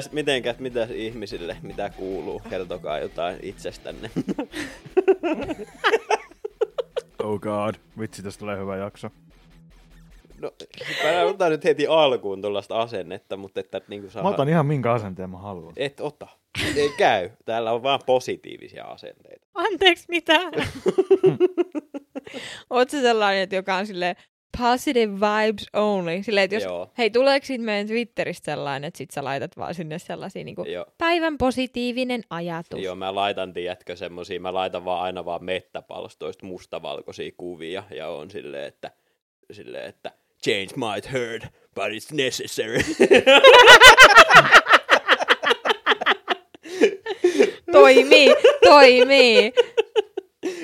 Mitäs, mitenkäs, mitäs ihmisille, mitä kuuluu? Kertokaa jotain itsestänne. Oh god. Vitsi, tästä tulee hyvä jakso. No, mä otan nyt heti alkuun tuollaista asennetta, mutta että niinku saa... Mä otan ihan minkä asenteen mä haluan. Et ota. Ei käy. Täällä on vaan positiivisia asenteita. Anteeksi, mitä? Oot sellainen, että joka on silleen positive vibes only? Silleen, että jos, Joo. hei, tuleeko siitä meidän Twitteristä sellainen, että sit sä laitat vaan sinne sellaisia niinku, Joo. päivän positiivinen ajatus. Joo, mä laitan, tiedätkö, semmosia, mä laitan vaan aina vaan mettäpalstoista mustavalkoisia kuvia, ja on silleen, että, silleen, että change might hurt, but it's necessary. Toimii, toimii.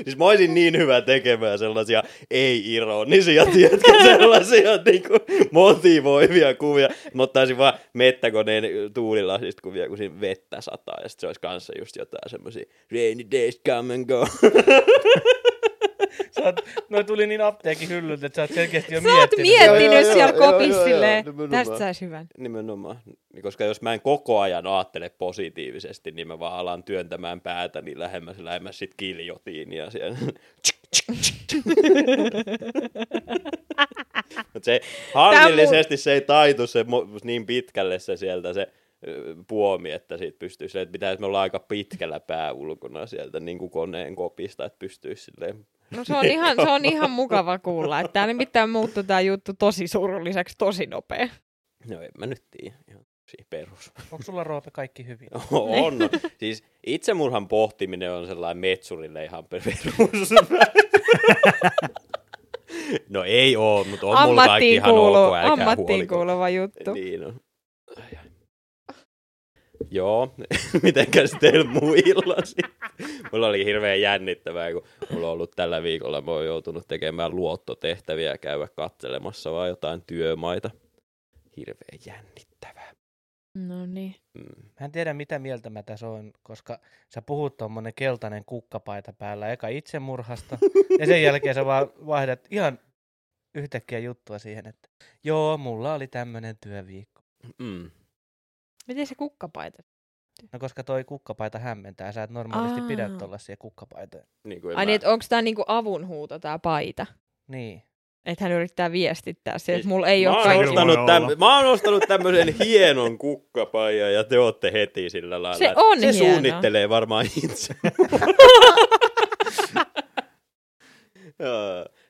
Siis mä olisin niin hyvä tekemään sellaisia ei-ironisia, tiedätkö, sellaisia niinku motivoivia kuvia. Mä ottaisin vaan mettäkoneen tuulilasista kuvia, kun siinä vettä sataa, ja sit se olisi kanssa just jotain semmosia rainy days come and go. Sä oot, noi tuli niin apteekin hyllyltä, että sä oot selkeästi jo Sä oot miettinyt. miettinyt Joo, joo, siellä kopissa silleen, nimenomaan. tästä saisi hyvän. Nimenomaan. Niin, Koska jos mä en koko ajan ajattele positiivisesti, niin mä vaan alan työntämään päätä niin lähemmäs lähemmäs sit kiljotiinia siellä. Mut se harmillisesti se ei taitu se niin pitkälle se sieltä se puomi, että siitä pystyy silleen, että pitäisi me olla aika pitkällä pää ulkona sieltä niin kuin koneen kopista, että pystyisi silleen No se on ihan, se on ihan mukava kuulla, että tää nimittäin muuttui tää juttu tosi surulliseksi tosi nopea. No en mä nyt tiedä. Ihan siinä perus. Onko sulla Roope kaikki hyvin? On. No. Siis itsemurhan pohtiminen on sellainen metsurille ihan perus. no ei oo, mutta on mulla kaikki ihan kuulu, ok, älkää ammattiin huoliko. kuuluva juttu. Niin on. Ai, ai. Joo, mitenkäs teillä muilla sitten? Mulla oli hirveän jännittävää, kun mulla on ollut tällä viikolla, mä oon joutunut tekemään luottotehtäviä ja käydä katselemassa vaan jotain työmaita. Hirveän jännittävää. No niin. Mm. Mä en tiedä, mitä mieltä mä tässä on, koska sä puhut tommonen keltainen kukkapaita päällä eka itsemurhasta, ja sen jälkeen sä vaan vaihdat ihan yhtäkkiä juttua siihen, että joo, mulla oli tämmönen työviikko. Mm. Miten se kukkapaita? No koska toi kukkapaita hämmentää, sä et normaalisti Aa. pidä tollasia kukkapaitoja. Niin kuin Ai mä- niin, että onko tää niinku avunhuuto tää paita? Niin. Että hän yrittää viestittää se, että mulla ei mä ole kaikki. ostanut täm, mä oon ostanut tämmöisen hienon kukkapaijan ja te ootte heti sillä lailla. Se on Se hieno. suunnittelee varmaan itse.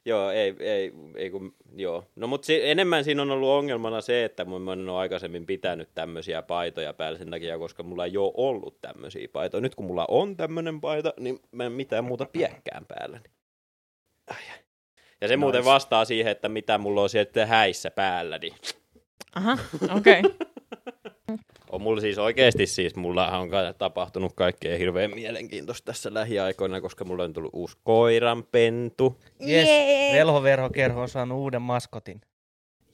joo, ei, ei, ei kun, joo. No mutta si- enemmän siinä on ollut ongelmana se, että mä mä en ole aikaisemmin pitänyt tämmöisiä paitoja päällä sen takia, koska mulla ei ole ollut tämmöisiä paitoja. Nyt kun mulla on tämmöinen paita, niin mä en mitään muuta piekkään päällä. Ai, ai. Ja se muuten Nice. vastaa siihen, että mitä mulla on sitten häissä päällä, niin Aha, okei. Okay. On mulla siis oikeasti siis, mulla on tapahtunut kaikkea hirveän mielenkiintoista tässä lähiaikoina, koska mulla on tullut uusi koiranpentu. Yes, Jee. Velhoverho Kerho on saanut uuden maskotin.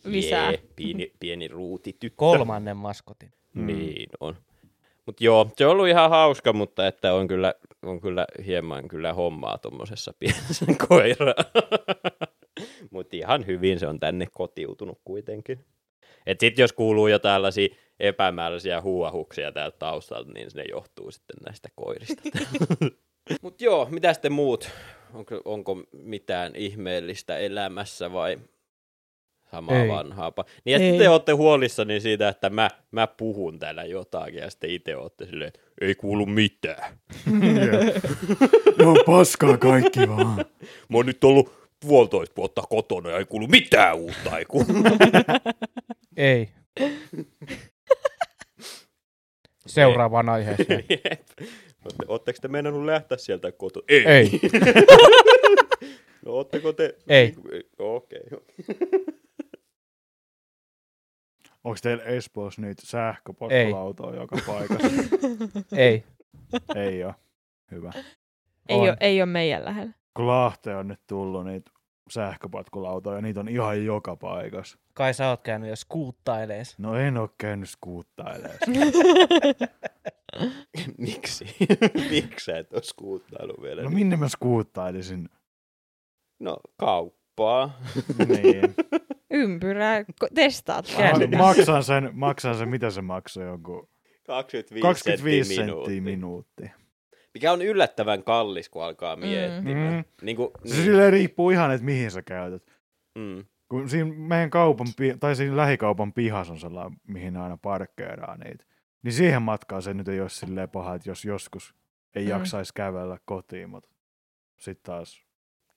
Lisää. Jee, pieni, pieni ruutityttö. Kolmannen maskotin. Mm. Niin on. Mut joo, se on ollut ihan hauska, mutta että on kyllä, on kyllä hieman kyllä hommaa tuommoisessa pienessä koira. Mutta ihan hyvin se on tänne kotiutunut kuitenkin. Et sit jos kuuluu jo tällaisia epämääräisiä huuahuksia täältä taustalta, niin ne johtuu sitten näistä koirista. Mut joo, mitä sitten muut? Onko, onko mitään ihmeellistä elämässä vai samaa Ei. vanhaapa? Niin ja sitten te olette huolissani siitä, että mä, mä puhun täällä jotakin ja sitten itse olette silleen, että ei kuulu mitään. Joo, paskaa kaikki vaan. Mä oon nyt ollut puolitoista vuotta kotona ja ei kuulu mitään uutta. Ei kuulu. Ei. Seuraavaan aiheeseen. Jep. Ootte- Ootteko te meinannut lähteä sieltä kotoa? Ei. Ei. No ootteko te? Ei. Okei. Onko teillä Espoossa niitä sähköpotkulautoja joka paikassa? Ei. Ei oo. Hyvä. Ei, On. ole, ei ole meidän lähellä. Kun Lahteen on nyt tullut niitä sähköpotkulautoja, niitä on ihan joka paikassa. Kai sä oot käynyt jo skuuttailees. No en oo käynyt skuuttailemaan. Miksi? Miksi sä et ole skuuttailu vielä? No minne mä skuuttailisin? no kauppaa. Niin. Ympyrää ko- testaat Ma- vaan. Käänne. maksan, sen, maksan sen, mitä se maksoi, jonkun 25, 25 senttiä senttiä minuutti. minuutti. Mikä on yllättävän kallis, kun alkaa miettimään. Mm. Niin kuin, Se silleen riippuu ihan, että mihin sä käytät. mm. Kun siinä meidän kaupan, tai siinä lähikaupan pihas on sellainen, mihin aina parkkeeraa niitä. Niin siihen matkaan se nyt ei ole silleen paha, että jos joskus ei Mm. jaksaisi kävellä kotiin, mutta sitten taas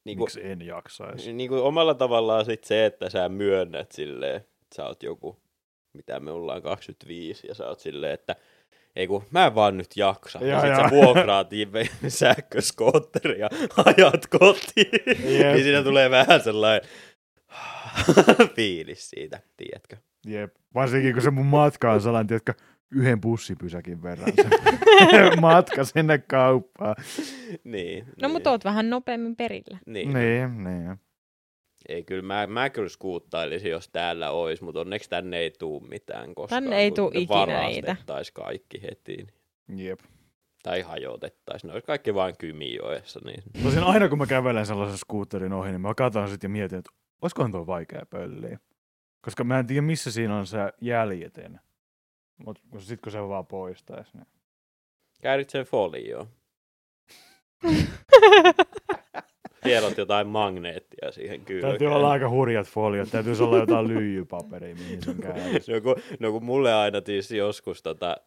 niin kuin, miksi en jaksaisi. niin kuin omalla tavallaan sit se, että sä myönnät silleen, että sä oot joku, mitä me ollaan 25, ja sä oot silleen, että ei kun mä en vaan nyt jaksa. Ja, Joo, sit joo. sä vuokraat ive- sähköskootteri ja ajat kotiin. Jep. niin siinä tulee vähän sellainen fiilis siitä, tiedätkö? Jep. Varsinkin kun se mun matka on sellainen, tiedätkö, yhden bussipysäkin verran se matka sinne kauppaan. Niin. No niin, mutta oot vähän nopeammin perillä. Niin. Niin, niin. Ei, kyllä mä, mä kyllä skuuttailisin, jos täällä olisi, mutta onneksi tänne ei tuu mitään koskaan. Tänne ei kun tuu ikinä niitä. kaikki heti. Jep. Tai hajotettaisiin. Ne olisi kaikki vain Kymijoessa. Niin. Tosin aina kun mä kävelen sellaisen skuutterin ohi, niin mä katson sitten ja mietin, että olisikohan tuo vaikea pölliä. Koska mä en tiedä, missä siinä on se jäljetin. Mutta sitten kun se vaan poistaisi, niin... Käärit sen folioon. Tiedot jotain magneettia siihen kylkeen. Täytyy olla aika hurjat foliot. Täytyisi olla jotain lyijypaperia, mihin sen käärisi. No kun, no kun mulle aina tietysti joskus tota,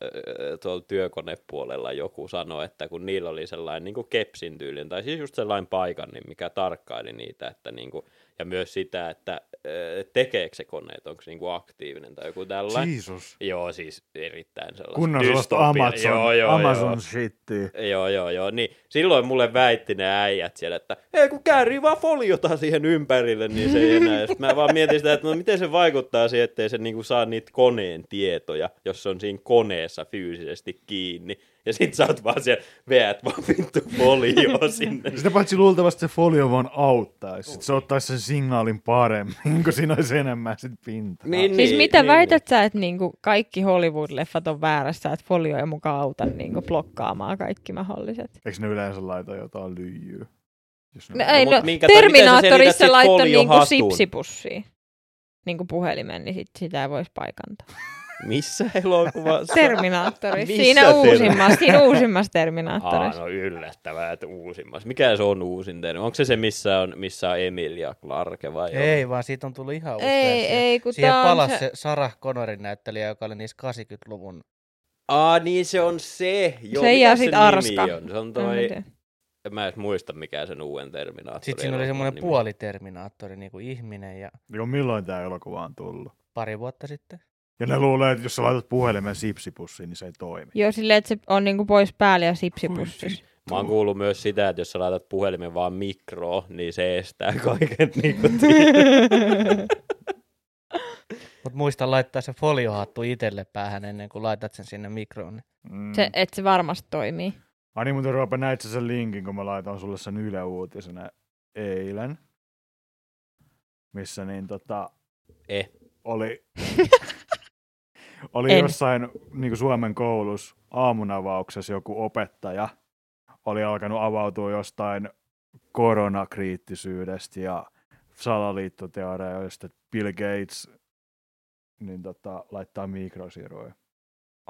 tuolla työkonepuolella joku sanoi, että kun niillä oli sellainen niin kepsin tyylin, tai siis just sellainen paikan, niin mikä tarkkaili niitä, että niin kuin, ja myös sitä, että tekeekö se kone, että onko se niin kuin aktiivinen tai joku tällainen. Jeesus. Joo, siis erittäin sellaista. Kunnon sellaista Amazon, joo, joo, Amazon Joo. shittiä. Joo, joo, joo. Niin silloin mulle väitti ne äijät siellä, että ei kun käärii vaan foliota siihen ympärille, niin se ei enää. Sitten mä vaan mietin sitä, että no miten se vaikuttaa siihen, ettei se niinku saa niitä koneen tietoja, jos se on siinä koneessa fyysisesti kiinni. Ja sit sä oot vaan siellä, veät vaan vittu folioa sinne. Sitä paitsi luultavasti se folio vaan auttaisi. Sitten se ottaisi sen signaalin paremmin, kun siinä olisi enemmän sit pintaa. Niin, Siis niin, mitä niin, väität sä, että niinku kaikki Hollywood-leffat on väärässä, että folio ei mukaan auta niinku blokkaamaan kaikki mahdolliset? Eikö ne yleensä laita jotain lyijyä? Jos No, ei, mut no, minkä- Terminaattorissa sit laittoi niinku sipsipussiin niinku puhelimen, niin sit sitä ei voisi paikantaa. Missä elokuvassa? Terminaattorissa, Missä siinä uusimmassa, siinä uusimmassa Aa, Terminaattorissa. no yllättävää, että uusimmassa. Mikä se on uusin termi? Onko se se, missä on, missä on Emilia Clarke vai Ei, vaan siitä on tullut ihan uusi Ei, ei, kun Siihen on palasi se... se... Sarah Connorin näyttelijä, joka oli niissä 80-luvun. Aa, niin se on se. Joo, Se mikä ja sen sit nimi Arska. On? Se on En toi, en mä edes muista mikä sen uuden Terminaattorin Sitten siinä oli semmoinen nimi. puoliterminaattori, niin kuin ihminen, ja Joo, milloin tämä elokuva on tullut? pari vuotta sitten. Ja ne luulee, että jos sä laitat puhelimen sipsipussiin, niin se ei toimi. Joo, silleen, että se on niinku pois päällä ja sipsipussissa. Mä oon kuullut myös sitä, että jos sä laitat puhelimen vaan mikroon, niin se estää kaiken niinku Mutta muista laittaa se foliohattu itselle päähän ennen kuin laitat sen sinne mikroon. Mm. se, että se varmasti toimii. Ai niin, mutta Roope, näit sen linkin, kun mä laitoin sulle sen Yle Uutisena eilen, missä niin tota, Eh. oli, oli En. jossain niin kuin Suomen koulussa aamunavauksessa joku opettaja oli alkanut avautua jostain koronakriittisyydestä ja salaliittoteorioista, että Bill Gates niin tota, laittaa mikrosiruja.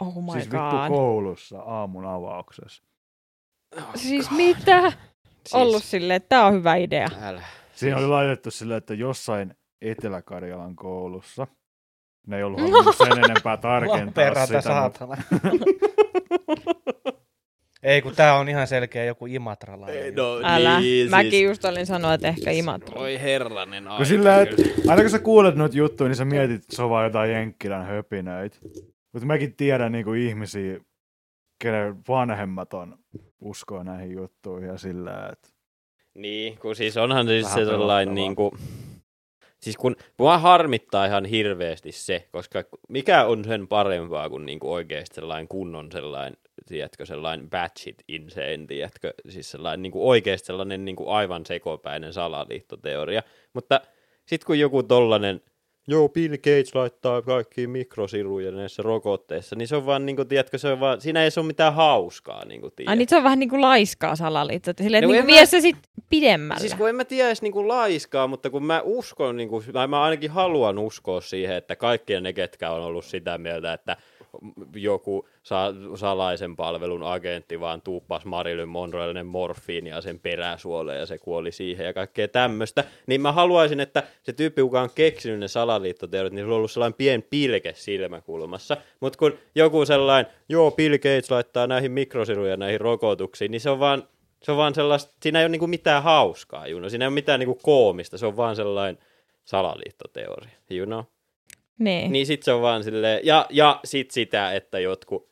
Oh my siis vittu god. koulussa aamun avauksessa. Siis mitä? Ollut silleen, että tää on hyvä idea. Älä. Siinä oli laitettu silleen, että jossain Etelä-Karjalan koulussa, ne ei ollut sen enempää tarkentaa sitä, mutta saatana. Ei, kun tää on ihan selkeä joku imatralainen. Ei, no, Älä. niin, Mäkin siis, just olin sanoa, että ehkä Imatra. Oi herranen aika. kun sillä, että aina kun sä kuulet noita juttuja, niin sä mietit, että se on vaan jotain jenkkilän höpinöitä. Mutta mäkin tiedän niin kuin ihmisiä, kenen vanhemmat on uskoa näihin juttuihin ja sillä, että Niin, kun siis onhan siis Vähän se sellainen niin kuin, siis kun mua harmittaa ihan hirveästi se, koska mikä on sen parempaa kuin niinku oikeasti sellainen kunnon sellainen, tiedätkö, sellainen batshit insane, tiedätkö, siis sellainen niinku oikeasti sellainen niinku aivan sekopäinen salaliittoteoria, mutta sitten kun joku tollanen joo, Bill Gates laittaa kaikki mikrosiruja näissä rokotteissa, niin se on vaan, niin kuin, tiedätkö, se on vaan, siinä ei se ole mitään hauskaa, niin kuin, Ai niin se on vähän niin kuin laiskaa salaliitto. että Silleen, No niin kuin mä- vie se sitten pidemmälle. Siis kun en mä tiedä edes niinku laiskaa, mutta kun mä uskon, niinku, tai mä ainakin haluan uskoa siihen, että kaikki ne, ketkä on ollut sitä mieltä, että joku sa- salaisen palvelun agentti vaan tuuppas Marilyn Monroelle morfiinia sen peräsuoleen ja se kuoli siihen ja kaikkea tämmöistä, niin mä haluaisin, että se tyyppi, joka on keksinyt ne salaliittoteoriat, niin sulla on ollut sellainen pien pilke silmäkulmassa, mutta kun joku sellainen, joo, Bill Gates laittaa näihin mikrosiruja näihin rokotuksiin, niin se on vaan se on vaan sellaista, siinä ei ole niinku mitään hauskaa, Juno. Siinä ei ole mitään niinku koomista, se on vaan sellainen salaliittoteoria, you know? Niin. Niin sit se on vaan silleen, ja, ja sit sitä, että jotkut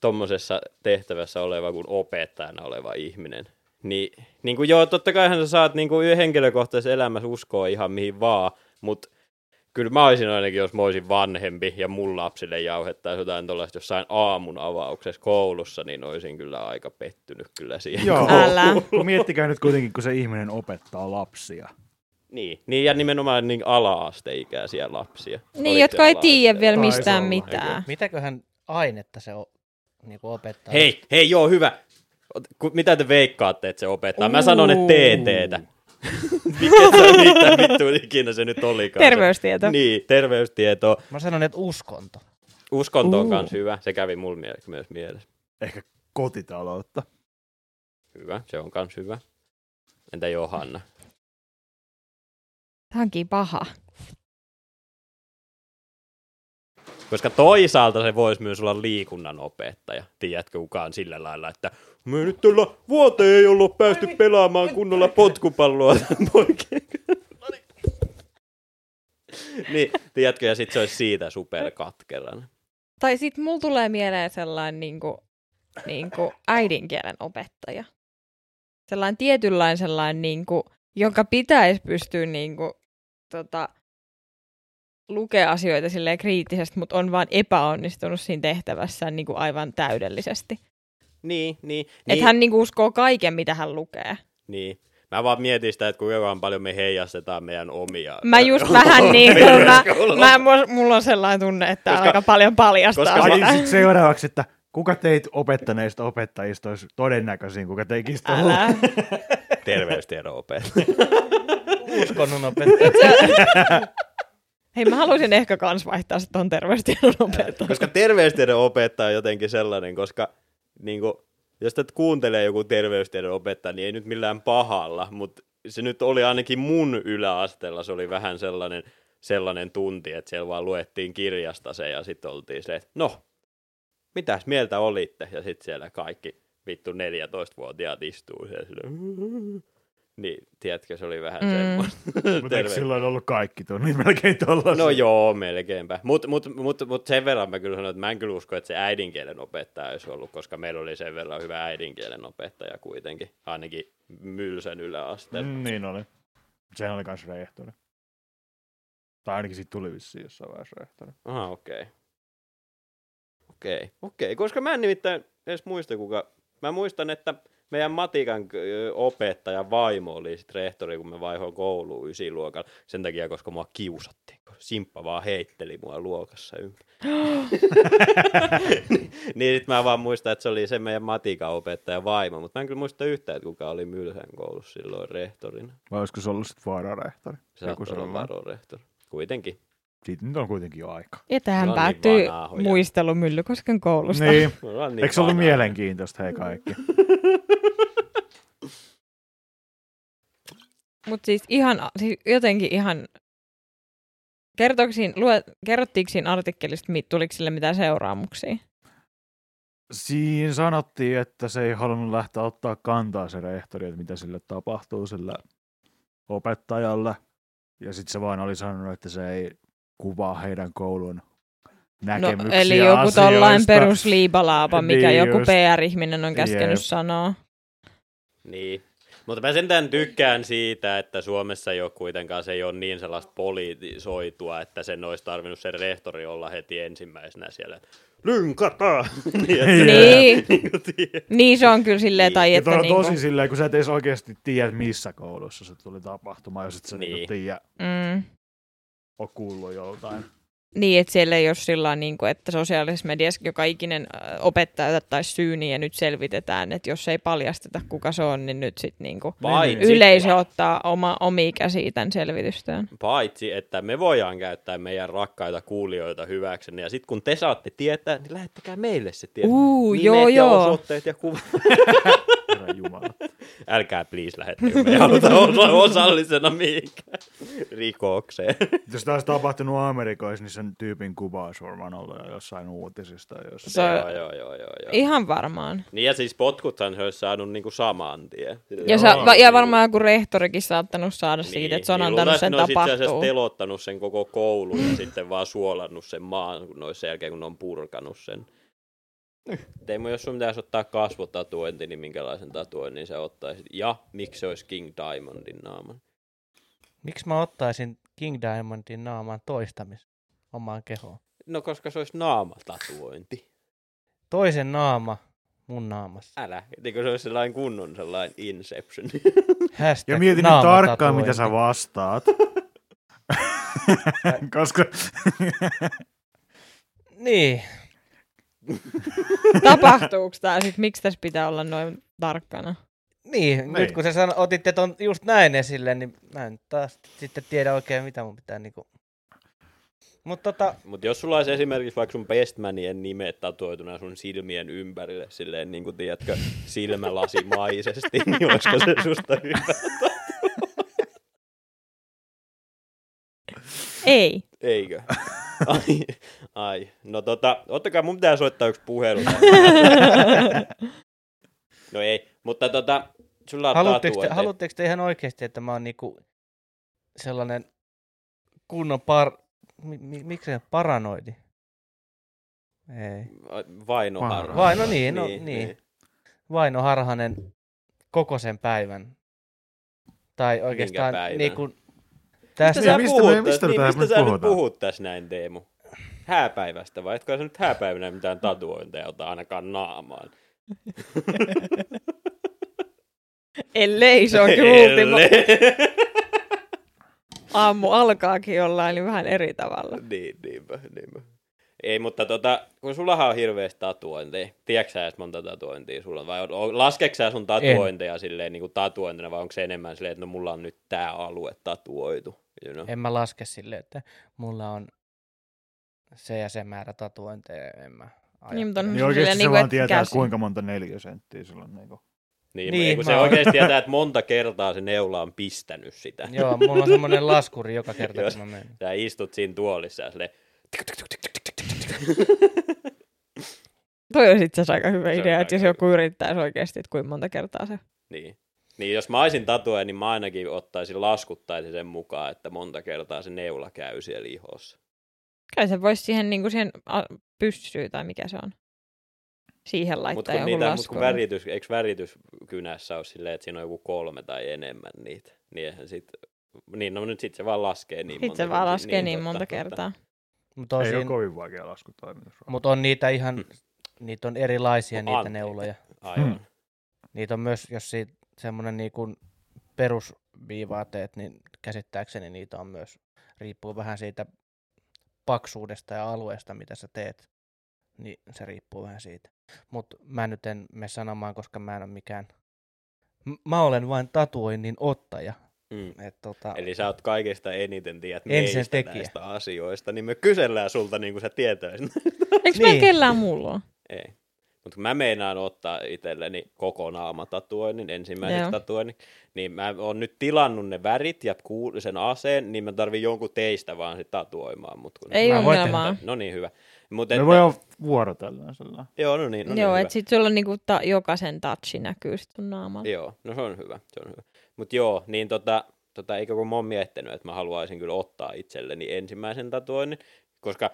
tommosessa tehtävässä oleva kuin opettajana oleva ihminen, niin, niin kuin joo, totta kaihan sä saat niin kuin henkilökohtaisessa elämässä uskoa ihan mihin vaan, mutta kyllä mä olisin ainakin, jos mä olisin vanhempi ja mun lapsille jauhettaisiin jotain tuollaista jossain aamun avauksessa koulussa, niin olisin kyllä aika pettynyt kyllä siihen. Joo. Älä. Miettikää nyt kuitenkin, kun se ihminen opettaa lapsia. Niin, niin ja nimenomaan niin ala-asteikäisiä lapsia. Niin, Oliko jotka ei tiedä vielä Taisi mistään olla. mitään. Mitäköhän ainetta se o, niinku opettaa? Hei, hei, joo, hyvä. Mitä te veikkaatte, että se opettaa? Mä sanon, että TTtä. Mikä se, mitä vittu ikinä se nyt olikaan? Terveystieto. Niin, terveystieto. Mä sanon, että uskonto. Uskonto on kans hyvä. Se kävi mulla mie- myös mielessä. Ehkä kotitaloutta. Hyvä, se on kans hyvä. Entä Johanna? Tämä onkin paha. Koska toisaalta se voisi myös olla liikunnan opettaja. Tiedätkö kukaan sillä lailla, että me nyt tällä vuoteen ei olla päästy pelaamaan kunnolla potkupalloa poikien kanssa." Niin, tiedätkö, ja sitten se olisi siitä superkatkeran. Tai sitten mulla tulee mieleen sellainen niinku, niinku äidinkielen opettaja. Sellainen tietynlainen sellainen, niinku, jonka pitäisi pystyä niinku, tota, lukea asioita silleen kriittisesti, mutta on vaan epäonnistunut siinä tehtävässään niinku aivan täydellisesti. Niin, niin. Niin. niin. Että hän niinku uskoo kaiken, mitä hän lukee. Niin. Mä vaan mietin sitä, että kuinka paljon me heijastetaan meidän omia. Mä just vähän niin kuin, mä, mä, mulla- on sellainen tunne, että Koska- aika paljon paljastaa koska- sitä. niin sit seuraavaksi, että kuka teit opettaneista opettajista olisi todennäköisin, kuka teki sitä Älä. Terveystiedon opettaja. Uskonnon opettaja. Hei, mä haluaisin ehkä kans vaihtaa se ton terveystiedon opettajan. koska terveystiedon opettaja on jotenkin sellainen, koska niin kuin, jos tätä kuuntelee joku terveystiedon opettaja, niin ei nyt millään pahalla, mutta se nyt oli ainakin mun yläasteella, se oli vähän sellainen, sellainen tunti, että siellä vaan luettiin kirjasta se ja sitten oltiin se, että no, mitäs mieltä olitte? Ja sitten siellä kaikki vittu 14-vuotiaat istuu siellä sille, niin, tiedätkö, se oli vähän Mm. mm. semmoista. Mutta eikö silloin ollut kaikki tunnit melkein tollasia? No joo, melkeinpä. Mutta mut, mut, mut sen verran mä kyllä sanon, että mä en kyllä usko, että se äidinkielen opettaja olisi ollut, koska meillä oli sen verran hyvä äidinkielen opettaja kuitenkin, ainakin Mylsän yläasteella. Mm. Niin oli. Sehän oli kans rehtori. Tai ainakin siitä tuli vissiin jossain vaiheessa rehtori. Aha, okei. Okay. Okei, okay. okei, okay. koska mä en nimittäin edes muista kuka. Mä muistan, että meidän matikan opettaja vaimo oli sit rehtori, kun me vaihoin kouluun ysiluokalla. Sen takia, koska mua kiusattiin. Simppa vaan heitteli mua luokassa ympäri. niin sit mä vaan muistan, että se oli se meidän matikan opettaja vaimo, mutta mä en kyllä muista yhtään, että kuka oli Mylhän koulussa silloin rehtorina. Vai olisiko se ollut sitten vaararehtori? Se sellainen. varorehtori. Kuitenkin. Siitä nyt on kuitenkin jo aika. Ja tähän niin päättyy vanhaa muistelu Myllykosken koulusta. Niin. Niin Eikö se ollut vanhoja. mielenkiintoista, hei kaikki? Mutta siis ihan, siis jotenkin ihan, kertoiko siinä, lue, kerrottiinko siinä artikkelista, tuliko sille mitään seuraamuksia? Siinä sanottiin, että se ei halunnut lähteä ottaa kantaa se rehtori, että mitä sille tapahtuu sillä opettajalle. Ja sitten se vaan oli sanonut, että se ei kuvaa heidän koulun näkemyksiä No, eli joku asioista. tollain perusliibalaapa, mikä Niin joku just. PR-ihminen on käskenyt Jep. sanoa. Niin. Mutta mä sentään tykkään siitä, että Suomessa ei ole kuitenkaan, se ei ole niin sellaista politisoitua, että sen olisi tarvinnut sen rehtori olla heti ensimmäisenä siellä. Lynkata! niin, Niin. niin kuin tiedät. Niin se on kyllä silleen, Niin. tai että on niinku, tosi silleen, kun sä et edes oikeasti tiedä, missä koulussa se tuli tapahtumaan, jos et sä Niin. niin. tiedä. mm, ole kuullut joltain. Niin, että siellä ei ole sillä niin kuin, että sosiaalisessa mediassa joka ikinen opettaja ottaisi syyniin ja nyt selvitetään, että jos ei paljasteta kuka se on, niin nyt sitten niin kuin Paitsi, yleisö ottaa oma, omia käsiä tämän selvitystään. paitsi, että me voidaan käyttää meidän rakkaita kuulijoita hyväksenne. Ja sitten kun te saatte tietää, niin lähettäkää meille se tieto. Uu, Nimet joo, ja joo. osoitteet ja kuvat. Herra Jumala. Älkää please lähettäkö, me ei haluta olla osallisena mihinkään rikokseen. Jos tämä olisi tapahtunut Amerikoissa, niin sen tyypin kuva olisi varmaan ollut jo jossain uutisista. Jos... Se- joo, joo, joo, joo, joo. Ihan varmaan. Niin ja siis potkuthan se olisi saanut niinku saman tien. Ja, sa- va- ja varmaan joku rehtorikin saattanut saada niin, siitä, että se on niin antanut sen ne olisi itse asiassa tapahtua. telottanut sen koko koulun ja sitten vaan suolannut sen maan kun ne olisi sen jälkeen, kun ne on purkanut sen. Teemu, jos sun pitäisi ottaa kasvotatuointi, niin minkälaisen tatuoinnin sä ottaisit? Ja miksi se olisi King Diamondin naaman? Miksi mä ottaisin King Diamondin naaman toistamis omaan kehoon? No koska se olisi naamatatuointi. Toisen naama mun naamassa. Älä, niin kuin se olisi sellainen kunnon sellainen Inception. Hashtag Ja mietin nyt tarkkaan, mitä sä vastaat. Koska Niin, Tapahtuuko tämä sitten? Miksi tässä pitää olla noin tarkkana? niin, Niin. nyt kun sä sano, otitte ton just näin esille, niin mä en taas sitten tiedä oikein, mitä mun pitää niinku... Mutta tota, Mutta jos sulla olisi esimerkiksi vaikka sun bestmanien nimet tatuoituna sun silmien ympärille, silleen niin kuin tiedätkö, silmälasimaisesti, niin olisiko se susta hyvä? Ei. Eikö? Ai, ai. No tota, ottakaa, mun pitää soittaa yksi puhelu. No ei, mutta tota, sulla on haluatteko te, haluatteko te ihan oikeasti, että mä oon niinku sellainen kunnon par... Mi, mi, miksi se paranoidi? Ei. Vainoharha. Vai, no niin, no niin. Vaino Harhanen koko sen päivän. Tai oikeastaan päivän? niin kuin Mistä tästä, sä mistä puhut, me- tästä- mistä niin, tässä mistä nyt sä nyt puhutaan? puhut tässä näin, Teemu? Hääpäivästä vai? Etkö sä nyt hääpäivänä mitään tatuointeja ota ainakaan naamaan? Ellei se onkin ultimo. Aamu alkaakin jollain niin vähän eri tavalla. niin, niinpä, niinpä. Ei, mutta tota, kun sullahan on hirveästi tatuointeja. Tiedätkö sä edes monta tatuointia sulla on? Vai laskeeko sä sun tatuointeja silleen niin kuin tatuointina, vai onko se enemmän silleen, että no mulla on nyt tää alue tatuoitu? You know? en mä laske silleen, että mulla on se ja se määrä tatuointeja, en mä Niin, mutta on niin oikeasti se niinku, vaan tietää, kuinka monta neliösenttiä sulla on. Niin Niin, Niin, niin kun se oikeasti tietää, että monta kertaa se neula on pistänyt sitä. Joo, mulla on semmoinen laskuri joka kerta, Jos- kun mä menen. Sä istut siinä tuolissa ja silleen... Toi on itse asiassa aika hyvä Se idea, että jos joku yrittäisi oikeasti, että kuinka monta kertaa se. Niin. Niin jos mä olisin tatuoja, niin mä ainakin ottaisin, laskuttaisin sen mukaan, että monta kertaa se neula käy siellä ihossa. Kai se voisi siihen, niin kuin siihen pyssyyn tai mikä se on. Siihen laittaa Mutta kun, joku niitä, mut lasku. kun väritys, eikö värityskynässä ole silleen, että siinä on joku kolme tai enemmän niitä, niin eihän sit, niin no nyt sit se vaan laskee niin Sitten monta. se vaan laskee niin, totta, monta totta. kertaa. Mutta Ei ole osin, kovin vaikea laskutoimitus. mut on niitä ihan, niitä on erilaisia No, niitä anteeksi. neuloja. Aivan. Hmm. Niitä on myös, jos siitä semmoinen niin kuin perusviivaa teet, niin käsittääkseni niitä on myös, riippuu vähän siitä paksuudesta ja alueesta, mitä sä teet, niin se riippuu vähän siitä. Mutta mä nyt en mene sanomaan, koska mä en ole mikään, M- mä olen vain tatuoinnin ottaja. Mm. Et tota, Eli sä oot kaikista eniten tiedät Ensin meistä tekijä. näistä asioista, niin me kysellään sulta niin kuin sä tietäisit. Eikö niin. Niin. kellään muulla ole? Ei. Mutta kun mä meinaan ottaa itselleni koko naamatatuoinnin, ensimmäiseksi Joo. tatuoinnin, niin mä oon nyt tilannut ne värit ja kuul- sen aseen, niin mä tarvin jonkun teistä vaan sit tatuoimaan. Mut kun... Ei Mä ongelmaa. No niin, hyvä. Mut Me voidaan vuorotella sillä. Joo, no niin, no niin Joo, hyvä. että sit sulla on niinku ta- jokaisen touchi näkyy sit sun naamalla. Joo, no se on hyvä, se on hyvä. Mutta joo, niin tota, tota, eikö kun mä oon miettinyt, että mä haluaisin kyllä ottaa itselleni ensimmäisen tatuoinnin, koska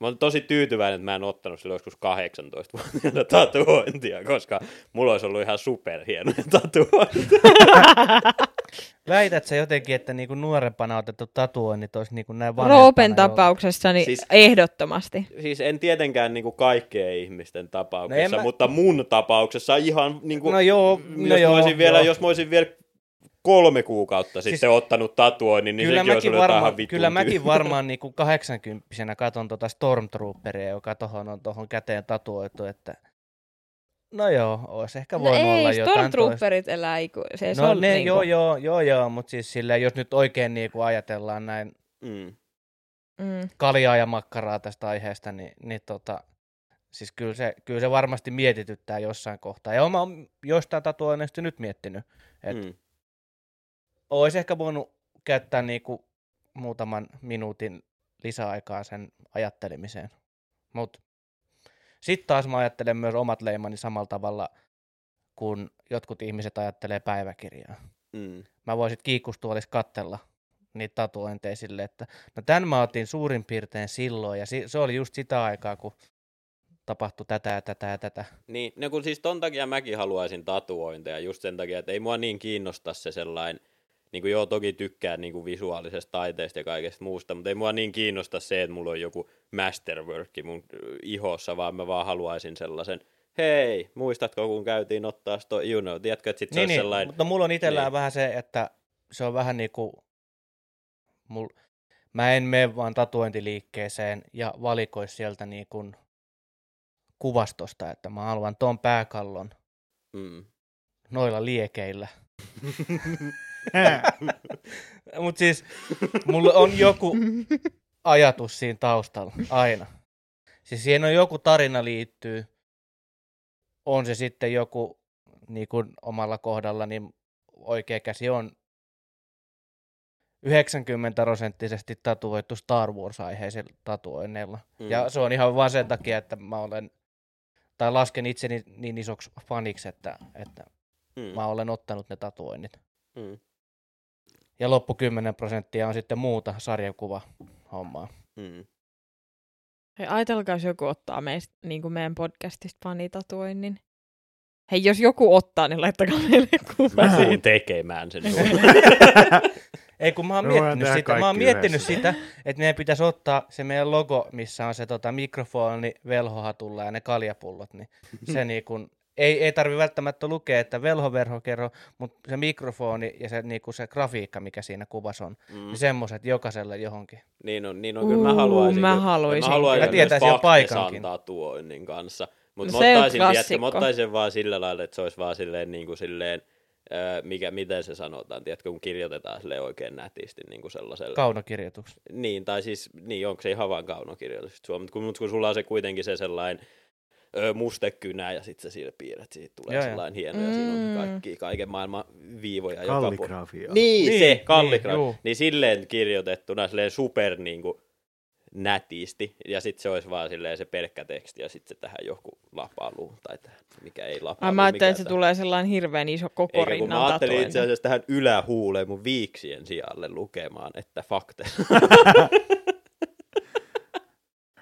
mä oon tosi tyytyväinen, että mä en ottanut silloin joskus 18-vuotiaana tatuointia, koska mulla olisi ollut ihan superhienoja tatuointia. väität sä jotenkin, että niinku nuorempana otettu tatuoinnit olisi niinku näin Roopen vanhempana jo- tapauksessa niin Siis- ehdottomasti. Siis en tietenkään niin kuin kaikkeen ihmisten tapauksessa, No mä- mutta mun tapauksessa ihan niin kuin, No joo, jos, no mä joo, olisin vielä, joo. jos mä olisin vielä kolme kuukautta siis, sitten ottanut tatuoinnin, niin kyllä sekin olisi mäkin, varma, vähän vitun kyllä mäkin varmaan niin kuin 80 katon tuota Stormtrooperia, joka tohon on tuohon käteen tatuoitu, että no joo, olisi ehkä No voinut olla ei, jotain toista. Stormtrooperit elää iku... Se, No ne, niinku... joo, joo, joo, joo, mutta siis silleen, jos nyt oikein niin kuin ajatellaan näin Mm. Mm. kaljaa ja makkaraa tästä aiheesta, niin, niin tota, siis kyllä se, kyllä se varmasti mietityttää jossain kohtaa. Ja mä oon joistain tatuoinneista nyt miettinyt, että Mm. olisi ehkä voinut käyttää niinku muutaman minuutin lisäaikaa sen ajattelemiseen. Mutta sitten taas mä ajattelen myös omat leimani samalla tavalla, kun jotkut ihmiset ajattelee päiväkirjaa. Mm. Mä voisin kiikkustuolissa kattella niitä tatuointeja sille, että no tämän mä otin suurin piirtein silloin, ja se oli just sitä aikaa, kun tapahtui tätä ja tätä ja tätä. Niin, no kun siis ton takia mäkin haluaisin tatuointeja, just sen takia, että ei mua niin kiinnosta se sellainen, niin kuin joo, toki tykkään niin kuin visuaalisesta taiteesta ja kaikesta muusta, mutta ei mua niin kiinnosta se, että mulla on joku masterwork mun ihossa, vaan mä vaan haluaisin sellaisen, hei, muistatko kun käytiin ottaa sto, you know, tiedätkö, että sit se Niin, niin, sellainen, mutta mulla on itsellään Niin. vähän se, että se on vähän niin kuin, mul, mä en mene vaan tatuointiliikkeeseen ja valikois sieltä niin kuin kuvastosta, että mä haluan ton pääkallon mm. noilla liekeillä. Mutta siis mulla on joku ajatus siinä taustalla aina. Siis siihen on joku tarina liittyy. On se sitten joku, niin kuin omalla kohdalla, niin oikea käsi on 90 prosenttisesti tatuoitu Star Wars-aiheisella tatuoinneilla. Mm. Ja se on ihan vaan sen takia, että mä olen, tai lasken itseni niin isoksi faniksi, että, että mm. mä olen ottanut ne tatuoinnit. Mm. Ja loppu 10 prosenttia on sitten muuta sarjakuva hommaa. Mm. Hei, ajatelkaa, jos joku ottaa meistä, niin kuin meidän podcastista fanitatuoinnin. Hei, jos joku ottaa, niin laittakaa meille kuva Mä siitä. tekemään sen. Ei kun mä oon miettinyt sitä, mä oon miettinyt sitä, että meidän pitäisi ottaa se meidän logo, missä on se tota, mikrofoni velhohatulla ja ne kaljapullot, niin se niin kun, ei, ei tarvi välttämättä lukea, että velhoverho kerro, mutta se mikrofoni ja se, niin se grafiikka, mikä siinä kuvassa on, Mm. niin semmoiset jokaiselle johonkin. Niin on, niin on kyllä mä Uu, haluaisin. mä haluaisin Mä haluaisin kyllä. Mä tietäisin jo paikankin. Faktesan tatuoinnin kanssa. Mutta No mä ottaisin, tiedätkö, mä ottaisin vaan sillä lailla, että se olisi vaan silleen, niin kuin silleen öö, mikä, miten se sanotaan, tiedätkö, kun kirjoitetaan sille oikein nätisti niin kuin sellaisella. Kaunokirjoitus. niin, tai siis, niin, onko se ihan vaan kaunokirjoitus, mutta kun, mut kun sulla on se kuitenkin se sellainen öö, mustekynä ja sitten sä siinä piirret, siitä tulee joo. sellainen hieno ja siinä on Mm. kaikki, kaiken maailman viivoja joka puolella. Kalligrafia. Niin, Niin, se niin, kalligrafia. juu. Niin, niin silleen kirjoitettuna silleen super niin kuin, nätisti. Ja sitten se olisi vaan silleen se pelkkä teksti ja sitten se tähän joku lapaluu tai tähän, mikä ei lapaluu. Mä ajattelin, mikä että se tähän. tulee sellainen hirveän iso koko Eikä, kun rinnan mä ajattelin itse asiassa tähän ylähuuleen mun viiksien sijalle lukemaan, että fakte.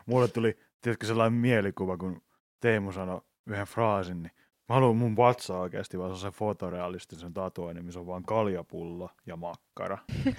Mulle tuli, tiedätkö, sellainen mielikuva, kun Teemu sanoi yhden fraasin, niin mä haluan mun vatsaa oikeasti vaan se fotorealistisen tatuoinnin, missä on vaan kaljapullo ja makkara.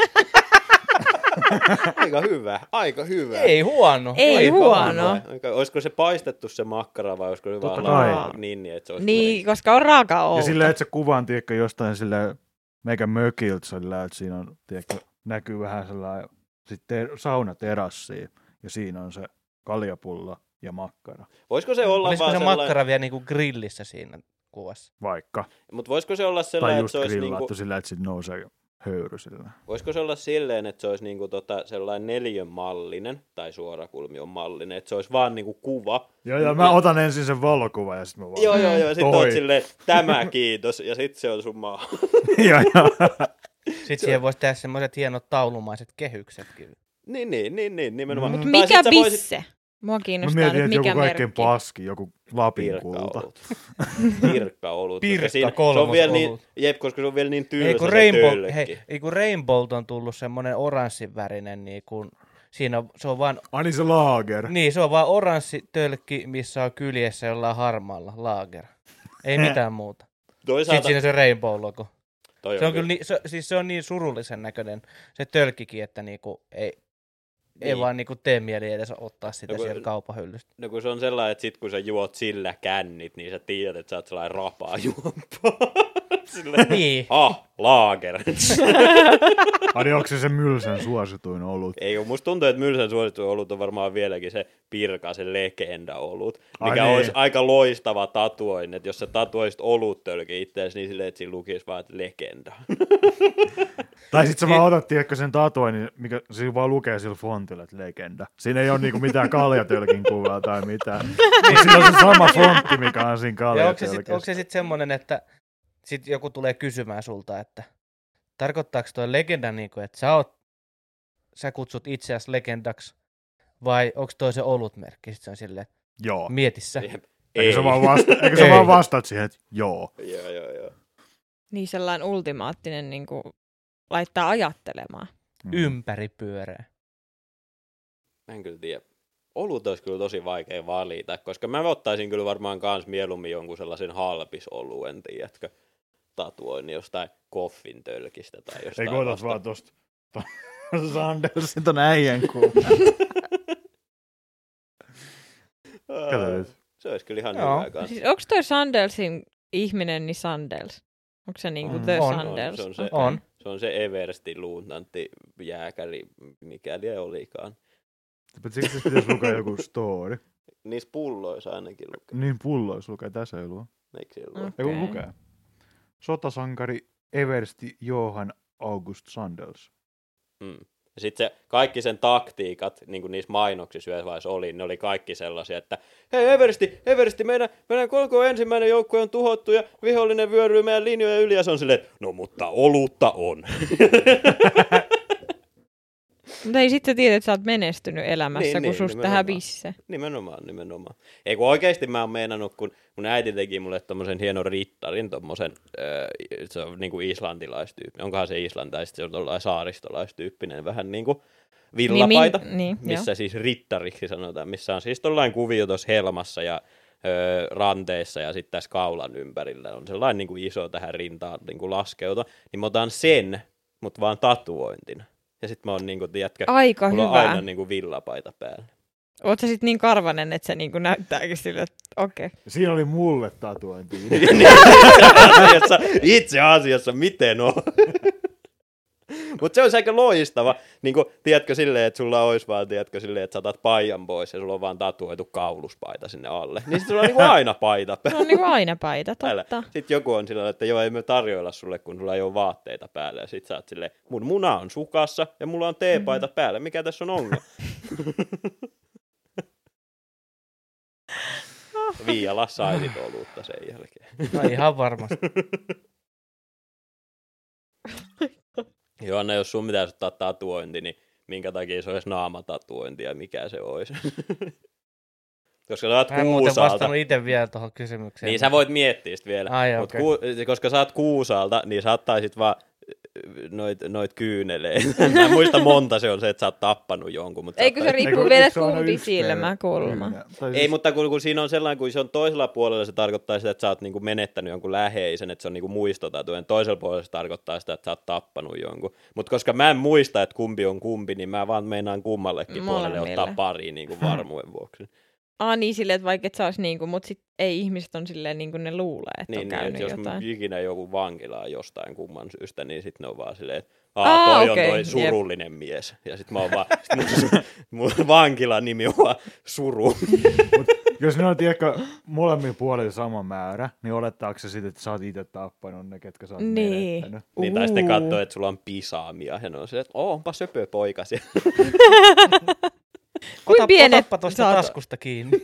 aika hyvä, aika hyvä. Ei huono. Ei Aika huono. hyvä. Aika, olisiko se paistettu se makkara vai olisiko se Totta vaan lava- niin, niin, että se olisi Niin, kuitenkin- koska on raaka outo. Ja silleen, että se kuvan, tiedätkö, jostain sille meikä mökiltä, sillä, että siinä on, tiedätkö, näkyy vähän sellainen sitten saunaterassi ja siinä on se kaljapullo ja makkara. Voisiko se olla Olisiko vaan se sellainen, makkara vielä niinku grillissä siinä kuvassa? Vaikka. mutta voisiko se olla Tai sellainen, että just se olisi grillattu niinku, sillä, että sitten nousee höyry sillä. voisiko se olla silleen, että se olisi niinku tota, sellainen neljön mallinen, tai suorakulmion mallinen, että se olisi vaan niinku kuva. Joo, ja mä otan ensin sen valokuvan ja sitten mä vaan... Joo, joo, joo, sitten oot silleen, tämä kiitos, ja sitten se on sun maa. joo, joo. Sitten siihen voisi tehdä semmoiset hienot taulumaiset kehyksetkin. niin, niin, niin, niin, nimenomaan. Mm. Mutta Tai mikä sä voisit- Mua Mä kiinnostaa mietin, nyt mikä joku kaikkein merkki. paski, joku Lapin kulta. Pirkkaolut. Pirkka siinä- se on vielä niin, jep, koska se on vielä niin tylsä Ei kun, se Rainbow, tölkki. hei, ei kun Rainbow on tullut semmoinen oranssin värinen, niin kun, siinä on, se on vaan, Ai niin se laager. niin se on vaan oranssi tölkki, missä on kyljessä jollain harmaalla laager. Ei mitään muuta. Sitten Toisaalta, siinä on se Rainbow logo. toi Se on kyllä niin, se, siis se on niin surullisen näköinen se tölkkikin, että niinku ei, ei Niin. vaan niinku tee mieli edes ottaa sitä No kun- sieltä kaupahyllystä. No kun se on sellainen, että sit kun sä juot sillä kännit, niin sä tiedät, että sä oot sellainen rapaa juompaa. Silleen, Niin. ah, laager. Ai niin, onko se se Mylsän suosituin olut? Ei ole, musta tuntuu, että Mylsän suosittu olut on varmaan vieläkin se pirka, se legenda olut, Ai mikä niin. olisi aika loistava tatuoin, että jos sä tatuoisit oluttölki itseäsi, niin silleen, että siinä lukisi vaan, että legenda. Tai sit sä vaan otat, tiedätkö, sen tatuoinnin, mikä siinä vaan lukee sillä fontilla, että legenda. Siinä ei ole niinku mitään kaljatölkin kuvaa tai mitään. Mut siinä on se sama fontti, mikä on siinä Ja onko se sitten kaljatölkissä. sit semmoinen, että sit joku tulee kysymään sulta, että tarkoittaako tuo legenda niin kuin, että sä, oot, sä kutsut itseäsi legendaksi, vai onko toi se olutmerkki? Sitten se on silleen, Joo. mieti sä. Jep. Eikö Ei. sä vaan, vasta, eikö sä Ei. vaan vastaat siihen, että joo. Joo, joo, joo. Niin sellainen ultimaattinen niin kuin, laittaa ajattelemaan. Mm. Ympäri pyöreä. Mä en kyllä tiedä. Olut olisi kyllä tosi vaikea valita, koska mä ottaisin kyllä varmaan kans mieluummin jonkun sellaisen halpisoluen, tiedätkö, tatuoin jostain koffin tölkistä tai Ei jostain koetat vasta- vaan tosta Sandelsin ton äijän. Kato nyt. Se olisi kyllä ihan Joo. hyvä kanssa. Siis onko toi Sandelsin ihminen niin Sandels? Onko se niinku Mm. The On. Sandels? Se on se. On. Se on se Everstin luutnantti jääkäri, mikäli ei olikaan. Mutta siksi pitäisi lukea joku story. Niissä pulloissa ainakin lukee. Niin pulloissa lukee, tässä ei lue. Eikö siellä lue? Ei kun Okei. lukee. Sotasankari Eversti Johan August Sandels. Mm. Ja sitten se, kaikki sen taktiikat, niin kuin niissä mainoksissa yhdessä vaiheessa oli, ne oli kaikki sellaisia, että hei Eversti, Eversti, meidän, meidän koko ensimmäinen joukkue on tuhottu ja vihollinen vyöryy meidän linjoja yli ja se on silleen, no mutta olutta on. Mutta ei sitten tiedä, että sä oot menestynyt elämässä, Niin, kun niin, susta hävisi nimenomaan, nimenomaan. Ei kun oikeasti mä oon meinannut, kun mun äiti teki mulle tommosen hienon rittarin, tommosen, äh, se on niinku islantilaistyyppi. Onkohan se islanti, tai sitten se on tollainen saaristolaistyyppinen, vähän niinku villapaita. Niin, min- niin, missä siis rittariksi sanotaan, missä on siis tollainen kuvio tuossa helmassa ja öö, ranteissa ja sitten tässä kaulan ympärillä on sellainen niin kuin iso tähän rintaan niin kuin laskeuta, niin mä otan sen, mutta vaan tatuointina. Ja sitten mä oon niin kuin, tiedätkö, Aika mulla hyvä. on aina niin kuin villapaita päällä. Oot sä sit niin karvanen, että se niinku näyttääkin sille, että okei. Okay. Siinä oli mulle tatuointi. Niin, itse, asiassa, itse asiassa, miten on? Mutta se on aika loistava. Niin kuin, tiedätkö silleen, että sulla olisi vaan, tiedätkö silleen, että sä otat paijan pois ja sulla on vaan tatuoitu kauluspaita sinne alle. Niin sit sulla on niin kuin aina paita Se on niinku aina paita, totta. Sitten joku on sillä että joo, ei me tarjoilla sulle, kun sulla ei ole vaatteita päällä. Ja sit sä oot silleen, mun muna on sukassa ja mulla on teepaita päällä. Mikä tässä on ongelma? Viiala saisit olutta sen jälkeen. No ihan varmasti. Joanna, jos sun pitäisi ottaa tatuointi, niin minkä takia se olisi naamatatuointi ja mikä se olisi? koska sä oot Mä en muuten Kuusalta. vastannut itse vielä tuohon kysymykseen. Niin sä voit miettiä sitä vielä. Ai, Mut okei. ku, koska sä oot Kuusalta, niin sä ottaisit vaan noit, noit kyyneleitä. Mä en muista monta se on se, että sä oot tappanut jonkun. Mutta Eikö se riippuu Eikö- vielä kumpi silmä kulma? Tai Ei, siis- mutta kun, kun siinä on sellainen, kun se on toisella puolella, se tarkoittaa sitä, että sä oot niinku menettänyt jonkun läheisen, että se on niinku muistotatujen. Toisella puolella se tarkoittaa sitä, että sä oot tappanut jonkun. Mutta koska mä en muista, että kumpi on kumpi, niin mä vaan meinaan kummallekin puolelle Molemmille. ottaa pari niinku varmuuden vuoksi. Ah niin, silleen, että vaikka et ois niinku, mut sit ei ihmiset on silleen niinku ne luulee, että Niin, on niin käynyt että jos jotain. ikinä joku vankilaa jostain kumman syystä, niin sitten ne on vaan silleen, että Aa, toi okei, on toi surullinen mies. Ja sitten mä oon vaan, sit mun, mun vankilan nimi on vaan Suru. Jos ne on tiedätkö, molemmilla puolilla sama määrä, niin olettaako se sitten, että sä oot itse tappanut ne, ketkä sä oot Niin. menettänyt? Niin, tai sitten katsoo, että sulla on pisaamia. Ja ne on se, että oo, onpa söpö poika siellä. Kuin Ota, pienet otappa tuosta saat- taskusta kiinni.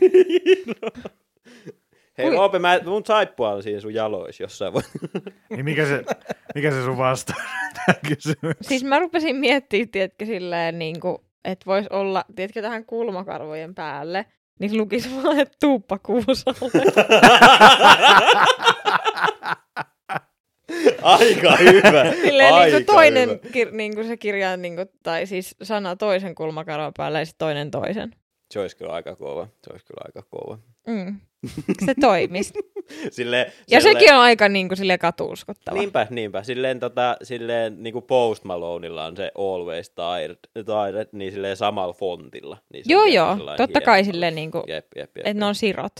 Hei, Kui- Roope, mä, mun saippua on siinä sun jaloissa jossain. voi- Niin mikä se, mikä se sun vastaus? Siis mä rupesin miettimään, tiedätkö, silleen niinku, että vois olla, tiedätkö, tähän kulmakarvojen päälle, niin lukisi vaan, että tuuppa kuusalle. Aika hyvä. Silleen Aika niinku toinen, hyvä. kir, niinku se kirja, niinku, tai siis sana toisen kulmakarvan päällä ja sitten toinen toisen. Se olisi kyllä aika kova. Se olisi kyllä aika kova. Mm. Se toimisi. Silleen, Ja sekin on aika niinku, sille katuuskottava. Niinpä, niinpä. Silleen, tota, silleen niin kuin Post Maloneilla on se Always Tired, tired niin silleen samalla fontilla. Niin Joo joo, totta hieno. kai silleen, niinku, Jep, jep, jep. että ne on sirot.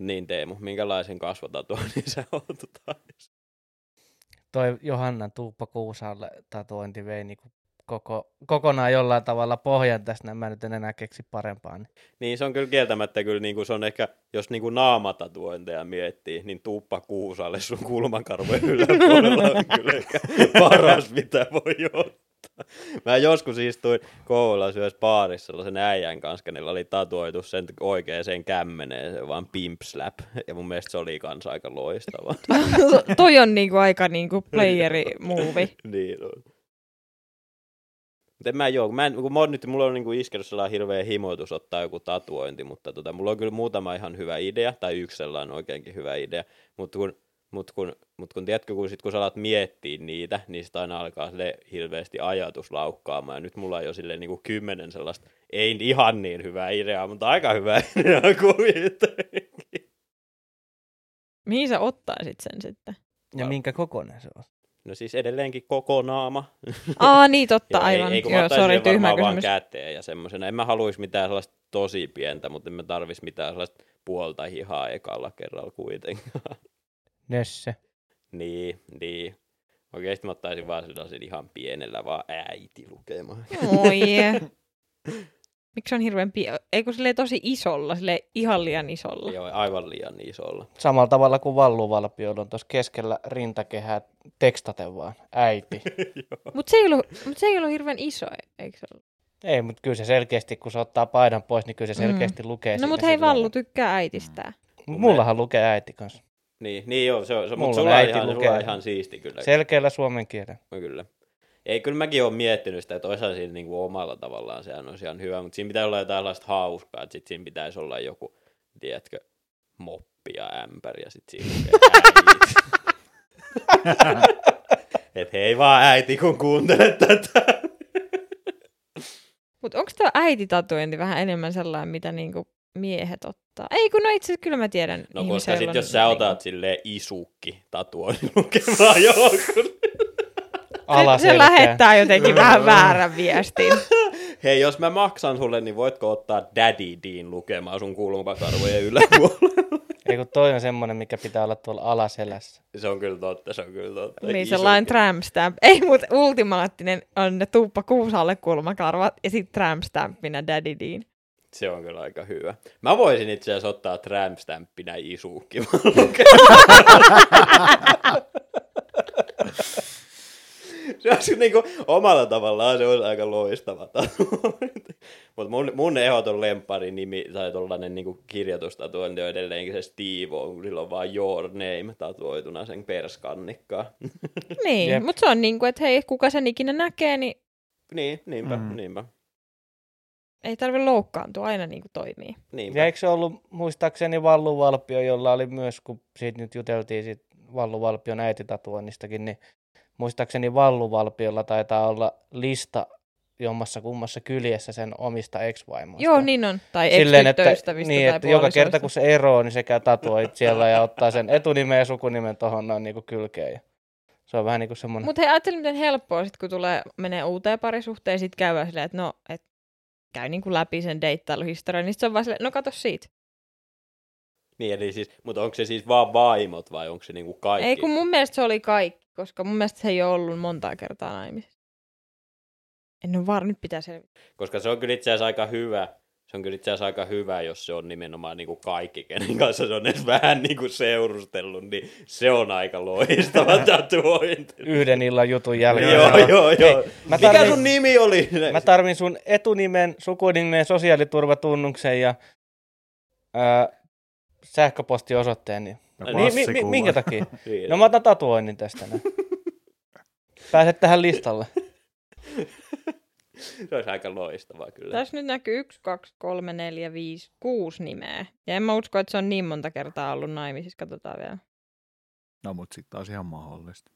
Niin Teemu, minkälaisen kasvotatuoinnin sä oot Toi Johannan Tuuppa Kuusalle tatuointi vei niinku koko, kokonaan jollain tavalla pohjan tästä, mä nyt en enää keksi parempaa. Niin. Niin se on kyllä kieltämättä kyllä, niin kuin se on ehkä, jos niin kuin naamatatuointeja miettii, niin tuuppa kuusalle sun kulmakarvojen yläpuolella on kyllä ehkä paras, mitä voi ottaa. Mä joskus istuin koululla yhdessä baarissa sellaisen äijän kanssa, kenellä oli tatuoitu sen oikeaan kämmeneen, se vaan pimp slap, ja mun mielestä se oli kanssa aika loistava. Toi on niinku aika niinku playeri movie. niin on. Mutta en mä joo, mä en, kun mä nyt, mulla on niinku iskenyt sellainen hirveä himoitus ottaa joku tatuointi, mutta tota, mulla on kyllä muutama ihan hyvä idea, tai yksi sellainen oikeinkin hyvä idea, mutta kun, mut kun, mut kun tiedätkö, kun, sit, kun sä alat miettiä niitä, niin sitä aina alkaa sille hirveästi ajatus laukkaamaan, ja nyt mulla on jo silleen niinku kymmenen sellaista, ei ihan niin hyvää ideaa, mutta aika hyvää ideaa kuitenkin. Mihin sä ottaisit sen sitten? Ja minkä kokoinen se on? No siis edelleenkin koko naama. Aa, niin totta, aivan. Ei, ei kun Joo, sori, tyhmä vaan kysymys. käteen ja semmoisena. En mä haluaisi mitään sellaista tosi pientä, mutta en mä tarvisi mitään sellaista puolta hihaa ekalla kerralla kuitenkaan. Nösse. niin, niin. Oikeasti mä ottaisin vaan sellaisen ihan pienellä vaan äiti lukemaan. Oi. Miksi on hirveän pieni? Eikö sille tosi isolla, sille ihan liian isolla? Joo, aivan liian isolla. Samalla tavalla kuin Valluvalpioilla on tuossa keskellä rintakehää tekstate vaan, äiti. Mutta se, ei ollut, mut se ei ollut hirveän iso, eikö se ollut? Ei, mutta kyllä se selkeästi, kun se ottaa paidan pois, niin kyllä se Mm. selkeästi lukee No mutta hei. Vallu tykkää äitistään. Mut Mullahan lukee äiti kanssa. Niin, niin joo, se on, se, mutta sulla on, ihan, lukee. sulla on ihan siisti kyllä. Selkeällä suomen kielellä. No kyllä. Ei, kyllä mäkin olen miettinyt sitä, että olisihan siinä niin kuin omalla tavallaan sehän olisi ihan hyvä, mutta siinä pitää olla jotain sellaista hauskaa, että sit siinä pitäisi olla joku, tiedätkö, moppi ja ämpäri ja sitten siinä. Et hei vaan äiti, kun kuuntelet tätä. Mutta onko tämä äititatuointi vähän enemmän sellainen, mitä niinku miehet ottaa? Ei kun no itse asiassa kyllä mä tiedän. No koska sit jos sä niinku- otat silleen isukki tatuoinnin lukemaan johonkin. Ala se, se lähettää jotenkin vähän väärän viestin. Hei, jos mä maksan sulle, niin voitko ottaa Daddy Dean lukemaan sun kulmakarvojen yläpuolella? Ei kun toi on semmonen, mikä pitää olla tuolla alaselässä. se on kyllä totta, se on kyllä totta. niin Iso- sellainen tramp stamp. Ei, mutta ultimaattinen on ne tuuppa kuusalle kulmakarvat ja sitten tramp stampina Daddy Dean. Se on kyllä aika hyvä. Mä voisin itse asiassa ottaa tramp stampinä isukki. se olisi niinku, omalla tavallaan se olisi aika loistava Mutta mun, mun ehdoton lempari nimi tai tollanen niinku kirjoitustatuointi on edelleenkin se Steve kun sillä on vaan your name tatuoituna sen perskannikkaan. Niin, Jep. mutta se on niin kuin, että hei, kuka sen ikinä näkee, niin niin, niinpä, Mm. niinpä. Ei tarvi loukkaantua, aina niin kuin toimii. niinpä. Ja eikö se ollut muistaakseni Vallu Valpio, jolla oli myös, kun siitä nyt juteltiin siitä Vallu Valpion äititatuoinnistakin, niin muistaakseni Vallu Valpiolla taitaa olla lista jommassa kummassa kyljessä sen omista ex-vaimoista. Joo, niin on. Tai Silleen, että, niin, tai että joka kerta kun se eroo, niin se käy tatuoit siellä ja ottaa sen etunimen ja sukunimen tuohon noin niin kylkeen. Ja se on vähän niin kuin semmoinen... Mutta hei, ajattelin, miten helppoa sit, kun tulee, menee uuteen parisuhteen, sit käy silleen, että no, et käy niin kuin läpi sen deittailuhistorian, niin se on vaan silleen, no kato siitä. Niin, eli siis, mutta onko se siis vaan vaimot vai onko se niinku kaikki? Ei, kun mun mielestä se oli kaikki, koska mun mielestä se ei ole ollut montaa kertaa naimisissa. En ole varma, nyt pitää selvittää. Koska se on kyllä itse asiassa aika hyvä. Se on kyllä itse asiassa aika hyvä, jos se on nimenomaan niin kuin kaikki, kenen kanssa se on edes vähän niin kuin seurustellut, niin se on aika loistava tatuointi. Yhden illan jutun jälkeen. joo, joo, joo. Hei, mä Mikä tarvin- sun nimi oli? Mä tarvin sun etunimen, sukunimen, sosiaaliturvatunnuksen ja ää, sähköpostiosoitteen. Niin. Ja Mi- mi- mi- minkä takia? Niin. No mä otan tatuoinnin tästä. Näin. Pääset tähän listalle. Se olisi aika loistavaa kyllä. Tässä nyt näkyy 1, 2, 3, 4, 5, 6 nimeä. Ja en mä usko, että se on niin monta kertaa ollut naimisissa. Katsotaan vielä. No mut sit taas ihan mahdollista.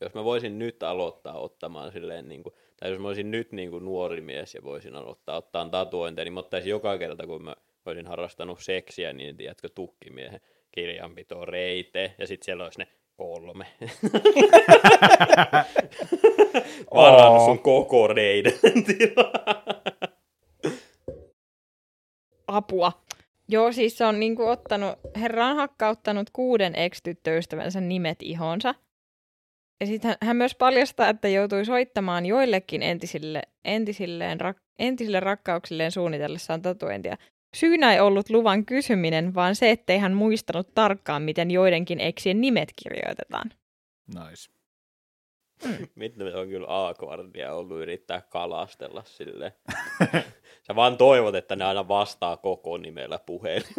Jos mä voisin nyt aloittaa ottamaan silleen, niin kuin, tai jos mä olisin nyt niin kuin nuori mies ja voisin aloittaa ottaa tatuointeja, niin mä ottaisin joka kerta, kun mä olisin harrastanut seksiä, niin tiedätkö, tukkimiehen kirjanpito reite, ja sitten siellä olisi ne kolme. Varannut sun koko reiden. Apua. Joo, siis se on niinku ottanut, herra on hakkauttanut kuuden ex-tyttöystävänsä nimet ihonsa. Ja sitten hän, hän myös paljastaa, että joutui soittamaan joillekin entisille, entisilleen, rak, entisille rakkauksilleen suunnitellessaan tatuointia. Syynä ei ollut luvan kysyminen, vaan se, ettei hän muistanut tarkkaan, miten joidenkin eksien nimet kirjoitetaan. Nice. Mitä on kyllä awkwardia ollut yrittää kalastella sille. Sä vaan toivot, että ne aina vastaa koko nimellä puheen.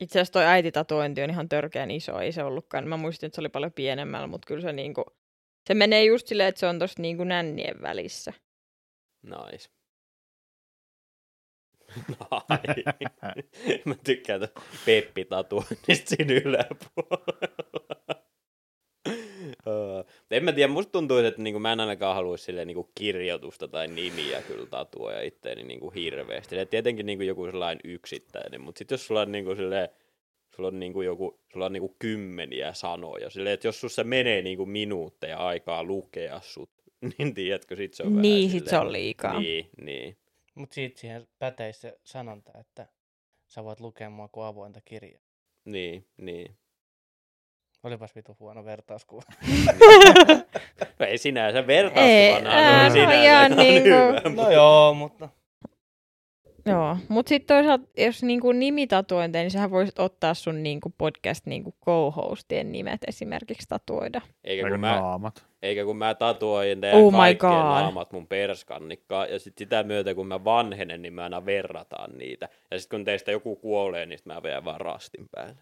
Itse asiassa toi äititatuointi on ihan törkeän iso, ei se ollutkaan. Mä muistin, että se oli paljon pienemmällä, mutta kyllä se niinku, se menee just silleen, että se on tossa niinku nännien välissä. Nice. Ai. Mä tykkään tästä Peppi-tatuoinnista siinä yläpuolella. En mä tiedä, musta tuntuu, että niinku mä en ainakaan haluaisi silleen niinku kirjoitusta tai nimiä kyllä tatuoja itteeni niinku hirveästi. Et tietenkin niinku joku sellainen yksittäinen, mutta sitten jos sulla on niinku silleen, sulla on niinku joku, sulla on niinku kymmeniä sanoja, silleen, että jos sussa menee niinku minuutteja aikaa lukea sut, niin tiedätkö, sit se on vähän Niin, sit se silleen- on liikaa. Niin, niin. Mutta siitä siihen päteisi se sanonta, että sä voit lukea mua kuin avointa kirjaa. Niin, niin. Olipas vitu huono vertauskuva. Ei sinänsä Ei, vertauskuvana, se no oli sinänsä ihan niinku- hyvä. no joo, mutta Joo, mutta sitten toisaalta, jos niinku nimitatuointeja, niin sähän voisit ottaa sun niinku podcast niinku co-hostien nimet esimerkiksi tatuoida. Eikä kun, mä, naamat. eikä kun mä tatuoin teidän Oh kaikkien God. naamat mun perskannikkaan, ja sit sitä myötä kun mä vanhenen, niin mä aina verrataan niitä. Ja sitten kun teistä joku kuolee, niin sit mä vedän vaan rastin päälle.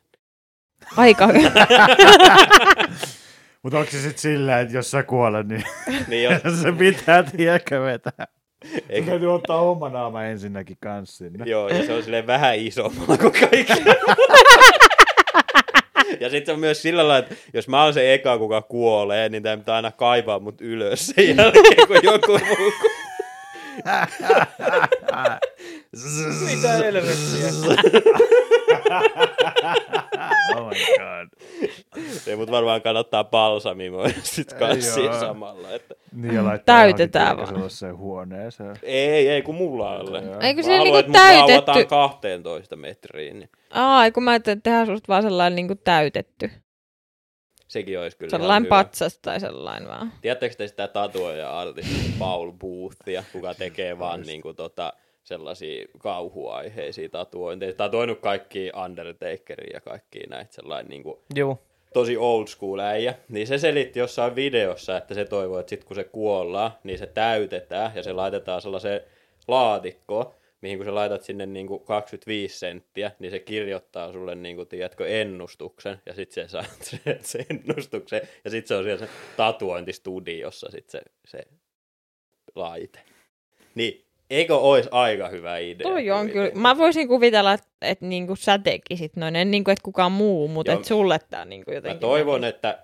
Aika hyvä. Mutta onko se sitten silleen, että jos sä kuolet, niin Niin jos, se pitää tiedäkö vetää? Eikä, täytyy ottaa oma naama ensinnäkin kans sinne. joo, ja se on silleen vähän isommalla kuin kaikki. Ja sitten on myös sillä lailla, että jos mä oon se eka, kuka kuolee, niin tämä pitää aina kaivaa mut ylös sen jälkeen, kun joku muu mitä helvettiä. oh my god. Ei mut varmaan kannattaa balsamimoida sit joo. samalla. Että... Niin ja laittaa Täytetään vaan. sellaiseen huoneeseen. Ei, ei kun mulla alle. Eikö Mä siellä haluan, niinku täytetty? 12 metriin. Niin Aa, kun mä ajattelin, että tehdään susta vaan sellainen niinku täytetty. sekin olisi kyllä ihan Sellainen hyvä. patsas tai sellainen vaan. Tiedättekö te sitä tatuoja-artisti Paul Boothia, kuka tekee vaan niinku tota, sellaisia kauhuaiheisia tatuointeja. Tatuoinut kaikki Undertakeria ja kaikki näitä sellainen niinku, Juu. tosi old school äijä, niin se selitti jossain videossa, että se toivoo, että sit kun se kuollaan, niin se täytetään ja se laitetaan sellaiseen laatikkoon, mihin kun sä laitat sinne niin kuin 25 senttiä, niin se kirjoittaa sulle, niin kuin, tiedätkö, ennustuksen, ja sitten se saa se, se ennustuksen, ja sitten se on siellä se tatuointistudiossa sit se, se laite. Niin, eikö olisi aika hyvä idea? Toi on kyllä. Mä voisin kuvitella, että et niinku sä tekisit noin, en niinku, että kukaan muu, mutta Joo. et sulle tää niinku Mä jotenkin. toivon, menisi. että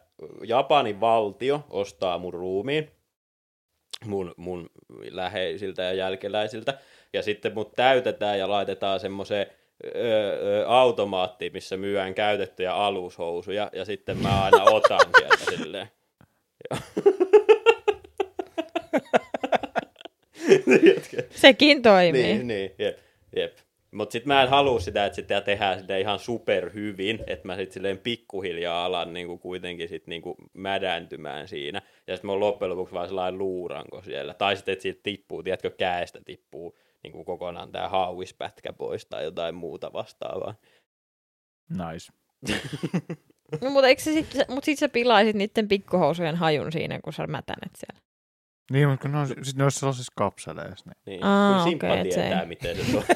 Japanin valtio ostaa mun ruumiin, mun, mun läheisiltä ja jälkeläisiltä, ja sitten mut täytetään ja laitetaan semmoiseen öö, automaattiin, missä myyään käytettyjä alushousuja, ja sitten mä aina otan sieltä silleen. Tiedätkö? Sekin toimii. Niin, niin, jep. jep. Mutta sitten mä en halua sitä, että sitä tehdään sitä ihan super hyvin, että mä sitten silleen pikkuhiljaa alan niinku kuitenkin sit niinku mädäntymään siinä. Ja sitten mä oon loppujen lopuksi vaan sellainen luuranko siellä. Tai sitten, että siitä tippuu, tiedätkö, käestä tippuu niinku kokonaan tämä hauispätkä pois tai jotain muuta vastaavaa. Nice. No, mutta eikö se sit, mut sit sä pilaisit niiden pikkuhousujen hajun siinä, kun sä mätänet siellä. Niin, mutta kun ne on, sit ne on sellaisissa kapseleissa. Niin. Niin, Aa, kyllä okei, simppa se tietää, miten se on.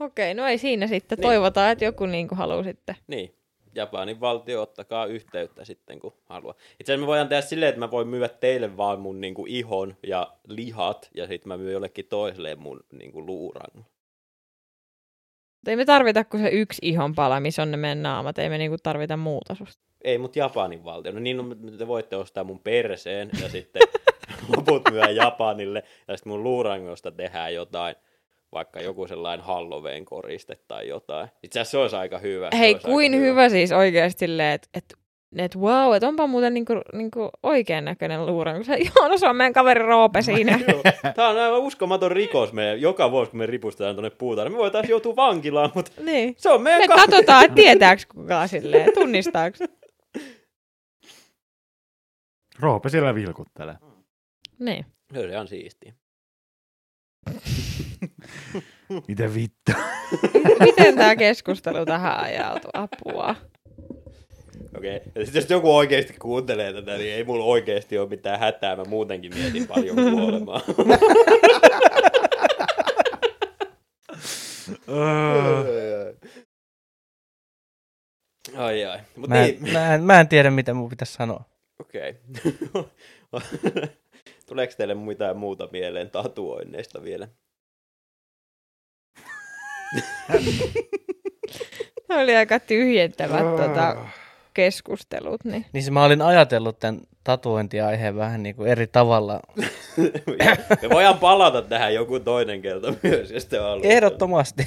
Okei, no ei siinä sitten. Niin. Toivotaan, että joku niinku haluaa sitten. Niin. Japanin valtio, ottakaa yhteyttä sitten, kun haluaa. Itse asiassa me voidaan tehdä silleen, että mä voin myydä teille vaan mun niinku, ihon ja lihat, ja sitten mä myyn jollekin toiselle mun niinku, luurangon. Mutta ei me tarvita kuin se yksi ihon pala, missä on ne meidän naamat. Ei me niinku tarvita muuta susta. Ei, mutta Japanin valtio. No niin, no, te voitte ostaa mun perseen, ja sitten loput myydä Japanille, ja sitten mun luurangosta tehdään jotain, vaikka joku sellainen Halloween koriste tai jotain. Itse asiassa se olisi aika hyvä. Hei, kuin hyvä. hyvä siis oikeasti silleen, että et että wow, että onpa muuten niinku, niinku oikean näköinen luuran. Se, no se on meidän kaveri Roope siinä. Tämä on aivan uskomaton rikos meidän. Joka vuosi, kun me ripustetaan tuonne puutaan, me voitaisiin joutua vankilaan, mutta niin. se on meidän Me kaveri. katsotaan, että tietääkö kukaan silleen, tunnistaako. Roope siellä vilkuttelee. Niin. Se on ihan siistiä. Mitä vittu? Miten tämä keskustelu tähän ajautui? Apua. Okei. Okay. Ja sitten jos joku oikeasti kuuntelee tätä, niin ei mulla oikeasti ole mitään hätää. Mä muutenkin mietin paljon kuolemaa. ai ai. Mut Mä, niin, en, mä, en, mä en tiedä, mitä mun pitäisi sanoa. Okei. Tuleeko teille mitään muuta mieleen tatuoinneista vielä? Tämä oli aika tyhjentävät tota, keskustelut. Niin. Niin se mä olin ajatellut tämän tatuointiaiheen vähän niin kuin eri tavalla. Me voidaan palata tähän joku toinen kerta myös, jos te haluatte. Ehdottomasti.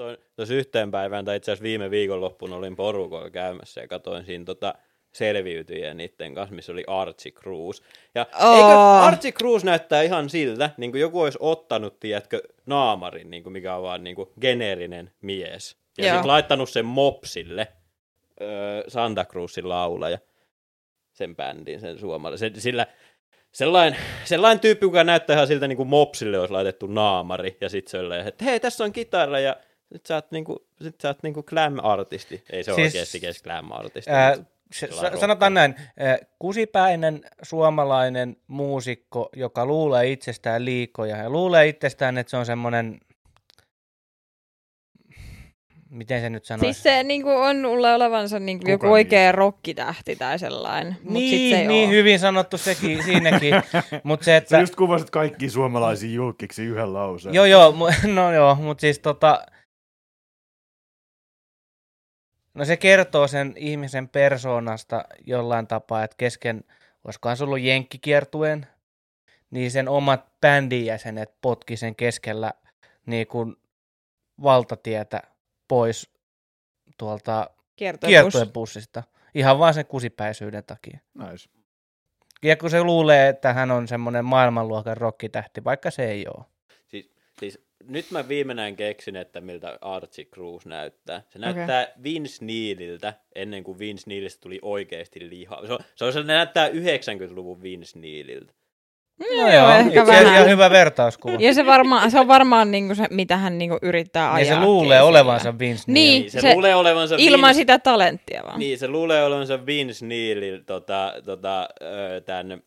Katoin tuossa yhteen päivään, tai itse asiassa viime viikonloppuna olin porukoilla käymässä ja katoin siinä tota selviytyjiä niiden kanssa, missä oli Archie Cruz. Ja Oo. eikö Archie Cruz näyttää ihan siltä, niin kuin joku olisi ottanut, tiedätkö, naamarin, niin kuin mikä on vaan niin kuin geneerinen mies. Ja sitten laittanut sen mopsille, öö, Santa Cruzin laulaja, sen bändin, sen suomalaisen. Sillä sellainen, sellainen tyyppi, joka näyttää ihan siltä, niin kuin mopsille olisi laitettu naamari, ja sitten se on silleen, että hei, tässä on kitara, ja sit sä oot niinku, sit sä oot niinku glam-artisti. Ei se siis, oikeasti kes glam-artisti. Ää, se, sanotaan näin, kusipäinen suomalainen muusikko, joka luulee itsestään liikoja ja luulee itsestään, että se on semmoinen, miten se nyt sanoisi? Siis se niinku, on luulee olevansa niinku Kuka joku niistä? oikea rokkitähti tai sellainen. Mut sit niin, se ei niin oo. hyvin sanottu sekin, siinäkin. Mutta se, Sä että... just kuvasit kaikki suomalaisia julkiksi yhden lauseen. Joo, joo, mu- no joo, mutta siis tota... No se kertoo sen ihmisen persoonasta jollain tapaa, että kesken, olisikohan se ollut jenkkikiertueen, niin sen omat bändin jäsenet potki sen keskellä niin kuin valtatietä pois tuolta kiertueen bussista. Ihan vaan sen kusipäisyyden takia. Nice. Ja kun se luulee, että hän on semmoinen maailmanluokan rokkitähti, vaikka se ei ole. Nyt mä viimeinen keksin, että miltä Archie Cruz näyttää. Se näyttää okay. Vince Neililtä, ennen kuin Vince Neilistä tuli oikeasti liha. Se on, se, on, se näyttää 90-luvun Vince Neililtä. No joo, ehkä vähän. hyvä vertauskuva. Ja se, varmaan, se on varmaan niinku se, mitä hän niinku yrittää Ja ajaa. se luulee olevansa Vince Neil. Niin, Niin, se, se- luulee olevansa Ilman Vince, sitä talenttia vaan. Niin, se luulee olevansa Vince Neilin, tota, tota, tämän,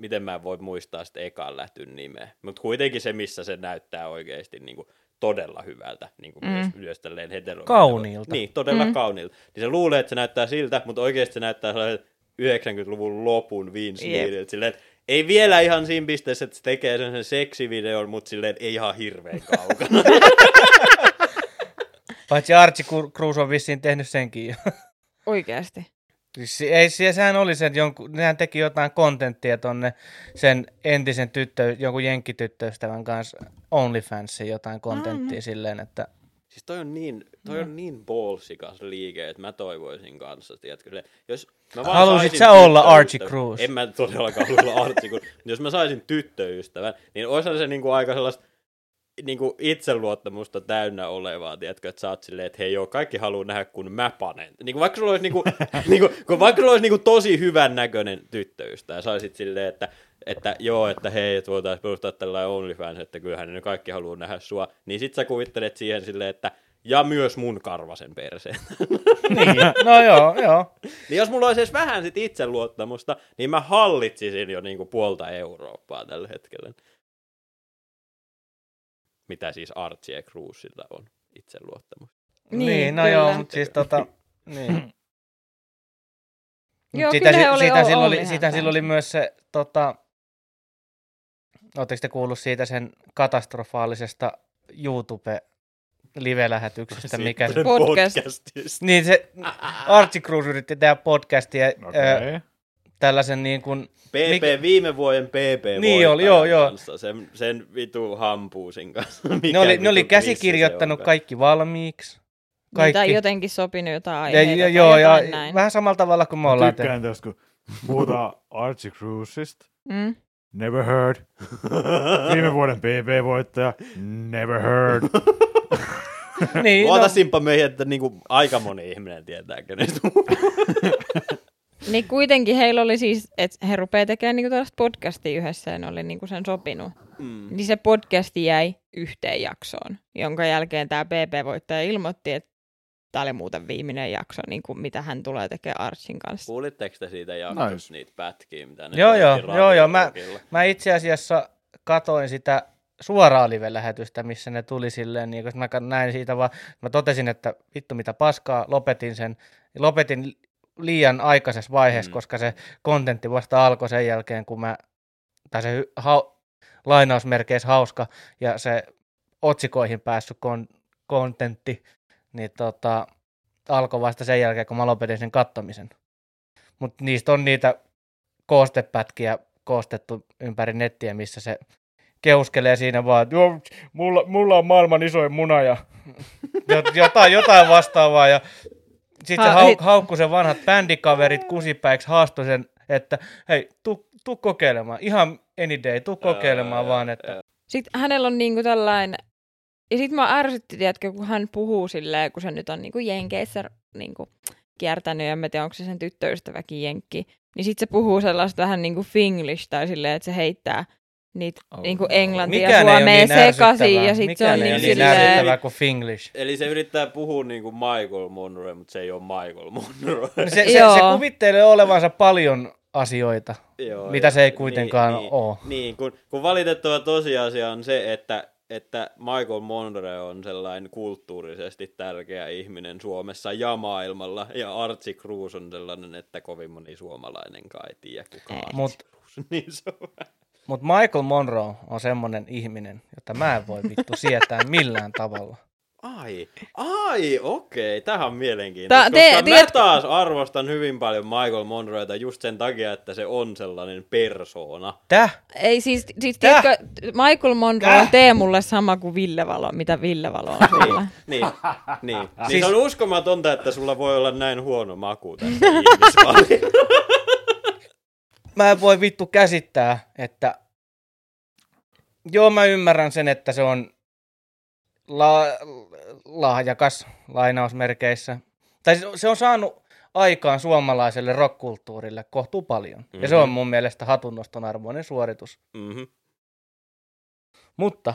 miten mä en voi muistaa sitä ekan lähtyn nimeä. Mutta kuitenkin se, missä se näyttää oikeasti niin kuin, todella hyvältä, niin kuin Mm. myös, myös tälleen hetero. Kauniilta. Niin, todella Mm. kauniilta. Niin se luulee, että se näyttää siltä, mutta oikeasti se näyttää sellaiselta 90-luvun lopun Vince. Silleen, että ei vielä ihan siinä pisteessä, että se tekee sen, sen seksivideon, mutta silleen ei ihan hirveän kaukana. Paitsi Archie Cru- Cruz on vissiin tehnyt senkin jo. Oikeasti. Siis ei, se- sehän oli se, että jonkun, nehän teki jotain kontenttia tonne sen entisen tyttö, jonkun jenkkityttöystävän kanssa OnlyFansiin jotain kontenttia Ah. silleen, että Siis toi on niin, toi on niin ballsikas liike, että mä toivoisin kanssa, tiedätkö se, jos mä vaan Halusit saisin sä olla Archie Cruz? En mä todellakaan halua olla Archie Cruz, jos mä saisin tyttöystävän, niin olisihan se niinku aika sellaista niinku itseluottamusta täynnä olevaa, tiedätkö, että sä oot silleen, että hei joo, kaikki haluaa nähdä, kun mä panen. Niinku vaikka sulla olisi, niinku, niinku, kun vaikka sulla olisi niinku tosi hyvän näköinen tyttöystävä, ja saisit silleen, että, että joo, että hei, että voitaisiin perustaa tällainen OnlyFans, että kyllähän ne kaikki haluaa nähdä sua, niin sit sä kuvittelet siihen silleen, että ja myös mun karvasen perseen. niin, no joo, joo. niin jos mulla olisi edes vähän sit itseluottamusta, niin mä hallitsisin jo niinku puolta Eurooppaa tällä hetkellä. Mitä siis Archie Cruzilla on itseluottamus. Niin, Niin, no kyllä. joo, mutta siis tota, niin. Joo, sitä, kyllä he oli sitä, sillä oli, sitä sillä oli myös se, tota, ootteko te kuullut siitä sen katastrofaalisesta YouTube-live-lähetyksestä, mikä se, Podcast. niin se Archie Cruz yritti tehdä podcastia okay. Tällaisen niin kuin, PP, Mikä- viime vuoden PP Niin oli, joo, joo. Kanssa, sen, sen vitu hampuusin kanssa. ne Mikä oli, ne oli klissi se käsikirjoittanut kaikki valmiiksi. kaikki. Niitä on jotenkin sopinut jotain ja, aiheita ja, tai joo, ja näin. vähän samalla tavalla kuin me ollaan tehty. tykkään tästä, kun puhutaan Archie Cruisista. Mm. Never heard. Viime vuoden BB-voittaja. Never heard. Niin, no, Luotasinpa meihin, että niinku aika moni ihminen tietää, kenestä Niin kuitenkin heillä oli siis, että he rupeaa tekemään niinku tällaista podcastia yhdessä ja ne oli niinku sen sopinut. mm. Niin se podcasti jäi yhteen jaksoon, jonka jälkeen tämä PP-voittaja ilmoitti, että tämä oli muuten viimeinen jakso, niin kuin mitä hän tulee tekemään Archin kanssa. Kuulitteko te siitä jaksosta Nice. niitä pätkiä, mitä ne Joo, joo, joo, joo, mä-? Mä itse asiassa katoin sitä suoraa live-lähetystä, missä ne tuli silleen, niin kun mä näin siitä vaan, mä totesin, että vittu mitä paskaa, lopetin sen, lopetin liian aikaisessa vaiheessa, Mm. koska se kontentti vasta alkoi sen jälkeen, kun mä, tai se hau, lainausmerkeissä hauska, ja se otsikoihin päässyt kon, kontentti, niin tota, alkoi vasta sen jälkeen, kun mä lopetin sen kattomisen. Mutta niistä on niitä koostepätkiä koostettu ympäri nettiä, missä se keuskelee siinä vaan, että mulla, mulla on maailman isoin muna ja jot- jotain, jotain vastaavaa. Ja sitten se Ha- hau, hei- haukkui sen vanhat bändikaverit kusipäiksi, haastoi sen, että hei, tuu, tuu kokeilemaan. Ihan any day, tuu kokeilemaan Ää, vaan, että ää, Sitten hänellä on niinku tällainen, ja sitten mä ärsytti, tiedätkö, kun hän puhuu silleen, kun se nyt on niinku Jenkeissä niinku kiertänyt, ja mä tiedä, onko se sen tyttöystäväkin Jenkki, niin sitten se puhuu sellaista vähän niinku finglish, tai silleen, että se heittää niitä Oh, niinku no. englantia ja mikään ei ole suomea niin sekaisin, ja se Mikään on ei niin ole niin silleen... kuin Finglish. Eli se yrittää puhua niin kuin Michael Monroe, mutta se ei ole Michael Monroe. No se, se, se kuvittelee olevansa paljon asioita, Joo, mitä se ei kuitenkaan niin, ole. Niin, kun, kun valitettava tosiasia on se, että, että Michael Monroe on sellainen kulttuurisesti tärkeä ihminen Suomessa ja maailmalla, ja Archie Cruz on sellainen, että kovin moni suomalainenkaan ei tiedä, kuka. Archie Mut- Cruz. Niin se on. Mutta Michael Monroe on semmonen ihminen, jota mä en voi vittu sietää millään tavalla. Ai, ai, okei, tähän on mielenkiintoista, Ta- te- koska tiedät- mä taas arvostan hyvin paljon Michael Monroeta just sen takia, että se on sellainen persoona. Täh? Ei siis, siis Täh? tiedätkö, Michael Monroe Täh? on Teemulle sama kuin Ville Valo, mitä Ville Valo on sulle. Niin, niin. niin Siis- se on uskomatonta, että sulla voi olla näin huono maku tässä. Mä en voi vittu käsittää, että... Joo, mä ymmärrän sen, että se on la- lahjakas lainausmerkeissä. Tai se- se on saanut aikaan suomalaiselle rockkulttuurille kohtuu paljon. Mm-hmm. Ja se on Mhm. mun mielestä hatunnoston arvoinen suoritus. mm-hmm. Mutta,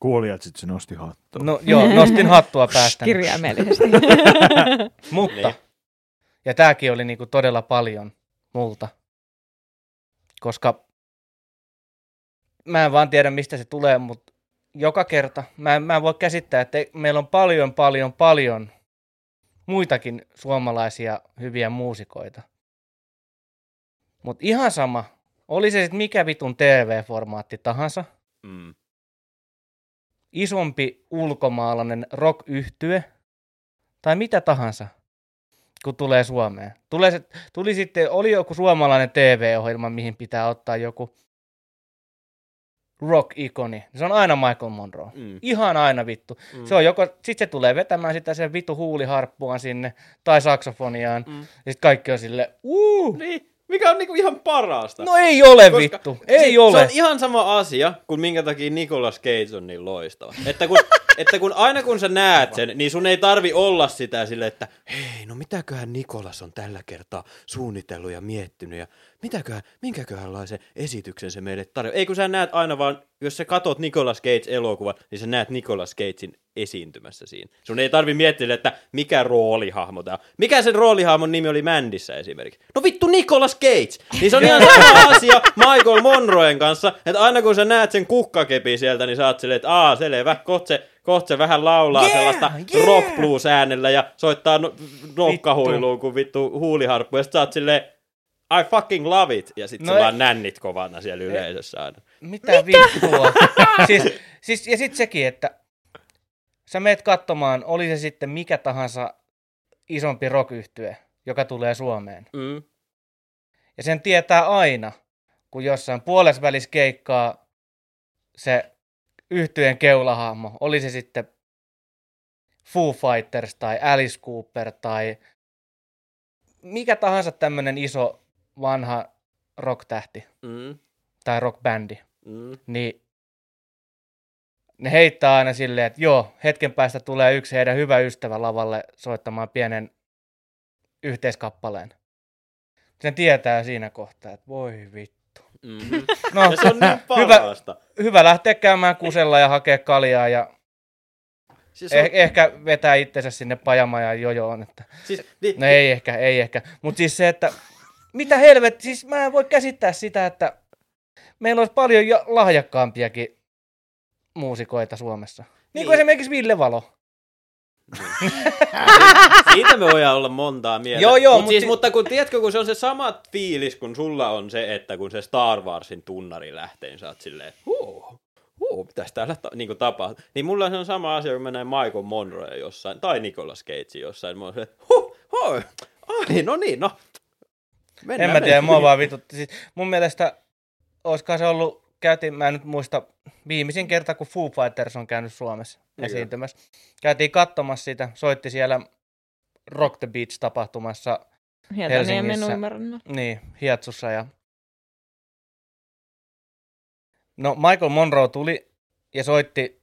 Kuulijat sitten se nosti hattua. no joo, nostin hattua päästä. Kirjaimellisesti. Mutta, Niin. ja tääkin oli niinku todella paljon multa, koska mä en vaan tiedä mistä se tulee, mutta joka kerta, mä en, mä en voi käsittää, että meillä on paljon, paljon, paljon muitakin suomalaisia hyviä muusikoita. Mutta ihan sama, oli se sitten mikä vitun TV-formaatti tahansa, Mm. isompi ulkomaalainen rock tai mitä tahansa, kun tulee Suomeen. Tulee se, tuli sitten, oli joku suomalainen TV-ohjelma, mihin pitää ottaa joku rock-ikoni. Se on aina Michael Monroe. Mm. Ihan aina vittu. Mm. Se on joko, sit se tulee vetämään sitä sen vittu huuliharppuaan sinne, tai saksofoniaan, Mm. ja sit kaikki on sille, uu, Niin, mikä on niinku ihan parasta. no ei ole Koska vittu, ei se, ole. Se on ihan sama asia, kuin minkä takia Nicolas Cage on niin loistava. Että kun, että kun aina kun sä näet sen, niin sun ei tarvi olla sitä sille, että hei, no mitäköhän Nikolas on tällä kertaa suunnitellut ja miettinyt ja mitäköhän, minkäköhänlaisen esityksen se meille tarjoaa. Ei kun sä näet aina vaan, jos sä katot Nicolas Cage-elokuvan, niin sä näet Nicolas Cagein esiintymässä siinä. Sun ei tarvi miettiä, että mikä roolihahmo tää on. Mikä sen roolihahmon nimi oli Mandissä esimerkiksi? No vittu Nicolas Cage! Niin se on ihan sama asia Michael Monroen kanssa, että aina kun sä näet sen kukkakepi sieltä, niin sä oot silleen, että aa, selvä, kohta se, koht se vähän laulaa Yeah, sellaista yeah. rock blues äänellä ja soittaa no, nokkahuiluun kuin vittu huuliharppu, ja sit sä oot silleen, I fucking love it, ja sit No no, ei- vaan nännit kovana siellä yleisössä aina. Mitä, Mitä? vittua? siis, siis, ja sitten sekin, että sä meet katsomaan, oli se sitten mikä tahansa isompi rock joka tulee Suomeen. Mm. Ja sen tietää aina, kun jossain puolesvälis keikkaa se yhtyeen keulahahmo, oli se sitten Foo Fighters tai Alice Cooper tai mikä tahansa tämmöinen iso vanha rock-tähti Mm, tai rock-bändi, mm. niin ne heittää aina silleen, että joo, hetken päästä tulee yksi heidän hyvä ystävä lavalle soittamaan pienen yhteiskappaleen. Sen tietää siinä kohtaa, että voi vittu. Mm-hmm. No, Ja se on niin hyvä, parasta. hyvä lähteä käymään kusella ja hakea kaljaa ja Siis, eh- on, ehkä vetää itsensä sinne pajamaan ja jojoon. Että... siis, niin, No ei ehkä, ei ehkä. Mutta siis se, että mitä helvet, siis mä en voi käsittää sitä, että meillä olisi paljon jo lahjakkaampiakin muusikoita Suomessa. Niin kuin Niin. esimerkiksi Ville Valo. Siitä me voidaan olla montaa mieltä. Joo, joo, Mut mut siis, si- mutta kun tiedätkö, kun se on se sama fiilis, kun sulla on se, että kun se Star Warsin tunnari lähtee, niin sä oot silleen, huu, huu, mitäs täällä ta- niin tapahtuu. Niin mulla se on sama asia, kun mä näen Michael Monroe jossain, tai Nicolas Cage jossain, mä oon silleen, huh, hoi, ai, no niin, no. en mä tiedä, mua vaan vitutti. Siis mun mielestä, olisikohan se ollut, käytiin, mä en nyt muista, viimeisin kerta, kun Foo Fighters on käynyt Suomessa Niin. esiintymässä. Käytiin katsomassa sitä, soitti siellä Rock the Beach-tapahtumassa Helsingissä. Niin, Hietsussa ja... No Michael Monroe tuli ja soitti,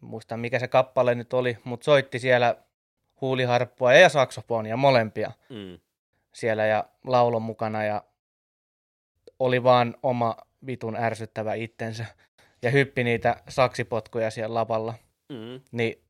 muista mikä se kappale nyt oli, mutta soitti siellä huuliharppua ja saksofonia, molempia Mm. siellä ja laulon mukana ja oli vaan oma vitun ärsyttävä itsensä ja hyppi niitä saksipotkuja siellä lavalla. Mm. Niin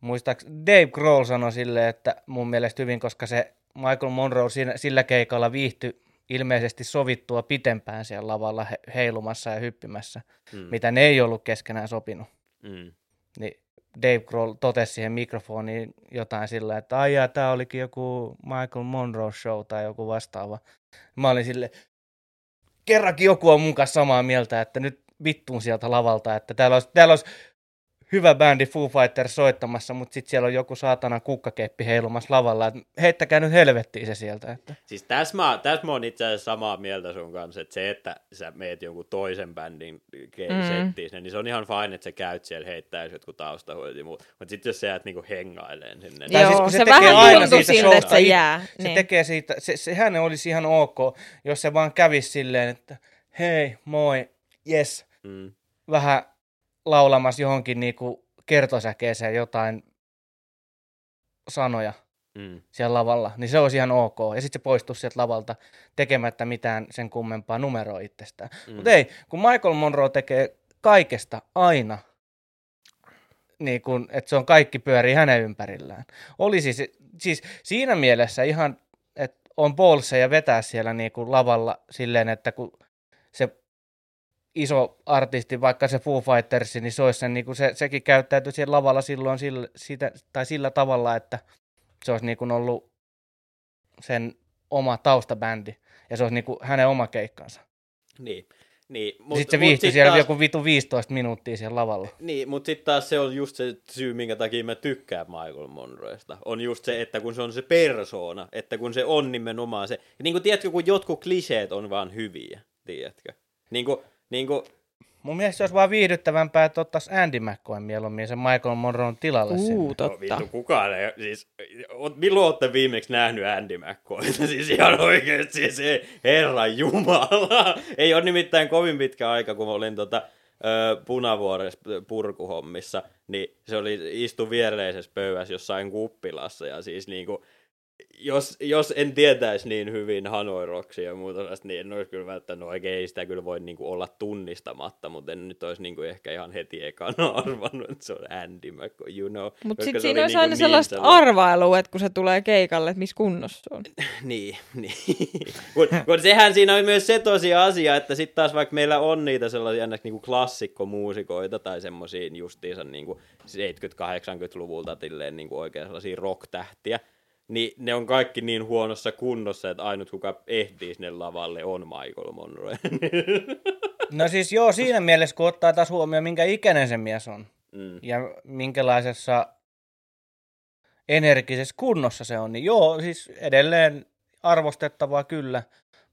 muistaaks Dave Grohl sanoi silleen, että mun mielestä hyvin, koska se Michael Monroe siinä, sillä keikalla viihtyi ilmeisesti sovittua pitempään siellä lavalla he, heilumassa ja hyppimässä, Mm. mitä ne ei ollut keskenään sopinut. Mm. Niin Dave Grohl totesi siihen mikrofoniin jotain sillä, että ai jaa, tää olikin joku Michael Monroe show tai joku vastaava. Mä olin sille kerrankin joku on mun kanssa samaa mieltä, että nyt vittuun sieltä lavalta, että täällä olisi, täällä olisi hyvä bändi Foo Fighters soittamassa, mutta sitten siellä on joku saatana kukkakeppi heilumassa lavalla, että heittäkää nyt helvettiin se sieltä. Että. Siis tässä mä, tässä mä oon itse asiassa samaa mieltä sun kanssa, että se, että sä meet jonkun toisen bändin Mm. settiin, sinne, niin se on ihan fine, että sä käyt siellä heittää jotkut taustahuolit ja muut. Mutta sitten jos sä jäät niinku hengaileen sinne, Tai Joo, siis kun se, se se vähän tekee aina siitä siltä, että se jää. Se niin. tekee siitä, se, sehän olisi ihan ok, jos se vaan kävisi silleen, että hei, moi, yes, mm, vähän laulamassa johonkin niinku kertosäkeeseen jotain sanoja mm, siellä lavalla, niin se olisi ihan ok. Ja sitten se poistuu sieltä lavalta tekemättä mitään sen kummempaa numeroa itsestään. mm. Mutta ei, kun Michael Monroe tekee kaikesta aina, niin kun, että se on kaikki pyörii hänen ympärillään. Olisi siis, siis siinä mielessä ihan, että on bolseja vetää siellä niin kuin lavalla silleen, että kun iso artisti, vaikka se Foo Fighters, niin se, olisi sen, niin kuin se sekin käyttäytyy siellä lavalla silloin sillä, sitä, tai sillä tavalla, että se olisi niin kuin ollut sen oma taustabändi ja se olisi niin kuin hänen oma keikkansa. Niin. Niin, Mut, sitten se viihtyi siellä taas... joku vitu 15 minuuttia siellä lavalla. Niin, mutta sitten taas se on just se syy, minkä takia mä tykkään Michael Monroesta. On just se, että kun se on se persoona, että kun se on nimenomaan se. Niin kuin tiedätkö, kun jotkut kliseet on vaan hyviä, tiedätkö? Niin kuin, niin kuin, Mun mielestä se olisi vaan viihdyttävämpää, että ottaisi Andy McCoy mieluummin sen Michael Monroon tilalle sinne. Uu, no, totta. vittu, kukaan ei, siis, oot- milloin olette viimeksi nähnyt Andy McCoyta? Siis ihan oikeesti se herran jumala. Ei ole nimittäin kovin pitkä aika, kun olin tota, Punavuoressa purkuhommissa, niin se oli istu viereisessä pöydässä jossain kuppilassa ja siis niinku, jos, jos en tietäisi niin hyvin Hanoi Rocksia ja muuta sellaista, niin en olisi kyllä välttämättä, no oikein ei sitä kyllä voi niinku olla tunnistamatta, mutta en nyt olisi niinku ehkä ihan heti ekana arvannut, että se on Andy McCoy, you know. Mutta sitten siinä oli olisi niinku aina niin sellaista sellainen- arvailua, että kun se tulee keikalle, että missä kunnossa se on. Niin, niin. kun, kun sehän siinä on myös se tosi asia, että sitten taas vaikka meillä on niitä sellaisia ns. Niinku klassikkomuusikoita tai semmoisia justiinsa niinku 70-80-luvulta tilleen niinku oikein sellaisia rock-tähtiä, niin ne on kaikki niin huonossa kunnossa, että ainut kuka ehtii sinne lavalle on Michael Monroe. No siis joo, siinä mielessä kun ottaa taas huomioon, minkä ikäinen se mies on mm. ja minkälaisessa energisessä kunnossa se on, niin joo, siis edelleen arvostettavaa kyllä,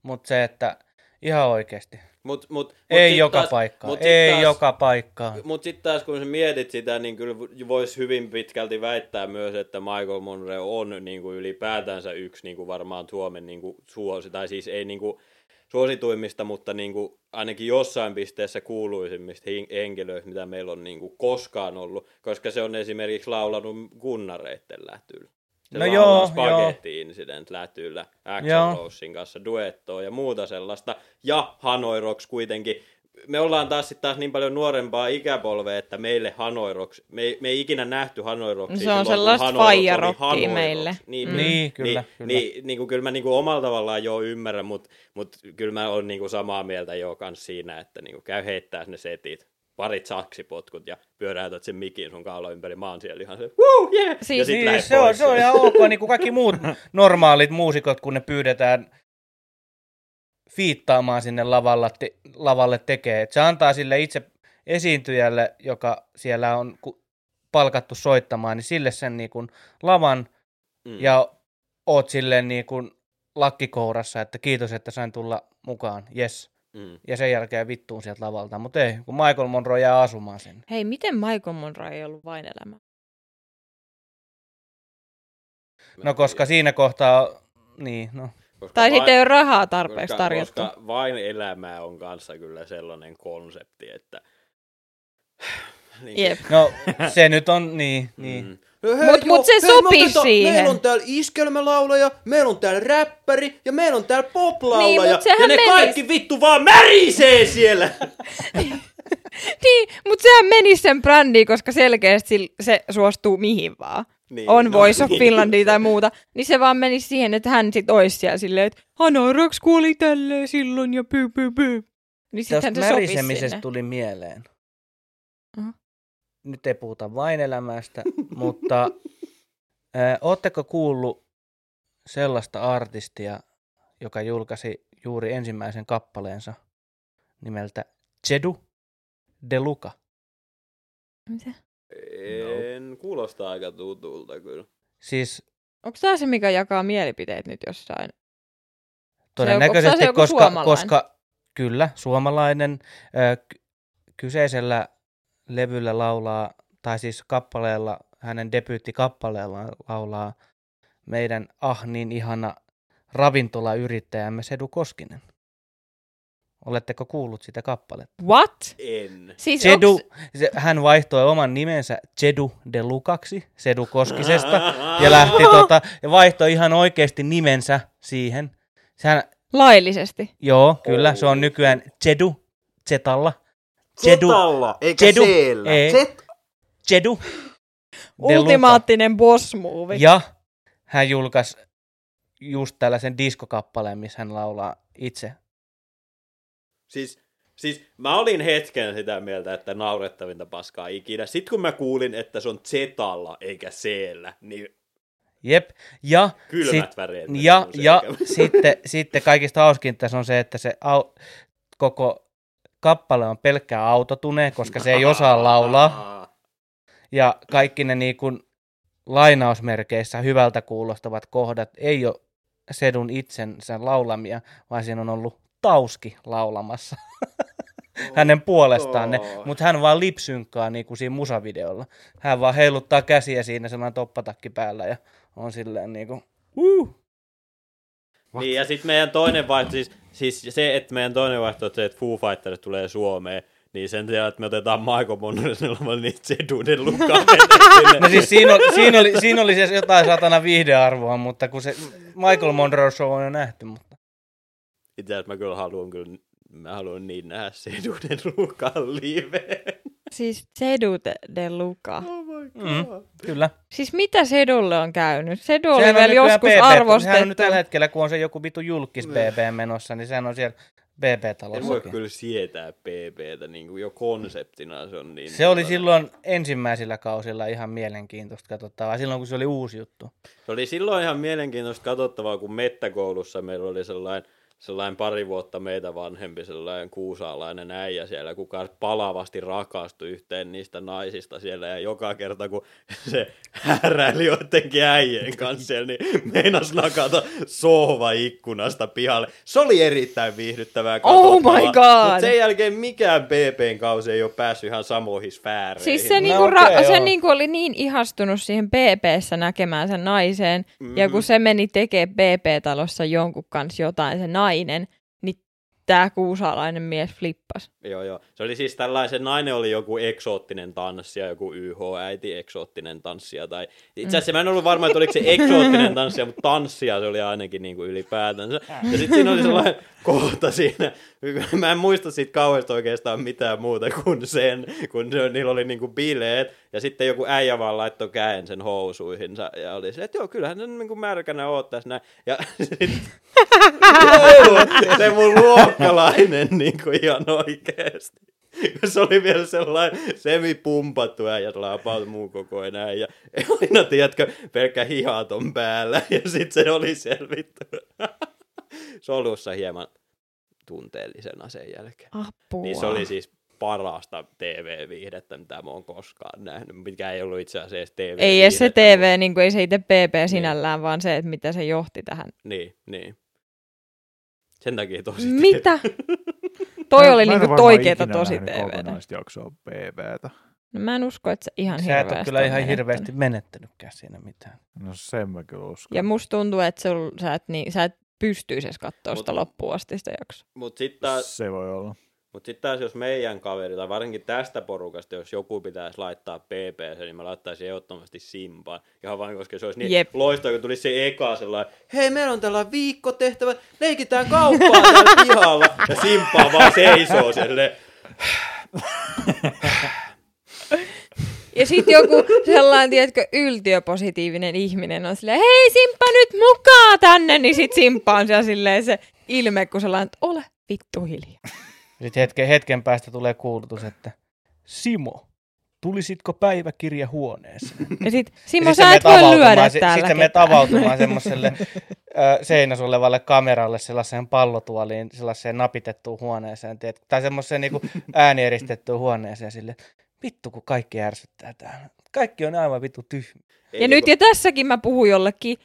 mutta se, että ihan oikeasti. Mut, mut, mut Ei sit joka taas, paikkaan. mut Ei taas, joka paikkaan. Mutta sitten taas kun sä mietit sitä, niin kyllä voisi hyvin pitkälti väittää myös, että Michael Monroe on niin kuin ylipäätänsä yksi niin kuin varmaan Suomen niin kuin suosi, tai siis ei niin kuin suosituimmista, mutta niin kuin ainakin jossain pisteessä kuuluisimmista henkilöistä, mitä meillä on niin kuin koskaan ollut, koska se on esimerkiksi laulanut Gunnareitten lätyllä. Se No joo, Spaghetti Incident lätyllä, Joo. Axl Rosein kanssa duettoa ja muuta sellaista. Ja Hanoi Rocks kuitenkin. Me ollaan taas sit taas niin paljon nuorempaa ikäpolvea, että meille Hanoi Rocks, me, ei, me ei ikinä nähty Hanoi Rocksia Se on silloin, sellaista faijarockia Hanoi meille. Rocks. Niin, Mm. Niin, kyllä, niin, kyllä. Niin, niin kuin, kyllä mä niin kuin omalla tavallaan jo ymmärrän, mutta mut, kyllä mä olen niin kuin samaa mieltä jo kans siinä, että niin kuin käy heittää ne setit, parit saksipotkut ja pyöräytät sen mikin sun kaula ympäri. Oon siellä ihan se, woo, yeah! Siis- ja sit Niin, lähet se, on, se on ihan ok, niin kuin kaikki muut normaalit muusikot, kun ne pyydetään fiittaamaan sinne lavalla, te, lavalle tekee. Et se antaa sille itse esiintyjälle, joka siellä on palkattu soittamaan, niin sille sen niin kuin lavan Mm. ja oot silleen niin kuin lakkikourassa, että kiitos, että sain tulla mukaan, yes. Mm. Ja sen jälkeen vittuun sieltä lavalta, mutta ei, kun Michael Monroe jää asumaan sinne. Hei, miten Michael Monroe ei ollut vain elämä? Mä No koska siinä kohtaa, niin, no. Koska Tai vain- sitten ei ole rahaa tarpeeksi koska, tarjottu. Koska vain elämää on kanssa kyllä sellainen konsepti, että... niin, Jep. No, se nyt on, niin, niin. Mm. Mut- mut se sopis siihen. Meillä on täällä iskelmälaulaja, meillä on täällä räppäri ja meillä on täällä poplaulaja. Niin, ja ne menis- kaikki vittu vaan märisee siellä. Niin, mutta sehän meni sen brändiin, koska selkeästi se suostuu mihin vaan. niin, On Voice of niin. Finlandia tai muuta. Niin se vaan meni siihen, että hän sit ois siellä silleen, että Hanoi Rocks kuoli tälleen silloin ja pyy pyy pyy. Niin Tästä sittenhän se sopisi märisemisestä sinne. tuli mieleen. Nyt ei puhuta vain elämästä, mutta äh, ootteko kuullut sellaista artistia, joka julkaisi juuri ensimmäisen kappaleensa nimeltä Jedu De Luca? Mitä? En, kuulostaa aika tutulta kyllä. Siis Onko tämä se, mikä jakaa mielipiteet nyt jossain? todennäköisesti, se joku koska, koska kyllä, suomalainen ö, ky- kyseisellä levyllä laulaa, tai siis kappaleella, hänen debyyttikappaleellaan laulaa meidän ah niin ihana ravintolayrittäjämme Sedu Koskinen. Oletteko kuullut sitä kappaletta? What? En. Siis Jedu, onks... se, hän vaihtoi oman nimensä Jedu de Lukaksi, Sedu Koskisesta, ja lähti tota, ja vaihtoi ihan oikeasti nimensä siihen. Sehän, laillisesti? joo, kyllä, se on Oh. nykyään Jedu, Zetalla. Jedu, Zetalla, eikä Jedu, seellä. ei. Zet, Jedu. Ultimaattinen boss move. Ja hän julkaisi just tällaisen diskokappaleen, missä hän laulaa itse. Siis, siis mä olin hetken sitä mieltä, että naurettavinta paskaa ikinä. Sitten kun mä kuulin, että se on Zetalla eikä Seellä, niin Jep, ja kylmät Sit- väreet. Ja, ja sitten, sitten kaikista hauskinta tässä on se, että se au, koko kappale on pelkkää autotune, koska se ei osaa laulaa. Ja kaikki ne niin kuin lainausmerkeissä hyvältä kuulostavat kohdat ei ole Sedun itsensä laulamia, vaan siinä on ollut Tauski laulamassa hänen puolestaan ne, mutta hän vaan lipsynkkaa niin kuin siinä musavideolla. Hän vaan heiluttaa käsiä siinä sellainen toppatakki päällä ja on silleen niin kuin, uh. Niin, ja sitten meidän toinen vaihtoehto, siis, siis se, että meidän toinen vaihtoehto on se, että Foo Fighters tulee Suomeen, niin sen sijaan, että me otetaan Michael Monroe, niin Zedunen lukaan No siis siinä oli, siinä oli, siinä oli se jotain satana viihdearvoa, mutta kun se Michael Monroe show on jo nähty, mutta Itse asiassa mä kyllä haluan kyllä, mä haluan niin nähdä Zedunen lukaan liveen. Siis Sedu de, de Luca. Mm. kyllä. Siis mitä Sedulle on käynyt? Sedu oli Sehän on vielä joskus BB Sehän on arvostettu. nyt tällä hetkellä, kun on se joku vitu julkis BB menossa, niin sehän on siellä En voi BB-talossakin. kyllä sietää PPtä, niin kuin jo konseptina se on niin... Se oli silloin ensimmäisillä kausilla ihan mielenkiintoista katsottavaa, silloin kun se oli uusi juttu. Se oli silloin ihan mielenkiintoista katsottavaa, kun mettäkoulussa meillä oli sellainen, sellainen pari vuotta meitä vanhempi sellainen kuusaalainen äijä siellä, kuka palavasti rakastui yhteen niistä naisista siellä ja joka kerta kun se häräili joidenkin äijien kanssa siellä, niin meinas nakata sohva ikkunasta pihalle. Se oli erittäin viihdyttävää Oh my God! Mutta sen jälkeen mikään BBn kausi ei ole päässyt ihan samoihin sfääreihin. Siis se, No niinku, okei, ra- se niinku oli niin ihastunut siihen BBssä näkemään sen naiseen, mm-hmm. ja kun se meni tekemään BB-talossa jonkun kanssa jotain, se nainen, niin tämä kuusaalainen mies flippas. Joo, joo. Se oli siis tällainen, nainen oli joku eksoottinen tanssija, joku YH-äiti eksoottinen tanssija. Tai... Itse asiassa mä en ollut varma, että oliko se eksoottinen tanssija, mutta tanssija se oli ainakin niin kuin ylipäätänsä. Ja sitten siinä oli sellainen kohta siinä, mä en muista siitä kauheasti oikeastaan mitään muuta kuin sen, kun se, niillä oli niin kuin bileet, ja sitten joku äijä vaan laittoi käen sen housuihinsa, ja oli silleen, että joo, kyllähän se niin kuin märkänä oot tässä näin. Ja sitten se mun luokkalainen niin kuin ihan oikeesti. Se oli vielä sellainen semipumpattu äijä, sellainen about muu kokoinen ja aina, tiedätkö, pelkkä hihaton päällä, ja sitten se oli selvitty. Solussa hieman tunteellisena sen jälkeen. Apua. Niin se oli siis parasta TV-viihdettä, mitä mä oon koskaan nähnyt, mikä ei ollut itse asiassa edes TV. Ei edes se TV, niin kuin ei se itse PP sinällään, vaan se, että mitä se johti tähän. Niin, niin. Sen takia tosi Mitä? Toi Mä- oli mä niinku ole varmaan oikeeta ikinä tosi TVtä. kokonaista jaksoa BBtä. No mä en usko, että se ihan Sä et hirveästi ole kyllä on ihan menettänyt. hirveästi menettänytkään siinä mitään. No sen mä kyllä uskon. Ja musta tuntuu, että sul, sä, et, niin, sä et pystyisi edes katsoa Mut- sitä loppuun asti sitä jaksoa. Mutta sitten taas, Se voi olla. Mut sit taas, jos meidän kaveri, tai varsinkin tästä porukasta, jos joku pitäisi laittaa PP, niin mä laittaisin ehdottomasti Simpaan. Ihan vain, koska se olisi niin Jep. loistava, kun tulisi se eka sellainen, hei, meillä on tällainen viikkotehtävä, leikitään kauppaa täällä pihalla. Ja Simpaa vaan seisoo silleen, Ja sitten joku sellainen, tiedätkö, yltiöpositiivinen ihminen on silleen, hei Simppa nyt mukaan tänne, niin sit Simppa on siellä silleen se ilme, kun sellainen, että ole vittu hiljaa. Sitten hetken, hetken päästä tulee kuulutus, että Simo, tulisitko päiväkirjahuoneeseen? Ja sit Simo, Ja sit sä et voi lyödä sit- täällä Sitten sä menet ketään. avautumaan semmoiselle seinässä olevalle kameralle, sellaiseen pallotuoliin, sellaiseen napitettuun huoneeseen, tiedät, tai semmoiseen niinku äänieristettyyn huoneeseen sille, vittu kun kaikki ärsyttää täällä. Kaikki on aivan vittu tyhmiä. Ja nyt ja tässäkin mä puhun jollekin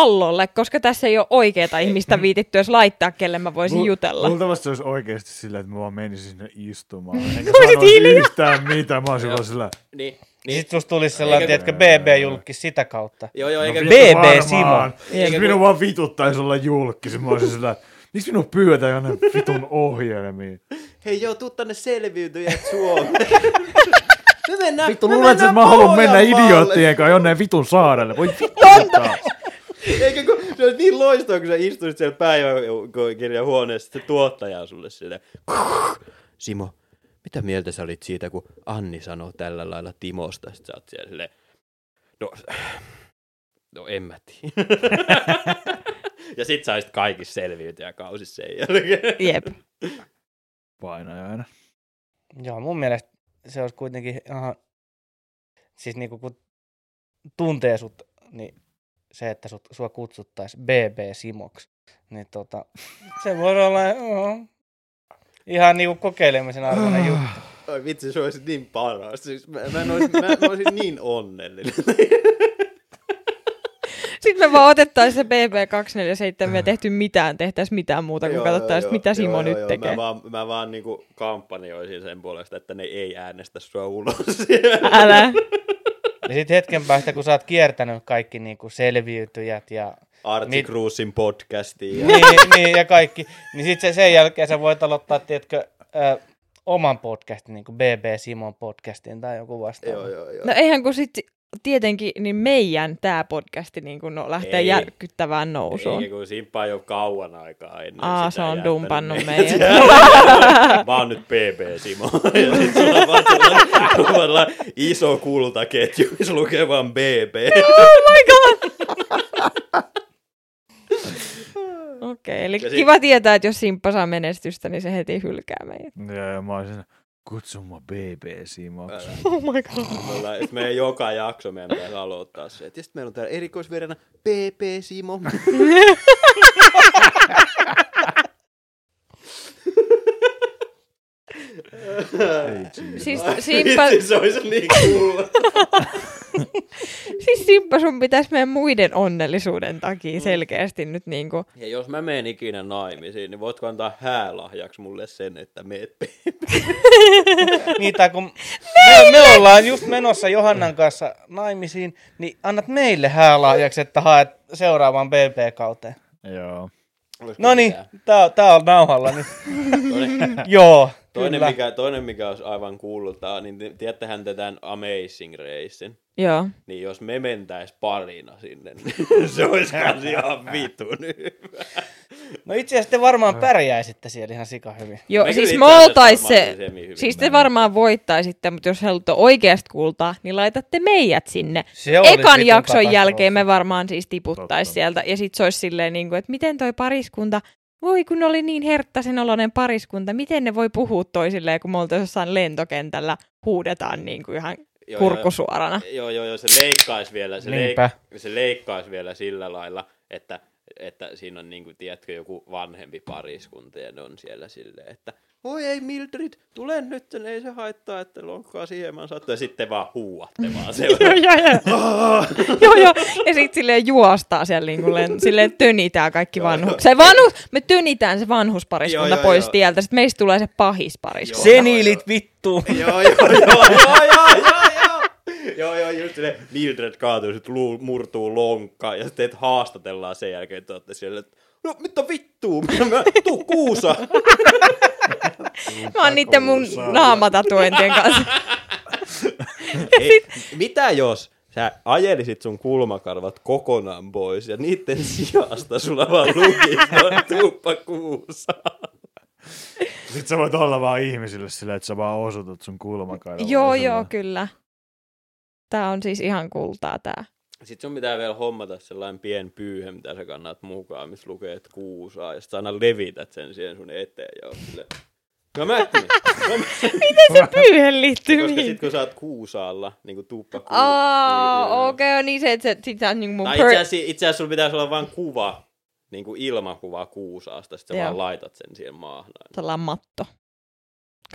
pallolle, koska tässä ei ole oikeeta ihmistä viititty edes laittaa, kelle mä voisin Lu- jutella. Luultavasti se olisi oikeasti sillä, että mä vaan menisin sinne istumaan. Enkä sanoisi hiljaa. yhtään mitään. Mä olisin vaan sillä, Niin, Niin. niin, Sitten susta tulisi sellainen, Eikä- tiedätkö, BB-julkis sitä kautta. joo, joo, eikä no, kun- vittu BB. Simo. Eikä minun vaan vituttaisi olla julkis, mä olisin sillä, miksi minun pyydetään jonne vitun ohjelmiin? hei joo, tuu tänne selviytyjät Suomeen. me mennään, Vittu, me luulet, että mä haluan mennä idioottien kanssa jonne vitun saarelle. Voi vittu. Eikä kun se olisi niin loistavaa, kun sä istuisit siellä päiväkirjan huoneessa, se tuottaja on sulle silleen, Simo, mitä mieltä sä olit siitä, kun Anni sanoi tällä lailla Timosta? Sitten sä oot siellä silleen, no, no en mä tiedä. ja sit saisit kaikissa selviytyjä kausissa sen jälkeen. Jep. Painajainen. Joo, mun mielestä se olisi kuitenkin ihan, siis niinku kun tuntee sut, niin se, että sut, sua kutsuttaisiin BB Simoksi, niin tota, se voi olla joo, ihan niinku kokeilemisen arvoinen juttu. Ai vitsi, se olisi niin paras. Siis mä, mä, en olisi, mä, mä olisin niin onnellinen. Sitten me vaan otettaisiin se BB247 ja tehty mitään, tehtäisiin mitään muuta kuin Joo, katsottaisiin, mitä Simo joo, nyt joo, tekee. Mä vaan, mä vaan niinku kampanjoisin sen puolesta, että ne ei äänestä sua ulos. Älä. Ja sitten hetken päästä, kun sä oot kiertänyt kaikki niinku selviytyjät ja, Artsi Mit- Cruisin podcastiin. Ja... niin, niin, ja kaikki, niin sitten sen jälkeen sä voit aloittaa, tiedätkö, ö, oman podcastin, niin kuin BB Simon podcastin tai joku vastaava. joo, joo, joo. No eihän kun sitten tietenkin niin meidän tämä podcasti niin kun no, lähtee Ei. järkyttävään nousuun. Eikä kun Simppa ei ole kauan aikaa ennen Aa, sitä se on dumpannut meitä. meidät. Mä oon nyt PP Simo. ja sit sulla on vaan sellainen, sellainen iso kultaketju, missä lukee vaan BB. oh my god! Okei, eli Ja sit- kiva tietää, että jos Simppa saa menestystä, niin se heti hylkää meidät. Ja, ja mä olisin, Kutsu mua BBC-maksu. Oh my god. Me ollaan, meidän joka jakso meidän pitää aloittaa se. Ja sitten meillä on täällä erikoisverena bbc Simo. siis. Vitsi, se olisi niin cool. siis Simppa sun pitäisi meidän muiden onnellisuuden takia selkeästi nyt niinku... Ja jos mä menen ikinä naimisiin, niin voitko antaa häälahjaksi mulle sen, että meet Niin, tai kun me, me ollaan just menossa Johannan kanssa naimisiin, niin annat meille häälahjaksi, että haet seuraavaan BP-kauteen. Joo. No niin, tää, tää on nauhalla nyt. Toinen, Joo, toinen, kyllä. mikä, toinen, mikä olisi aivan kuultaa, niin te- tiedättehän te tämän Amazing Racein. Joo. Niin jos me mentäis parina sinne, niin se olisi kans ihan vitun hyvä. No itse asiassa te varmaan pärjäisitte siellä ihan sika hyvin. Joo, Me siis me oltais se... siis te varmaan voittaisitte, mutta jos haluatte oikeasti kuultaa, niin laitatte meidät sinne. Se Ekan jakson jälkeen me varmaan siis tiputtais Totta. sieltä. Ja sit se olisi silleen, niin kuin, että miten toi pariskunta, voi kun oli niin herttaisen oloinen pariskunta, miten ne voi puhua toisilleen, kun me oltaisiin jossain lentokentällä, huudetaan niin kuin ihan Joo, kurkkusuorana. Joo, joo, joo, se leikkaisi vielä, se, Niinpä. leik- se leikkaisi vielä sillä lailla, että, että siinä on, niin kuin, tiedätkö, joku vanhempi pariskunta ja ne on siellä silleen, että voi ei Mildred, tule nyt, ei se haittaa, että lonkkaa hieman sattuu. Ja sitten vaan huuatte vaan Joo, siellä. joo, joo. joo, joo. Ja sitten silleen juostaa siellä, niin kuin, silleen tönitään kaikki vanhus. Se vanhus, me tönitään se vanhuspariskunta Joo, joo, pois joo. tieltä, sitten meistä tulee se pahispariskunta. Seniilit vittu. joo, joo, joo, joo, joo, joo, joo. Joo, joo, just silleen, Mildred kaatuu, sit lu- murtuu lonkkaan, ja sitten teet haastatellaan sen jälkeen, että olette siellä, että no mitä vittua, mä tuu kuusa. Mä oon niiden mun naamatatuointien kanssa. Ei, mitä jos sä ajelisit sun kulmakarvat kokonaan pois ja niiden sijasta sulla vaan lukisi tuuppa kuusa. Sitten sä voit olla vaan ihmisille silleen, että sä vaan osoitat sun kulmakaivoa. joo, joo, kyllä. Tää on siis ihan kultaa tää. Sitten sun pitää vielä hommata sellainen pien pyyhe, mitä sä kannat mukaan, missä lukee, että kuusaa, ja sit sä aina levität sen siihen sun eteen, ja oot silleen, No mä äkkiä. No, Miten se pyyhe liittyy koska sit kun sä oot kuusaalla, niin kuin tuppa kuu, Aa, okei, okay, niin se, että se, sit sä oot niinku mun Tai per... itse asiassa, itse asiassa sulla pitäisi olla vain kuva, niin kuin ilmakuva kuusaasta, sitten sä Joo. vaan laitat sen siihen maahan. Tällä matto.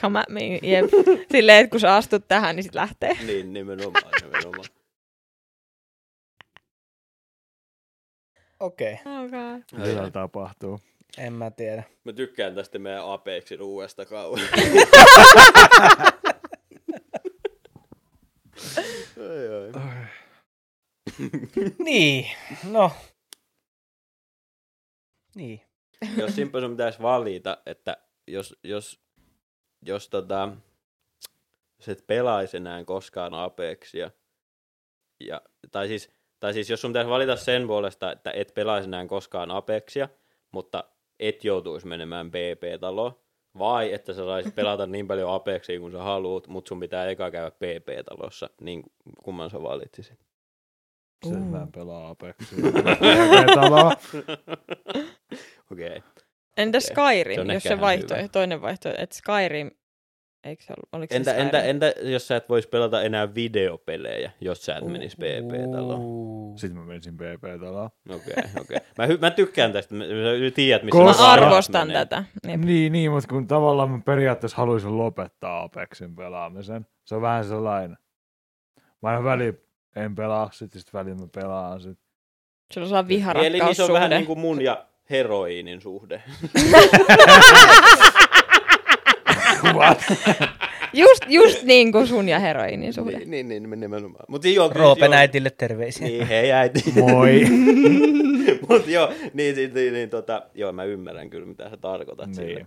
Come at me, jep. Silleen, että kun sä astut tähän, niin sit lähtee. Niin, nimenomaan, nimenomaan. Okei, Okay. Mitä tapahtuu? en mä tiedä. Mä tykkään tästä meidän Apexin uudesta kaudesta. ai, ai. Niin, no. Niin. Jos Simppa sun pitäisi valita, että jos, jos, jos tota, jos et pelaisi enää koskaan Apexia, ja, tai, siis, tai siis jos sun pitäisi valita sen puolesta, että et pelaisi enää koskaan Apexia, mutta et joutuisi menemään PP-taloon, vai että sä saisit pelata niin paljon Apexia kuin sä haluut, mutta sun pitää eka käydä PP-talossa, niin kumman sä valitsisit? Sen Uh. mä pelaa Apexia. Okei. Okay. Entä. Skyrim, Se jos se vaihtoehto, toinen vaihtoehto, että Skyrim, eikö se ollut, oliko Entä, se entä, entä jos sä et vois pelata enää videopelejä, jos sä et menisi PP-taloon? Uu. Sitten mä menisin PP-taloon. Okei, okei. Mä, hy- mä tykkään tästä, mä, mä tiedät missä Mä Koska- parhaat arvostan menee. tätä. Jep. Niin, niin, mutta kun tavallaan mä periaatteessa haluaisin lopettaa Apexin pelaamisen. Se on vähän sellainen. Mä aina väliin en pelaa, sitten sit väliin mä pelaan sit. Sulla on Eli niin se on vähän viharakkaussuhde. niin kuin mun ja heroiinin suhde. Just, just niin kuin sun ja heroinin suhde. niin, niin, niin, nimenomaan. Mutta joo, Roopen joo. äitille terveisiä. Niin, hei äiti. Moi. Mut joo, niin, niin, niin, niin tota, joo, mä ymmärrän kyllä, mitä sä tarkoitat Niin. sille.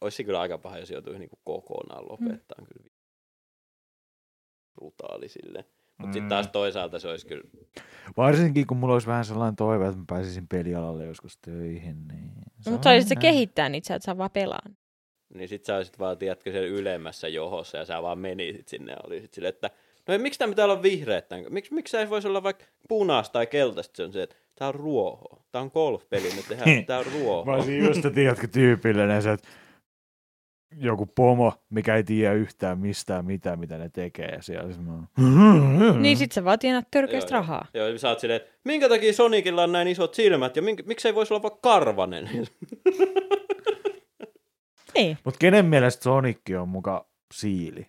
Olisi se kyllä aika paha, jos joutuisi niinku kokonaan lopettaa. Mm. Kyllä brutaali silleen. Mutta Mm. sitten taas toisaalta se olisi kyllä Varsinkin kun mulla olisi vähän sellainen toive, että mä pääsisin pelialalle joskus töihin. Niin Mutta saisit se kehittää että sä vaan pelaa. Niin sit sä olisit vaan, tiedätkö, siellä ylemmässä johossa ja sä vaan menisit sinne ja olisit silleen, että no ei, miksi tää pitää olla vihreät? Miksi, miksi sä ei voisi olla vaikka punaista tai keltaista? Se on se, että tää on ruoho. Tää on golfpeli, me tehdään, tää on ruoho. Mä olisin just, että tiedätkö, tyypillinen se, että joku pomo, mikä ei tiedä yhtään mistään mitään, mitä ne tekee. Ja siellä mä... Niin sit sä vaan tienat törkeästä Joo, rahaa. Joo, ja sä oot silleen, että minkä takia Sonicilla on näin isot silmät ja mink, miksei voisi olla vaikka karvanen? Niin, Mutta kenen mielestä Sonic on muka siili?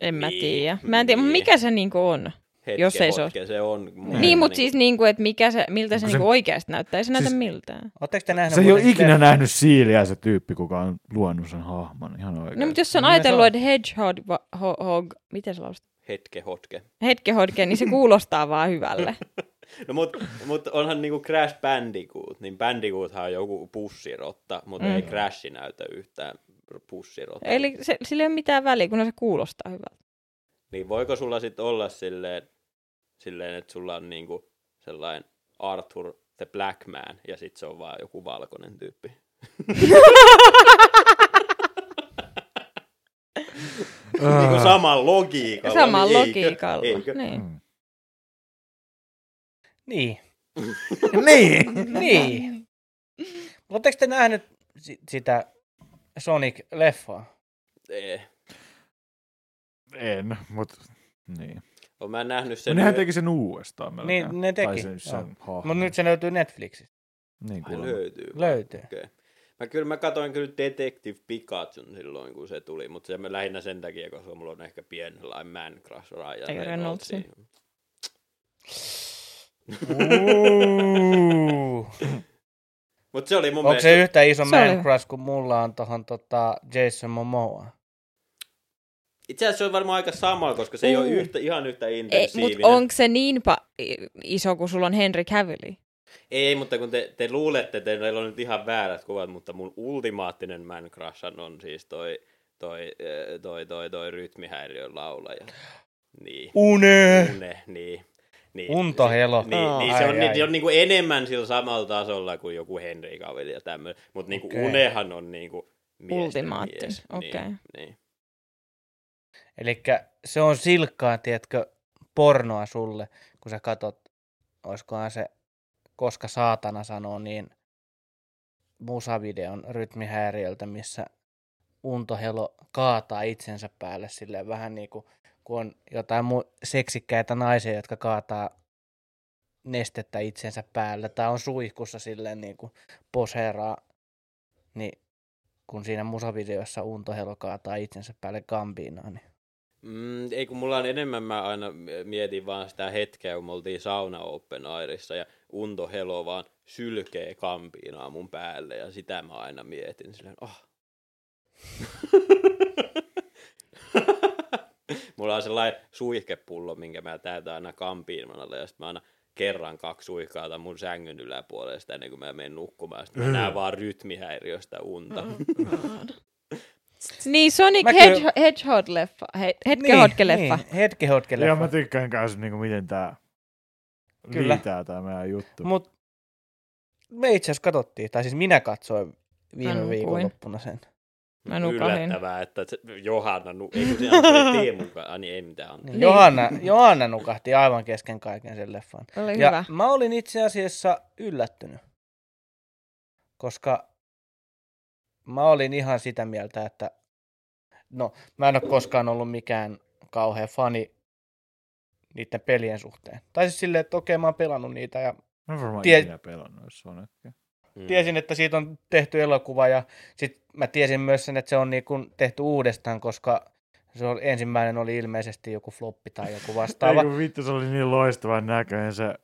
en mä Niin, tiedä. Mä en tiedä, niin. mikä se niinku on. Hetken Jos ei se hotke, se on. Niin, mielestä mutta siis niinku, että mikä se, miltä se, se- niinku oikeasti näyttää. Ei se näytä Siis- miltään. Oletteko te nähneet Se ei ole ikinä leffan? nähnyt siiliä se tyyppi, kuka on luonut sen hahmon. Ihan oikein. No, mutta jos se on se ajatellut, että hedgehog, va- ho, hog, miten se lausutaan? Hetke hotke. Hetkehodke, niin se kuulostaa vaan hyvälle. No mut, mut onhan niinku Crash Bandicoot, niin Bandicoothan on joku pussirotta, mutta Mm. ei Crash näytä yhtään pussirotta. Eli se, sillä ei ole mitään väliä, kun se kuulostaa hyvältä. Niin voiko sulla sitten olla silleen, silleen, että sulla on niinku sellainen Arthur the Black Man, ja sitten se on vaan joku valkoinen tyyppi. niinku sama logiikalla. Sama niin logiikalla. Eikö? Niin. Niin. niin. niin. Oletteko te nähnyt si- sitä Sonic-leffaa? Ei. En, mutta niin. Oon mä nähnyt Sen nehän teki sen uudestaan melkein. Niin, ne teki, Tai sen. Mutta nyt se löytyy Netflixistä. Niin kuulemma. löytyy. Löytyy. Okei. Mä kyllä mä katsoin kyllä Detective Pikachun silloin, kun se tuli, mutta se mä lähinnä sen takia, koska mulla on ehkä pieni sellainen man crush Ryan Ei Reynoldsi. Mutta se oli mun Onko mielestä... se yhtä iso Se man crush kuin mulla on tohon tota Jason Momoa? Itse asiassa se on varmaan aika sama, koska se ei ole Uu. yhtä, ihan yhtä intensiivinen. mutta onko se niin pa- iso kuin sulla on Henry Cavilli? Ei, mutta kun te, te luulette, että teillä on nyt ihan väärät kuvat, mutta mun ultimaattinen man crush on siis toi, toi, eh, toi, toi, toi rytmihäiriön laulaja. Niin. Une! Une, niin. Niin. Untohelo. Se, niin, Aa. niin, se on, Ai, ai. se on niinku enemmän sillä samalla tasolla kuin joku Henry Cavill ja tämmöinen. Mutta niinku Okei. Unehan on niinku miesten Ultimaatti, mies. okei. Niin, niin. Eli se on silkkaa, tiedätkö, pornoa sulle, kun sä katot, olisikohan se, koska saatana sanoo, niin musavideon rytmihäiriöltä, missä Untohelo kaataa itsensä päälle silleen vähän niin kuin, kun on jotain mu- seksikkäitä naisia, jotka kaataa nestettä itsensä päälle, tai on suihkussa silleen niin kuin poseeraa, niin kun siinä musavideossa Untohelo kaataa itsensä päälle Gambinaan, niin Mm, ei kun mulla on enemmän, mä aina mietin vaan sitä hetkeä, kun me oltiin sauna Open Airissa ja Unto Helo vaan sylkee kampiinaa mun päälle ja sitä mä aina mietin silleen, oh. mulla on sellainen suihkepullo, minkä mä täytän aina kampiinmanalle ja sitten mä aina kerran kaksi suihkaata mun sängyn yläpuolelle sitä ennen kuin mä menen nukkumaan. Sitten mä näen vaan rytmihäiriöstä unta. Niin, Sonic Mä Hedge- kyllä- Hedgehog-leffa. He- Hetkehodke-leffa. Niin, hetkehodke-leffa. Ja mä tykkään kanssa, niinku, miten tää Kyllä. liitää tää meidän juttu. Mut me itse asiassa katsottiin, tai siis minä katsoin viime viikonloppuna sen. Mä nukahin. Yllättävää, että se, Johanna, nu, ei kun se ah, niin ei mitään. Niin. Johanna, Johanna nukahti aivan kesken kaiken sen leffan. Oli ja hyvä. mä olin itse asiassa yllättynyt, koska mä olin ihan sitä mieltä, että no mä en ole koskaan ollut mikään kauhean fani niiden pelien suhteen. Tai siis silleen, että okei mä oon pelannut niitä ja Mä varmaan Tie- ikinä pelannut, jos on ehkä. Mm. tiesin, että siitä on tehty elokuva ja sit mä tiesin myös sen, että se on niin kuin tehty uudestaan, koska se oli, ensimmäinen oli ilmeisesti joku floppi tai joku Ei vastaava. kun vittu, se oli niin loistavan näköinen se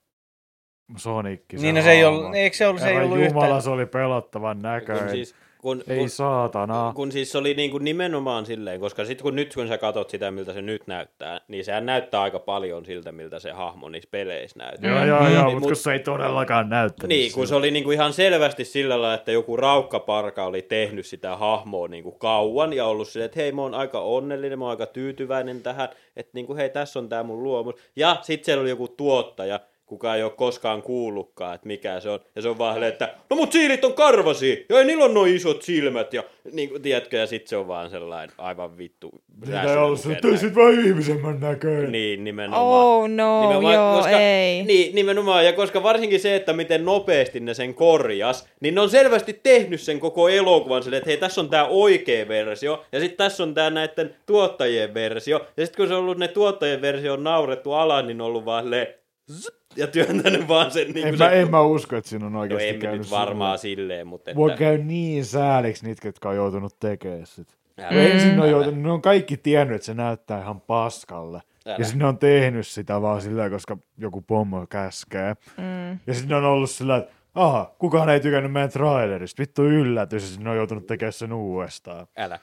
Sonic. niin no se ei ollut, eikö se ollut, se ei ollut Jumala, yhtään. se oli pelottavan näköinen. siis, kun, ei kun, saatana. kun siis se oli niin kuin nimenomaan silleen, koska sitten kun nyt kun sä katot sitä, miltä se nyt näyttää, niin sehän näyttää aika paljon siltä, miltä se hahmo niissä peleissä näyttää. Joo, joo, Mm. joo, Niin, mutta mut- kun se ei todellakaan näyttänyt Niin, kun se oli niinku ihan selvästi sillä lailla, että joku raukkaparka oli tehnyt sitä hahmoa niinku kauan ja ollut silleen, että hei, mä oon aika onnellinen, mä oon aika tyytyväinen tähän, että niinku, hei, tässä on tää mun luomus. Ja sitten siellä oli joku tuottaja, kuka ei ole koskaan kuullutkaan, että mikä se on. Ja se on vaan silleen, että no mut siilit on karvasi, ja ei niillä on noin isot silmät, ja niin kuin, tiedätkö, ja sitten se on vaan sellainen aivan vittu. Siitä ei ollut se, että sit vaan ihmisemmän näköinen. Niin, nimenomaan. Oh no, Nimenomaan, joo, koska, ei. Niin, nimenomaan, ja koska varsinkin se, että miten nopeasti ne sen korjas, niin ne on selvästi tehnyt sen koko elokuvan silleen, että hei, tässä on tämä oikea versio, ja sitten tässä on tämä näiden tuottajien versio, ja sitten kun se on ollut ne tuottajien versio on naurettu alas, niin on ollut vaan silleen, zzz, ja työntänyt vaan sen niin En kuin mä, se... en mä usko, että siinä on No oikeasti en käynyt nyt varmaan silleen, mutta Voi että... käy niin sääliksi niitä, jotka on joutunut tekemään sit. Älä, Mm. Ensin ne on, joutunut, ne on kaikki tiennyt, että se näyttää ihan paskalle. älä. Ja sitten ne on tehnyt sitä vaan sillä, koska joku pommo käskee. Mm. Ja sitten on ollut sillä, että aha, kukaan ei tykännyt meidän trailerista, vittu yllätys, ja sitten ne on joutunut tekemään sen uudestaan. Älä.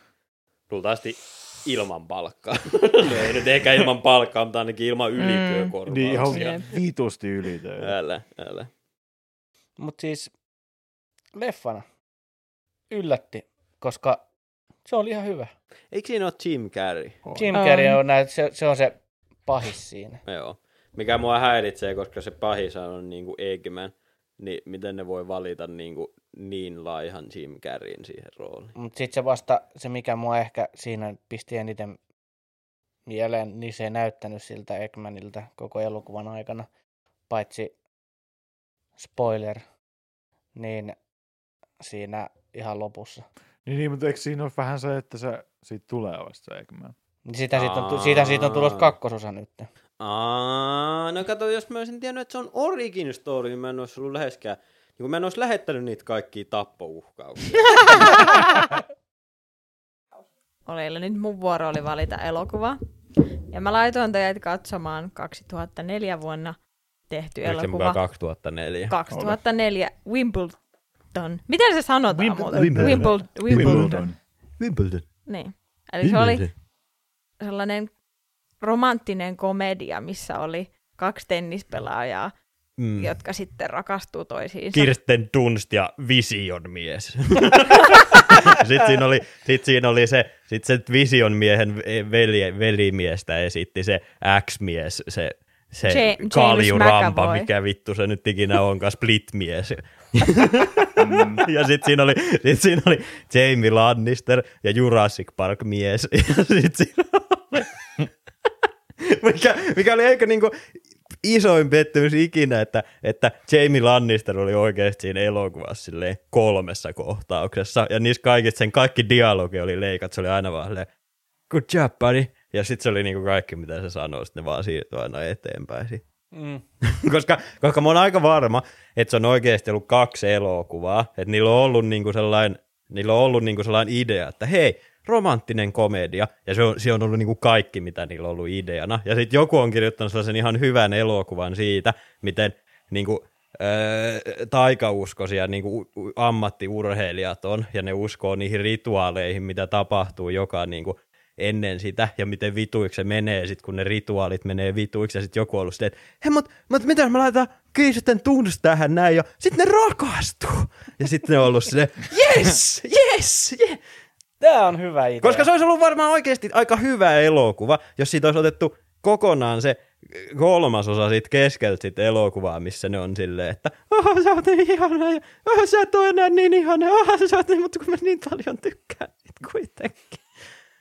Luultavasti ilman palkkaa. no ei nyt ehkä ilman palkkaa, mutta ainakin ilman ylityökorvauksia. Niin ihan vitusti ylitöitä. Älä, älä. Mutta siis leffana yllätti, koska se oli ihan hyvä. Eikö siinä ole Jim Carrey? Jim On. Carrey on, näet, se, se on se pahis siinä. Joo. Mikä mua häiritsee, koska se pahis on niinku Eggman, niin miten ne voi valita niinku niin laihan Jim Carreyn siihen rooliin? Mutta sitten se vasta, se mikä mua ehkä siinä pisti eniten mieleen, niin se ei näyttänyt siltä Eggmanilta koko elokuvan aikana, paitsi spoiler, niin siinä ihan lopussa. Niin, niin, mutta eikö siinä ole vähän se, että se siitä tulee vasta se Eggman? Niin Sitä siitä on, siitä, siitä on tulossa kakkososa nyt. Aa, no kato, jos mä olisin tiennyt, että se on origin story, niin mä en olisi ollut läheskään, niin kun mä en olisi lähettänyt niitä kaikkia tappouhkauksia. Oli nyt mun vuoro oli valita elokuva. Ja mä laitoin teidät katsomaan 2004 vuonna tehty Oliko se elokuva. mukaan 2004? 2004 Wimbledon. Miten se sanotaan Wimb- muuten? Wimbledon. Wimbledon. Wimbledon. Wimbledon. Niin. Eli se oli sellainen romanttinen komedia, missä oli kaksi tennispelaajaa, Mm. jotka sitten rakastuu toisiinsa. Kirsten Dunst ja Vision mies. sitten, siinä oli, sit siinä oli se, sit se Vision miehen veli, velimiestä esitti se X-mies, se, se James kaljurampa, McAvoy. mikä vittu se nyt ikinä onkaan, Split-mies. ja sitten siinä, oli, sit siinä oli Jamie Lannister ja Jurassic Park mies. Ja sit siinä oli, mikä, mikä oli ehkä niinku isoin pettymys ikinä, että, että Jamie Lannister oli oikeasti siinä elokuvassa kolmessa kohtauksessa, ja niissä kaikissa sen kaikki dialogi oli leikat, se oli aina vaan silleen, good job, buddy. Ja sitten se oli niinku kaikki, mitä se sanoi, sitten ne vaan siirtyi aina eteenpäin. Mm. koska, koska mä oon aika varma, että se on oikeasti ollut kaksi elokuvaa, että niillä on ollut niinku sellainen, niillä on ollut niinku sellainen idea, että hei, romanttinen komedia, ja se on, se on ollut niinku kaikki, mitä niillä on ollut ideana. Ja sitten joku on kirjoittanut sellaisen ihan hyvän elokuvan siitä, miten niinku, öö, taikauskoisia u- u- ammattiurheilijat on, ja ne uskoo niihin rituaaleihin, mitä tapahtuu joka niinku, ennen sitä, ja miten vituiksi se menee, sit kun ne rituaalit menee vituiksi, ja sitten joku on ollut sitten, että hei, mutta mut mitä mä laitan Kirsten Tunst tähän näin, ja sitten ne rakastuu. Ja sitten ne on ollut silleen, yes, yes, yes. Tämä on hyvä idea. Koska se olisi ollut varmaan oikeasti aika hyvä elokuva, jos siitä olisi otettu kokonaan se kolmasosa siitä keskeltä siitä elokuvaa, missä ne on silleen, että oh, sä oot niin ihana ja oh, sä et ole enää niin ihana, oh, sä oot niin, mutta kun mä niin paljon tykkään sit kuitenkin.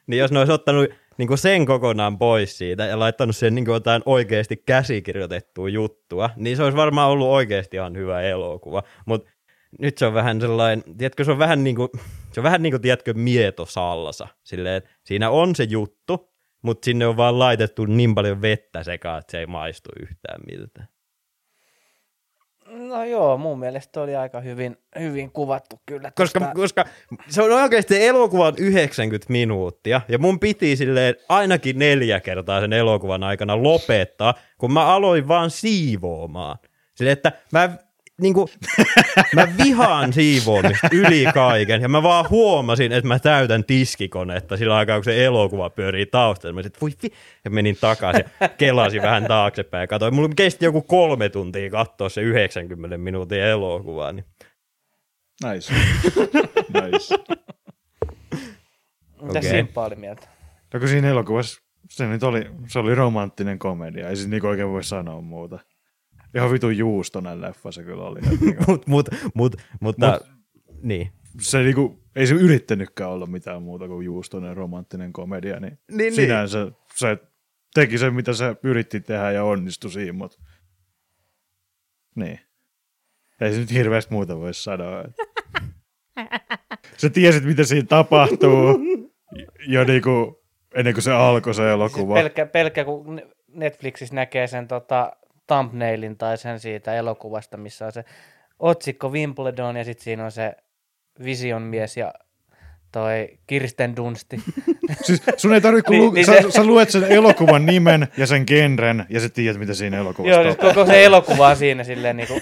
Niin jos ne olisi ottanut niin kuin sen kokonaan pois siitä ja laittanut sen niin kuin jotain oikeasti käsikirjoitettua juttua, niin se olisi varmaan ollut oikeasti ihan hyvä elokuva. Mutta nyt se on vähän sellainen, tiedätkö, se on vähän niin kuin, se on vähän niin kuin, tiedätkö, mietosalsa. Silleen, että siinä on se juttu, mutta sinne on vaan laitettu niin paljon vettä sekaan, että se ei maistu yhtään miltään. No joo, mun mielestä oli aika hyvin, hyvin kuvattu kyllä. Koska, tosta- koska se on oikeasti elokuva on 90 minuuttia, ja mun piti silleen ainakin neljä kertaa sen elokuvan aikana lopettaa, kun mä aloin vaan siivoamaan. Silleen, että mä, niinku, mä vihaan siivoamista yli kaiken, ja mä vaan huomasin, että mä täytän tiskikonetta sillä aikaa, kun se elokuva pyörii taustalla. Mä sit, voi vi... Ja menin takaisin, kelasin vähän taaksepäin ja katsoin. Mulla kesti joku kolme tuntia katsoa se 90 minuutin elokuvaa, niin Nice. nice. Mitä okei. Simppa oli mieltä? No kun siinä elokuvassa se nyt oli, se oli romanttinen komedia, ei siis niinku oikein voi sanoa muuta. Ihan vitun juustonen leffa se kyllä oli. Niinku, mut, mut, mut, mutta, niin. se niinku, ei se yrittänytkään olla mitään muuta kuin juustonen romanttinen komedia, niin, Niin, sinänsä se teki sen, mitä se yritti tehdä ja onnistui siinä, mutta niin. Ei se nyt hirveästi muuta voi sanoa. että- Sä tiesit, mitä siinä tapahtuu jo niinku, ennen kuin se alkoi se elokuva. Pelkkä, pelkkä kun Ne- Netflixissä näkee sen tota, thumbnailin tai sen siitä elokuvasta, missä on se otsikko Wimbledon ja sitten siinä on se Vision mies ja toi Kirsten Dunsti. Siis sun ei tarvitse, kun Niin- lu- niin sä, se- sä, luet sen elokuvan nimen ja sen genren ja sä tiedät, mitä siinä elokuvassa Joo, siis koko se elokuva on siinä silleen niinku,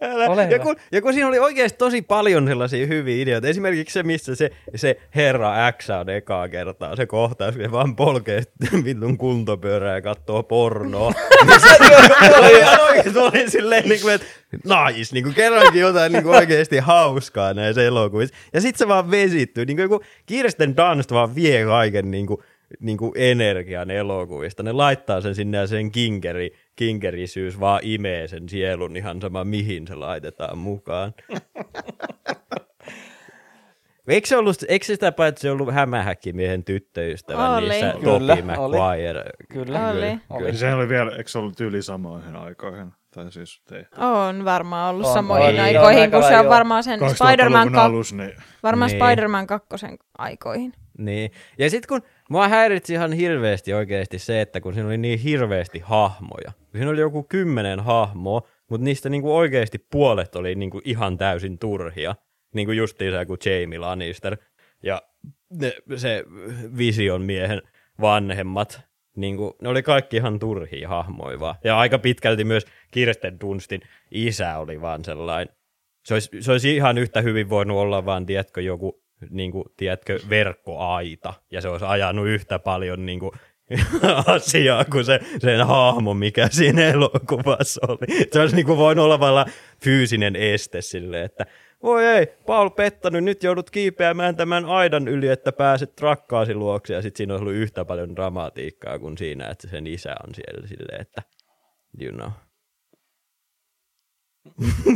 Älä. Ole ja, hyvä. kun, ja kun siinä oli oikeasti tosi paljon sellaisia hyviä ideoita. Esimerkiksi se, missä se, se herra X on ekaa kertaa. Se kohtaus, kun se vaan polkee vitun kuntopyörää ja katsoo pornoa. Niin se oli ihan oikeasti oli silleen, niin kuin, että nice, niin kuin kerrankin jotain niin kuin oikeasti hauskaa näissä elokuvissa. Ja sitten se vaan vesittyy. Niin kuin joku Kirsten Dunst vaan vie kaiken niin kuin, niin kuin energian elokuvista. Ne laittaa sen sinne ja sen kinkeri, kinkerisyys vaan imee sen sielun ihan sama mihin se laitetaan mukaan. Eikö se ollut, eikö se sitä paitsi ollut hämähäkkimiehen tyttöystävä Oli. niissä Kyllä, Topi oli. Kyllä. Oli. Oli. Se oli vielä, eikö se ollut tyyli samoihin aikoihin? Tai siis te, On varmaan ollut On, samoihin on, aikoihin, on aika kun se on varmaan sen 2000-luvun Spider-Man, alus, niin varmaan Niin. Spider-Man kakkosen aikoihin. Niin. Ja sitten kun mua häiritsi ihan hirveästi oikeasti se, että kun siinä oli niin hirveästi hahmoja. Siinä oli joku kymmenen hahmoa, mutta niistä niinku oikeasti puolet oli niinku ihan täysin turhia. Niin kuin justiinsa kuin Jamie Lannister ja ne, se Vision miehen vanhemmat. Niin kuin, ne oli kaikki ihan turhia hahmoja vaan. Ja aika pitkälti myös Kirsten Dunstin isä oli vaan sellainen. Se olisi, se olisi ihan yhtä hyvin voinut olla vaan, tiedätkö, joku niin kuin, tiedätkö, verkkoaita, ja se olisi ajanut yhtä paljon niin kuin, asiaa kuin se, sen hahmo, mikä siinä elokuvassa oli. Se olisi niin kuin, voinut olla vain fyysinen este sille, että voi ei, Paul pettänyt, nyt joudut kiipeämään tämän aidan yli, että pääset rakkaasi luokse, ja sitten siinä olisi ollut yhtä paljon dramatiikkaa kuin siinä, että sen isä on siellä silleen, että you know.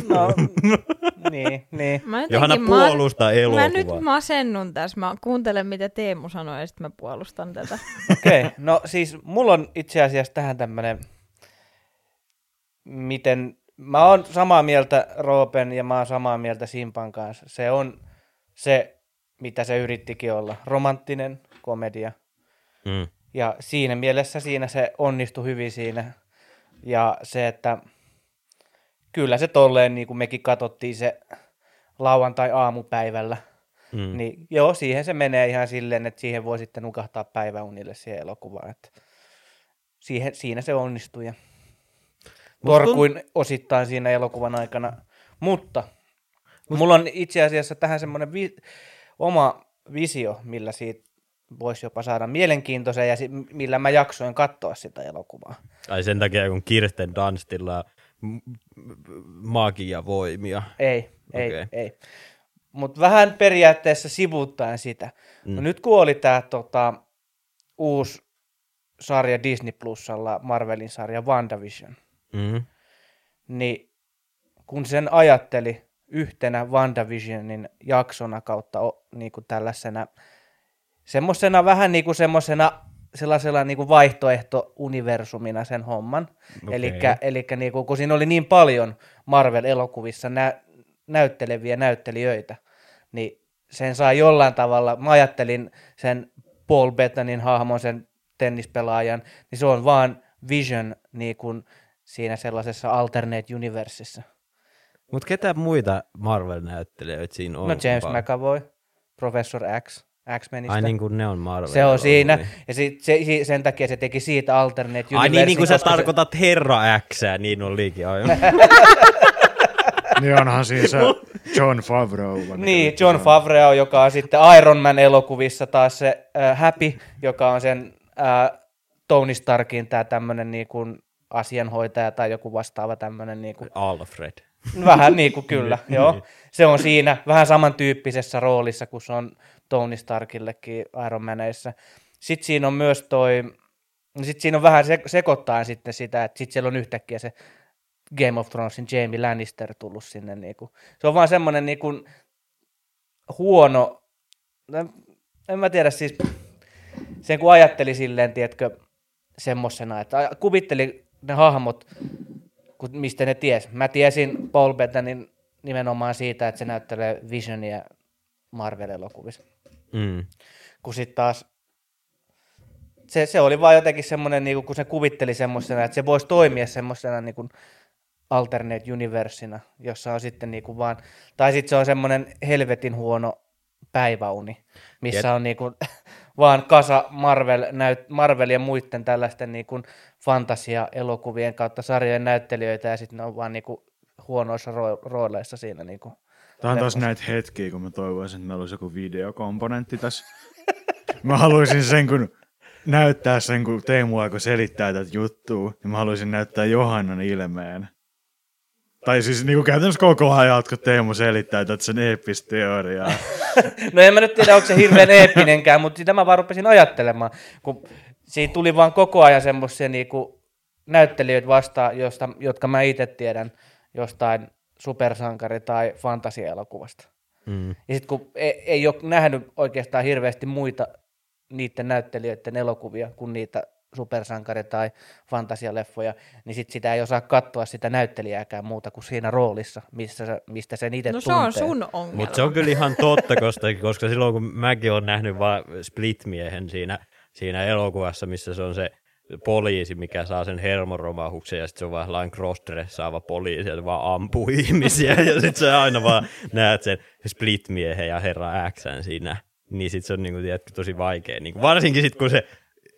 No, niin, niin. Mä Johanna puolustaa Mä elokuvaa. nyt masennun tässä. Mä kuuntelen, mitä Teemu sanoi, ja sitten mä puolustan tätä. Okei, okay. no siis mulla on itse asiassa tähän tämmönen, miten, mä oon samaa mieltä Roopen ja mä oon samaa mieltä Simpan kanssa. Se on se, mitä se yrittikin olla, romanttinen komedia. Mm. Ja siinä mielessä siinä se onnistui hyvin siinä. Ja se, että kyllä se tolleen, niin kuin mekin katsottiin se lauantai-aamupäivällä, Mm. niin joo, siihen se menee ihan silleen, että siihen voi sitten nukahtaa päiväunille siihen elokuvaan. Että siihen, siinä se onnistui ja torkuin osittain siinä elokuvan aikana. Mutta mulla on itse asiassa tähän semmoinen vi- oma visio, millä siitä voisi jopa saada mielenkiintoisen ja si- millä mä jaksoin katsoa sitä elokuvaa. Ai sen takia, kun Kirsten Dunstilla on magiavoimia. Ei, ei, okay. ei. Mutta vähän periaatteessa sivuuttaen sitä. Mm. No Mm. nyt kun oli tämä tota, uusi sarja Disney Plusalla, Marvelin sarja WandaVision, Mm. niin kun sen ajatteli yhtenä WandaVisionin jaksona kautta niin kuin tällaisena, semmoisena vähän niin kuin semmoisena sellaisella niin kuin vaihtoehto-universumina sen homman. Okei. Elikkä, elikkä niin kuin, kun siinä oli niin paljon Marvel-elokuvissa nä- näytteleviä näyttelijöitä, niin sen saa jollain tavalla, mä ajattelin sen Paul Bettanin hahmon, sen tennispelaajan, niin se on vaan Vision niin kuin siinä sellaisessa alternate universessa. Mut ketä muita Marvel-näyttelijöitä siinä on? No James McAvoy, Professor X, X-Menistä. Ai niin kuin ne on Marvel. se on siinä, ja sit, se, sen takia se teki siitä alternate Ai niin, niin kuin sä koska se- tarkoitat Herra X, niin on liikin aivan. niin onhan siinä se John Favreau. Niin, vittu John. Favreau, joka on sitten Iron Man elokuvissa taas se äh, Happy, joka on sen äh, Tony Starkin tämä tämmöinen niin kuin asianhoitaja tai joku vastaava tämmöinen niin kuin, Alfred. vähän niin kuin kyllä, joo. Se on siinä vähän samantyyppisessä roolissa kuin se on Tony Starkillekin Iron Maneissa. Sitten siinä on myös toi, sitten siinä on vähän se, sekoittaa sitten sitä, että sitten siellä on yhtäkkiä se Game of Thronesin Jamie Lannister tullut sinne. Niin kuin. Se on vaan semmoinen niin kuin huono, en, en mä tiedä siis, sen kun ajatteli silleen, tiedätkö, semmosena, että kuvitteli ne hahmot, kun, mistä ne ties. Mä tiesin Paul Bettanin nimenomaan siitä, että se näyttelee Visionia Marvel-elokuvissa. Mm. Kun sitten taas se, se oli vaan jotenkin semmoinen, niin kun se kuvitteli semmoisena, että se voisi toimia semmoisena niin kuin alternate universina, jossa on sitten niin kuin vaan, tai sitten se on semmoinen helvetin huono päiväuni, missä Jep. on niin kuin, vaan kasa Marvel, näyt, Marvel ja muiden tällaisten niin kuin fantasia-elokuvien kautta sarjojen näyttelijöitä, ja sitten ne on vaan niin kuin huonoissa ro- rooleissa siinä. Niin kuin. Tämä on taas näitä hetkiä, kun mä toivoisin, että meillä olisi joku videokomponentti tässä. Mä haluaisin sen, kun näyttää sen, kun Teemu alkoi selittää tätä juttua, niin mä haluaisin näyttää Johannan ilmeen. Tai siis niin kuin käytännössä koko ajan, kun Teemu selittää tätä sen eeppistä teoriaa. No en mä nyt tiedä, onko se hirveän eeppinenkään, mutta sitä mä vaan rupesin ajattelemaan, kun siinä tuli vaan koko ajan semmoisia niinku näyttelijöitä vastaan, josta, jotka mä itse tiedän jostain supersankari- tai fantasiaelokuvasta. Mm. Ja sitten kun ei, ei ole nähnyt oikeastaan hirveästi muita niiden näyttelijöiden elokuvia kuin niitä supersankari- tai fantasialeffoja, niin sit sitä ei osaa katsoa sitä näyttelijääkään muuta kuin siinä roolissa, missä, se- mistä sen itse No se tuntee. on sun ongelma. Mutta se on kyllä ihan totta, koska, koska silloin kun mäkin olen nähnyt vaan Split-miehen siinä, siinä elokuvassa, missä se on se poliisi, mikä saa sen hermoromahuksen ja sitten se on vaan sellainen crossdressaava poliisi ja se vaan ampuu ihmisiä ja sitten sä aina vaan näet sen Split-miehen ja herra Xn siinä. Niin sitten se on niinku, tiedätkö, tosi vaikea. Niinku, varsinkin sitten kun se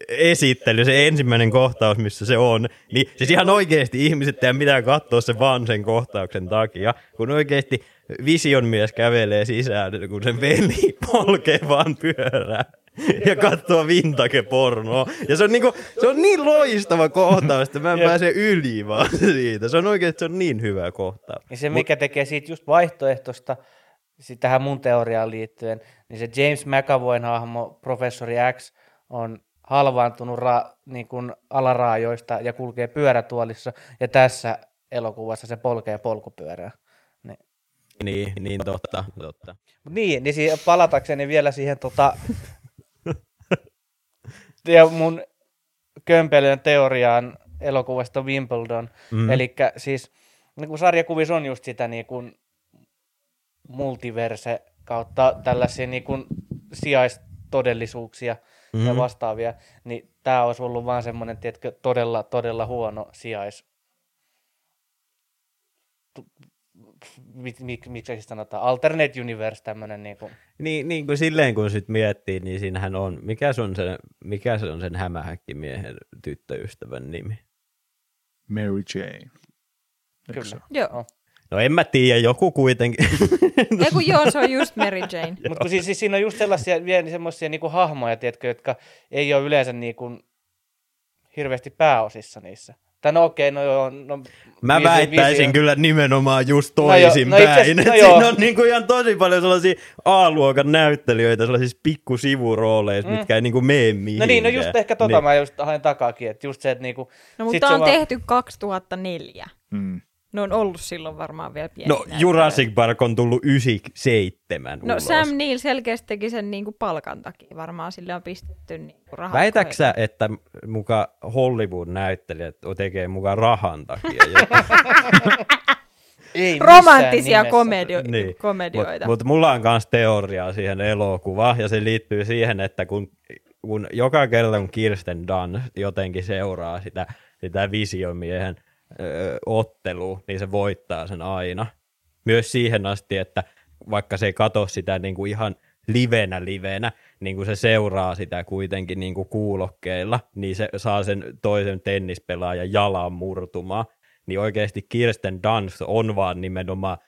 esittely, se ensimmäinen kohtaus, missä se on, niin siis ihan oikeasti ihmiset ei mitään katsoa se vaan sen kohtauksen takia, kun oikeasti vision mies kävelee sisään, kun sen veli polkee vaan pyörää ja katsoo vintage pornoa. Ja se on, niinku, se on niin loistava kohtaus, että mä en pääse yli vaan siitä. Se on oikeasti se on niin hyvä kohtaus. Ja se, mikä tekee siitä just vaihtoehtoista, sit tähän mun teoriaan liittyen, niin se James McAvoyn hahmo, professori X, on halvaantunut ra, niin kuin alaraajoista ja kulkee pyörätuolissa, ja tässä elokuvassa se polkee polkupyörää. Niin. Niin, niin totta, totta. Niin, niin siihen, palatakseni vielä siihen tota, ja mun kömpelön teoriaan elokuvasta Wimbledon. Mm. Mm. Eli siis niin kuin sarjakuvissa on just sitä niin kuin multiverse kautta tällaisia niin kuin sijaistodellisuuksia mm. ja vastaavia, niin tämä olisi ollut vaan semmoinen, tiedätkö, todella, todella huono sijais. Mik, mik, miksi se sanotaan? Alternate universe, tämmöinen niin kuin, Niin, niin kuin silleen kun sit miettii, niin siinähän on, mikä se on sen, mikä se on sen hämähäkkimiehen tyttöystävän nimi? Mary Jane. Kyllä. Joo. No en mä tiedä, joku kuitenkin. Ei kun joo, se on just Mary Jane. Mutta siis, siis siinä on just sellaisia vielä semmoisia niinku hahmoja, tiedätkö, jotka ei ole yleensä niinku hirveästi pääosissa niissä. Tai no okei, no joo. No, Mä visi- väittäisin visio- kyllä nimenomaan just No joo, toisin no asiassa- päin. no joo. siinä on niinku ihan tosi paljon sellaisia A-luokan näyttelijöitä, sellaisia pikkusivurooleissa, Mm. mitkä ei niinku mene mihinkään. No niin, no just ehkä tota niin. mä just hain takaakin, että just se, että niinku, No mutta on vaan- tehty 2004. Mm. Ne on ollut silloin varmaan vielä pieni. No Jurassic Park on tullut 97 No ulos. Sam Neill selkeästi teki sen niinku palkan takia. Varmaan sille on pistetty niinku rahat. Väitätkö sä, kohdilleen. että muka Hollywood-näyttelijät tekee muka rahan takia? ei Romanttisia komedio- Niin. Mutta komedioita. mut mulla on myös teoriaa siihen elokuvaan, ja se liittyy siihen, että kun, kun joka kerta kun Kirsten Dunst jotenkin seuraa sitä, sitä visiomiehen ö, ottelua, niin se voittaa sen aina. Myös siihen asti, että vaikka se ei katso sitä niin kuin ihan livenä livenä, niin kuin se seuraa sitä kuitenkin niin kuin kuulokkeilla, niin se saa sen toisen tennispelaajan jalan murtumaan. Niin oikeasti Kirsten Dunst on vaan nimenomaan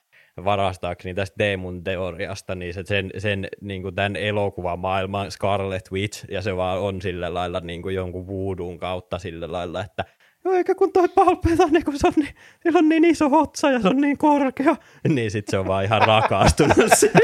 varastaakseni tästä Teemun teoriasta, niin se sen, sen niin kuin tämän elokuvamaailman Scarlet Witch, ja se vaan on sillä lailla niin kuin jonkun voodoo'n kautta sillä lailla, että Joo, eikä kun toi Paul Bettany, kun se on niin, sillä on niin iso otsa ja se on niin korkea. Niin sit se on vaan ihan rakastunut siihen.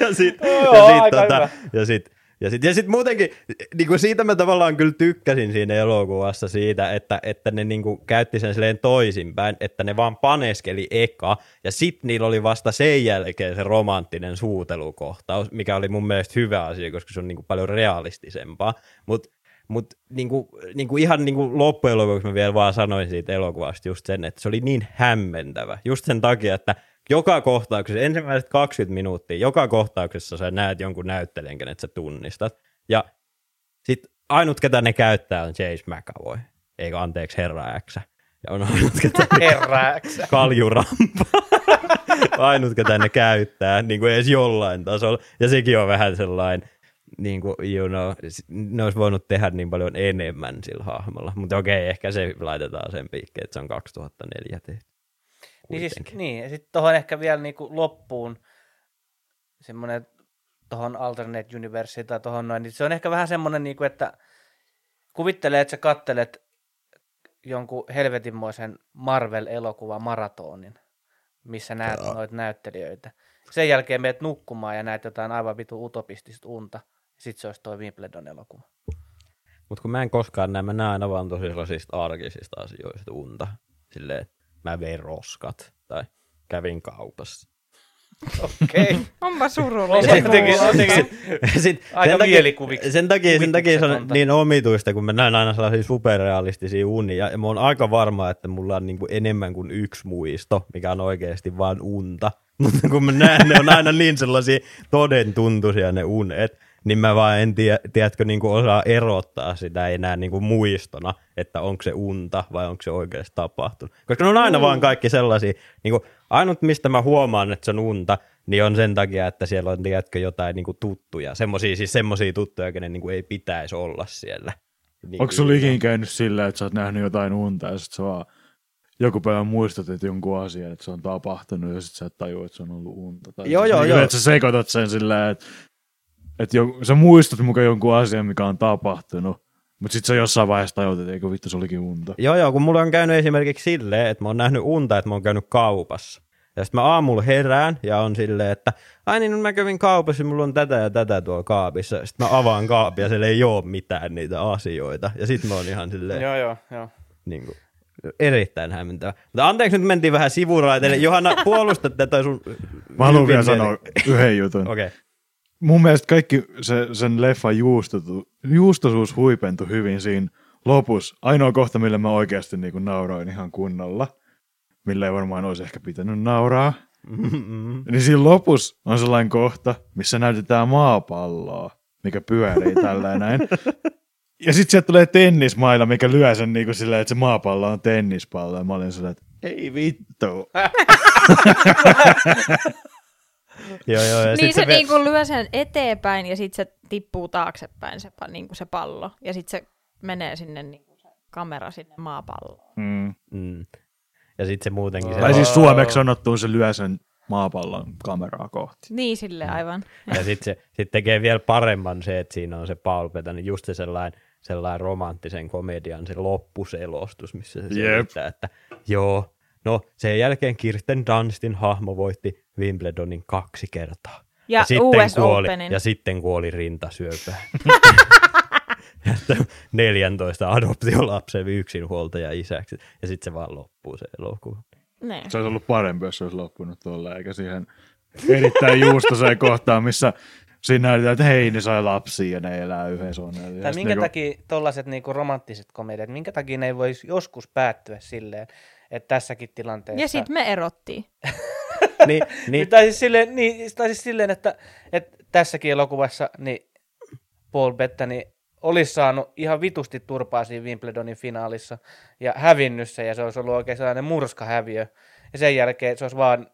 ja sit, Joo, ja sit, tota, hyvä. ja sit, ja sit, ja sit muutenkin, niin kuin siitä mä tavallaan kyllä tykkäsin siinä elokuvassa siitä, että, että ne niin kuin käytti sen silleen toisinpäin, että ne vaan paneskeli eka, ja sit niillä oli vasta sen jälkeen se romanttinen suutelukohtaus, mikä oli mun mielestä hyvä asia, koska se on niin kuin paljon realistisempaa, mutta mutta niinku, niinku ihan niinku loppujen lopuksi mä vielä vaan sanoin siitä elokuvasta just sen, että se oli niin hämmentävä. Just sen takia, että joka kohtauksessa, ensimmäiset 20 minuuttia, joka kohtauksessa sä näet jonkun näyttelijän, kenet sä tunnistat. Ja Sitten ainut, ketä ne käyttää, on James McAvoy. Eikö anteeksi, herra X. Ja on ainut, ketä Herrääksä. kaljurampa. ainut, ketä ne käyttää, niin kuin edes jollain tasolla. Ja sekin on vähän sellainen, niin kuin, you know, ne olisi voinut tehdä niin paljon enemmän sillä hahmolla. Mutta okei, ehkä se laitetaan sen piikkeen, että se on 2004 tehty. Niin, siis, niin, ja sitten tuohon ehkä vielä niinku loppuun semmoinen tuohon alternate university tai tuohon noin, niin se on ehkä vähän semmoinen, niinku, että kuvittelee, että sä kattelet jonkun helvetinmoisen Marvel-elokuvan maratonin, missä näet noita näyttelijöitä. Sen jälkeen meet nukkumaan ja näet jotain aivan vitu utopistista unta. Sitten se olisi toi Wimbledon elokuva. Mutta kun mä en koskaan näe, mä näen aina vaan tosi sellaisista arkisista asioista unta. Silleen, että mä vein roskat tai kävin kaupassa. Okei. Okay. Onpa On surullinen. jotenkin, jotenkin Sit, Aika sen takia, mielikuviksi- sen takia, sen takia se on niin omituista, kun mä näen aina sellaisia superrealistisia unia. Ja mä oon aika varma, että mulla on niinku enemmän kuin yksi muisto, mikä on oikeasti vain unta. Mutta kun mä näen, ne on aina niin sellaisia todentuntuisia ne unet, niin mä vaan en tiedä, tiedätkö, niinku osaa erottaa sitä enää niinku muistona, että onko se unta vai onko se oikeasti tapahtunut. Koska ne on aina vaan kaikki sellaisia, niinku, ainut mistä mä huomaan, että se on unta, niin on sen takia, että siellä on, tiedätkö, jotain niinku tuttuja. Semmoisia, siis semmoisia tuttuja, kenen niinku ei pitäisi olla siellä. Niin, Onko sulla ikinä käynyt sillä, että sä oot nähnyt jotain unta ja sit sä vaan joku päivä muistat, että jonkun asian, että se on tapahtunut ja sit sä et tajua, että se on ollut unta. Tai Joo, joo, niin, joo. Että sä sekoitat sen sillä, että, että jo, sä muistat mukaan jonkun asian, mikä on tapahtunut, mutta sit sä jossain vaiheessa tajut, että eikö vittu se olikin unta. Joo, joo, kun mulla on käynyt esimerkiksi silleen, että mä oon nähnyt unta, että mä oon käynyt kaupassa. Ja sitten mä aamulla herään ja on silleen, että ai niin, mä kävin kaupassa, mulla on tätä ja tätä tuolla kaapissa. Sitten mä avaan kaapia ja siellä ei ole mitään niitä asioita. Ja sitten mä oon ihan silleen, Joo, joo, joo. niin kuin, erittäin hämmentävä. Mutta anteeksi, nyt mentiin vähän sivuraiteille. Johanna, puolusta tätä sun... Mä haluan vielä sanoa yhden jutun. Okei. Okay. Mun mielestä kaikki se, sen leffan juustotu, juustosuus huipentui hyvin siinä lopussa. Ainoa kohta, millä mä oikeasti niin kuin nauroin ihan kunnolla, millä ei varmaan olisi ehkä pitänyt nauraa, Mm-mm. niin siinä lopussa on sellainen kohta, missä näytetään maapalloa, mikä pyörii tällä näin. Ja sitten sieltä tulee tennismaila, mikä lyö sen niin kuin silleen, että se maapallo on tennispallo. Ja mä olin silleen, että ei vittu. Joo, joo. Ja Niin sit se, ve- niinku lyö sen eteenpäin ja sitten se tippuu taaksepäin se, pa- niinku se pallo. Ja sitten se menee sinne niinku se kamera sinne maapalloon. Mm. Mm. Ja sitten se muutenkin... Se Tai siis suomeksi sanottuun se lyö sen maapallon kameraa kohti. Niin sille aivan. Ja sitten se sit tekee vielä paremman se, että siinä on se Paul Bettany, just se sellainen, sellainen romanttisen komedian se loppuselostus, missä se Jep. selittää, että joo, no sen jälkeen Kirsten Dunstin hahmo voitti Wimbledonin kaksi kertaa. Ja, sitten US kuoli, Openin. ja sitten kuoli rintasyöpään. ja että 14 adoptiolapsen yksinhuoltaja isäksi. Ja sitten se vaan loppuu se elokuva. Niin. Se olisi ollut parempi, jos se olisi loppunut tuolla, eikä siihen erittäin juustoseen kohtaan, missä siinä näytetään, että hei, ne sai lapsia ja ne elää yhdessä. Ja Tai sit minkä niinku- takia tollaset niinku romanttiset komediat, minkä takia ne ei voisi joskus päättyä silleen, että tässäkin tilanteessa... Ja sitten me erottiin. niin, niin, Tai siis silleen, niin, tai siis silleen että, että tässäkin elokuvassa niin Paul Bettany olisi saanut ihan vitusti turpaa siinä Wimbledonin finaalissa ja hävinnyt se, ja se olisi ollut oikein sellainen murskahäviö. Ja sen jälkeen se olisi vaan,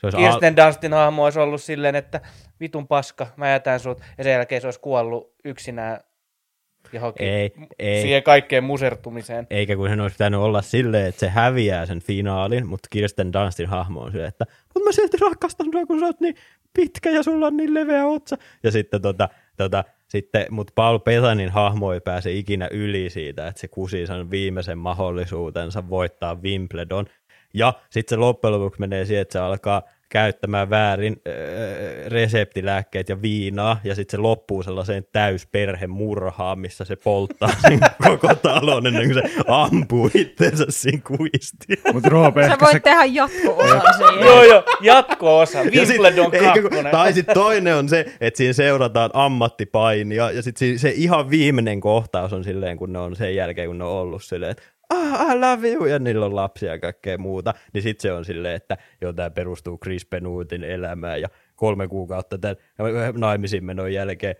se olisi Kirsten Dunstin hahmo olisi ollut silleen, että vitun paska, mä jätän sut, ja sen jälkeen se olisi kuollut yksinään johonkin Ei, ei. siihen kaikkeen musertumiseen. Eikä kun sen olisi pitänyt olla silleen, että se häviää sen finaalin, mutta Kirsten Dunstin hahmo on silleen, että mutta mä silti rakastan sua, kun sä oot niin pitkä ja sulla on niin leveä otsa. Ja sitten tota, tota, sitten, mutta Paul Betanin hahmo ei pääse ikinä yli siitä, että se kusi sen viimeisen mahdollisuutensa voittaa Wimbledon. Ja sitten se loppujen lopuksi menee siihen, että se alkaa käyttämään väärin öö, reseptilääkkeet ja viinaa, ja sitten se loppuu sellaiseen täysperhemurhaan, missä se polttaa sen koko talon ennen kuin se ampuu itsensä siinä kuistiin. Mut Roope, Sä voit se, tehdä jatko-osan siihen. Joo, joo, jatko-osa, Ja sit- kun-. Tai sitten toinen on se, että siinä seurataan ammattipainia, ja sitten se ihan viimeinen kohtaus on silleen, kun ne on sen jälkeen, kun ne on ollut silleen, että ah, I love you, ja niillä on lapsia ja kaikkea muuta, niin sitten se on silleen, että joo, tämä perustuu Chris Penuutin elämään, ja kolme kuukautta tämän naimisiin menon jälkeen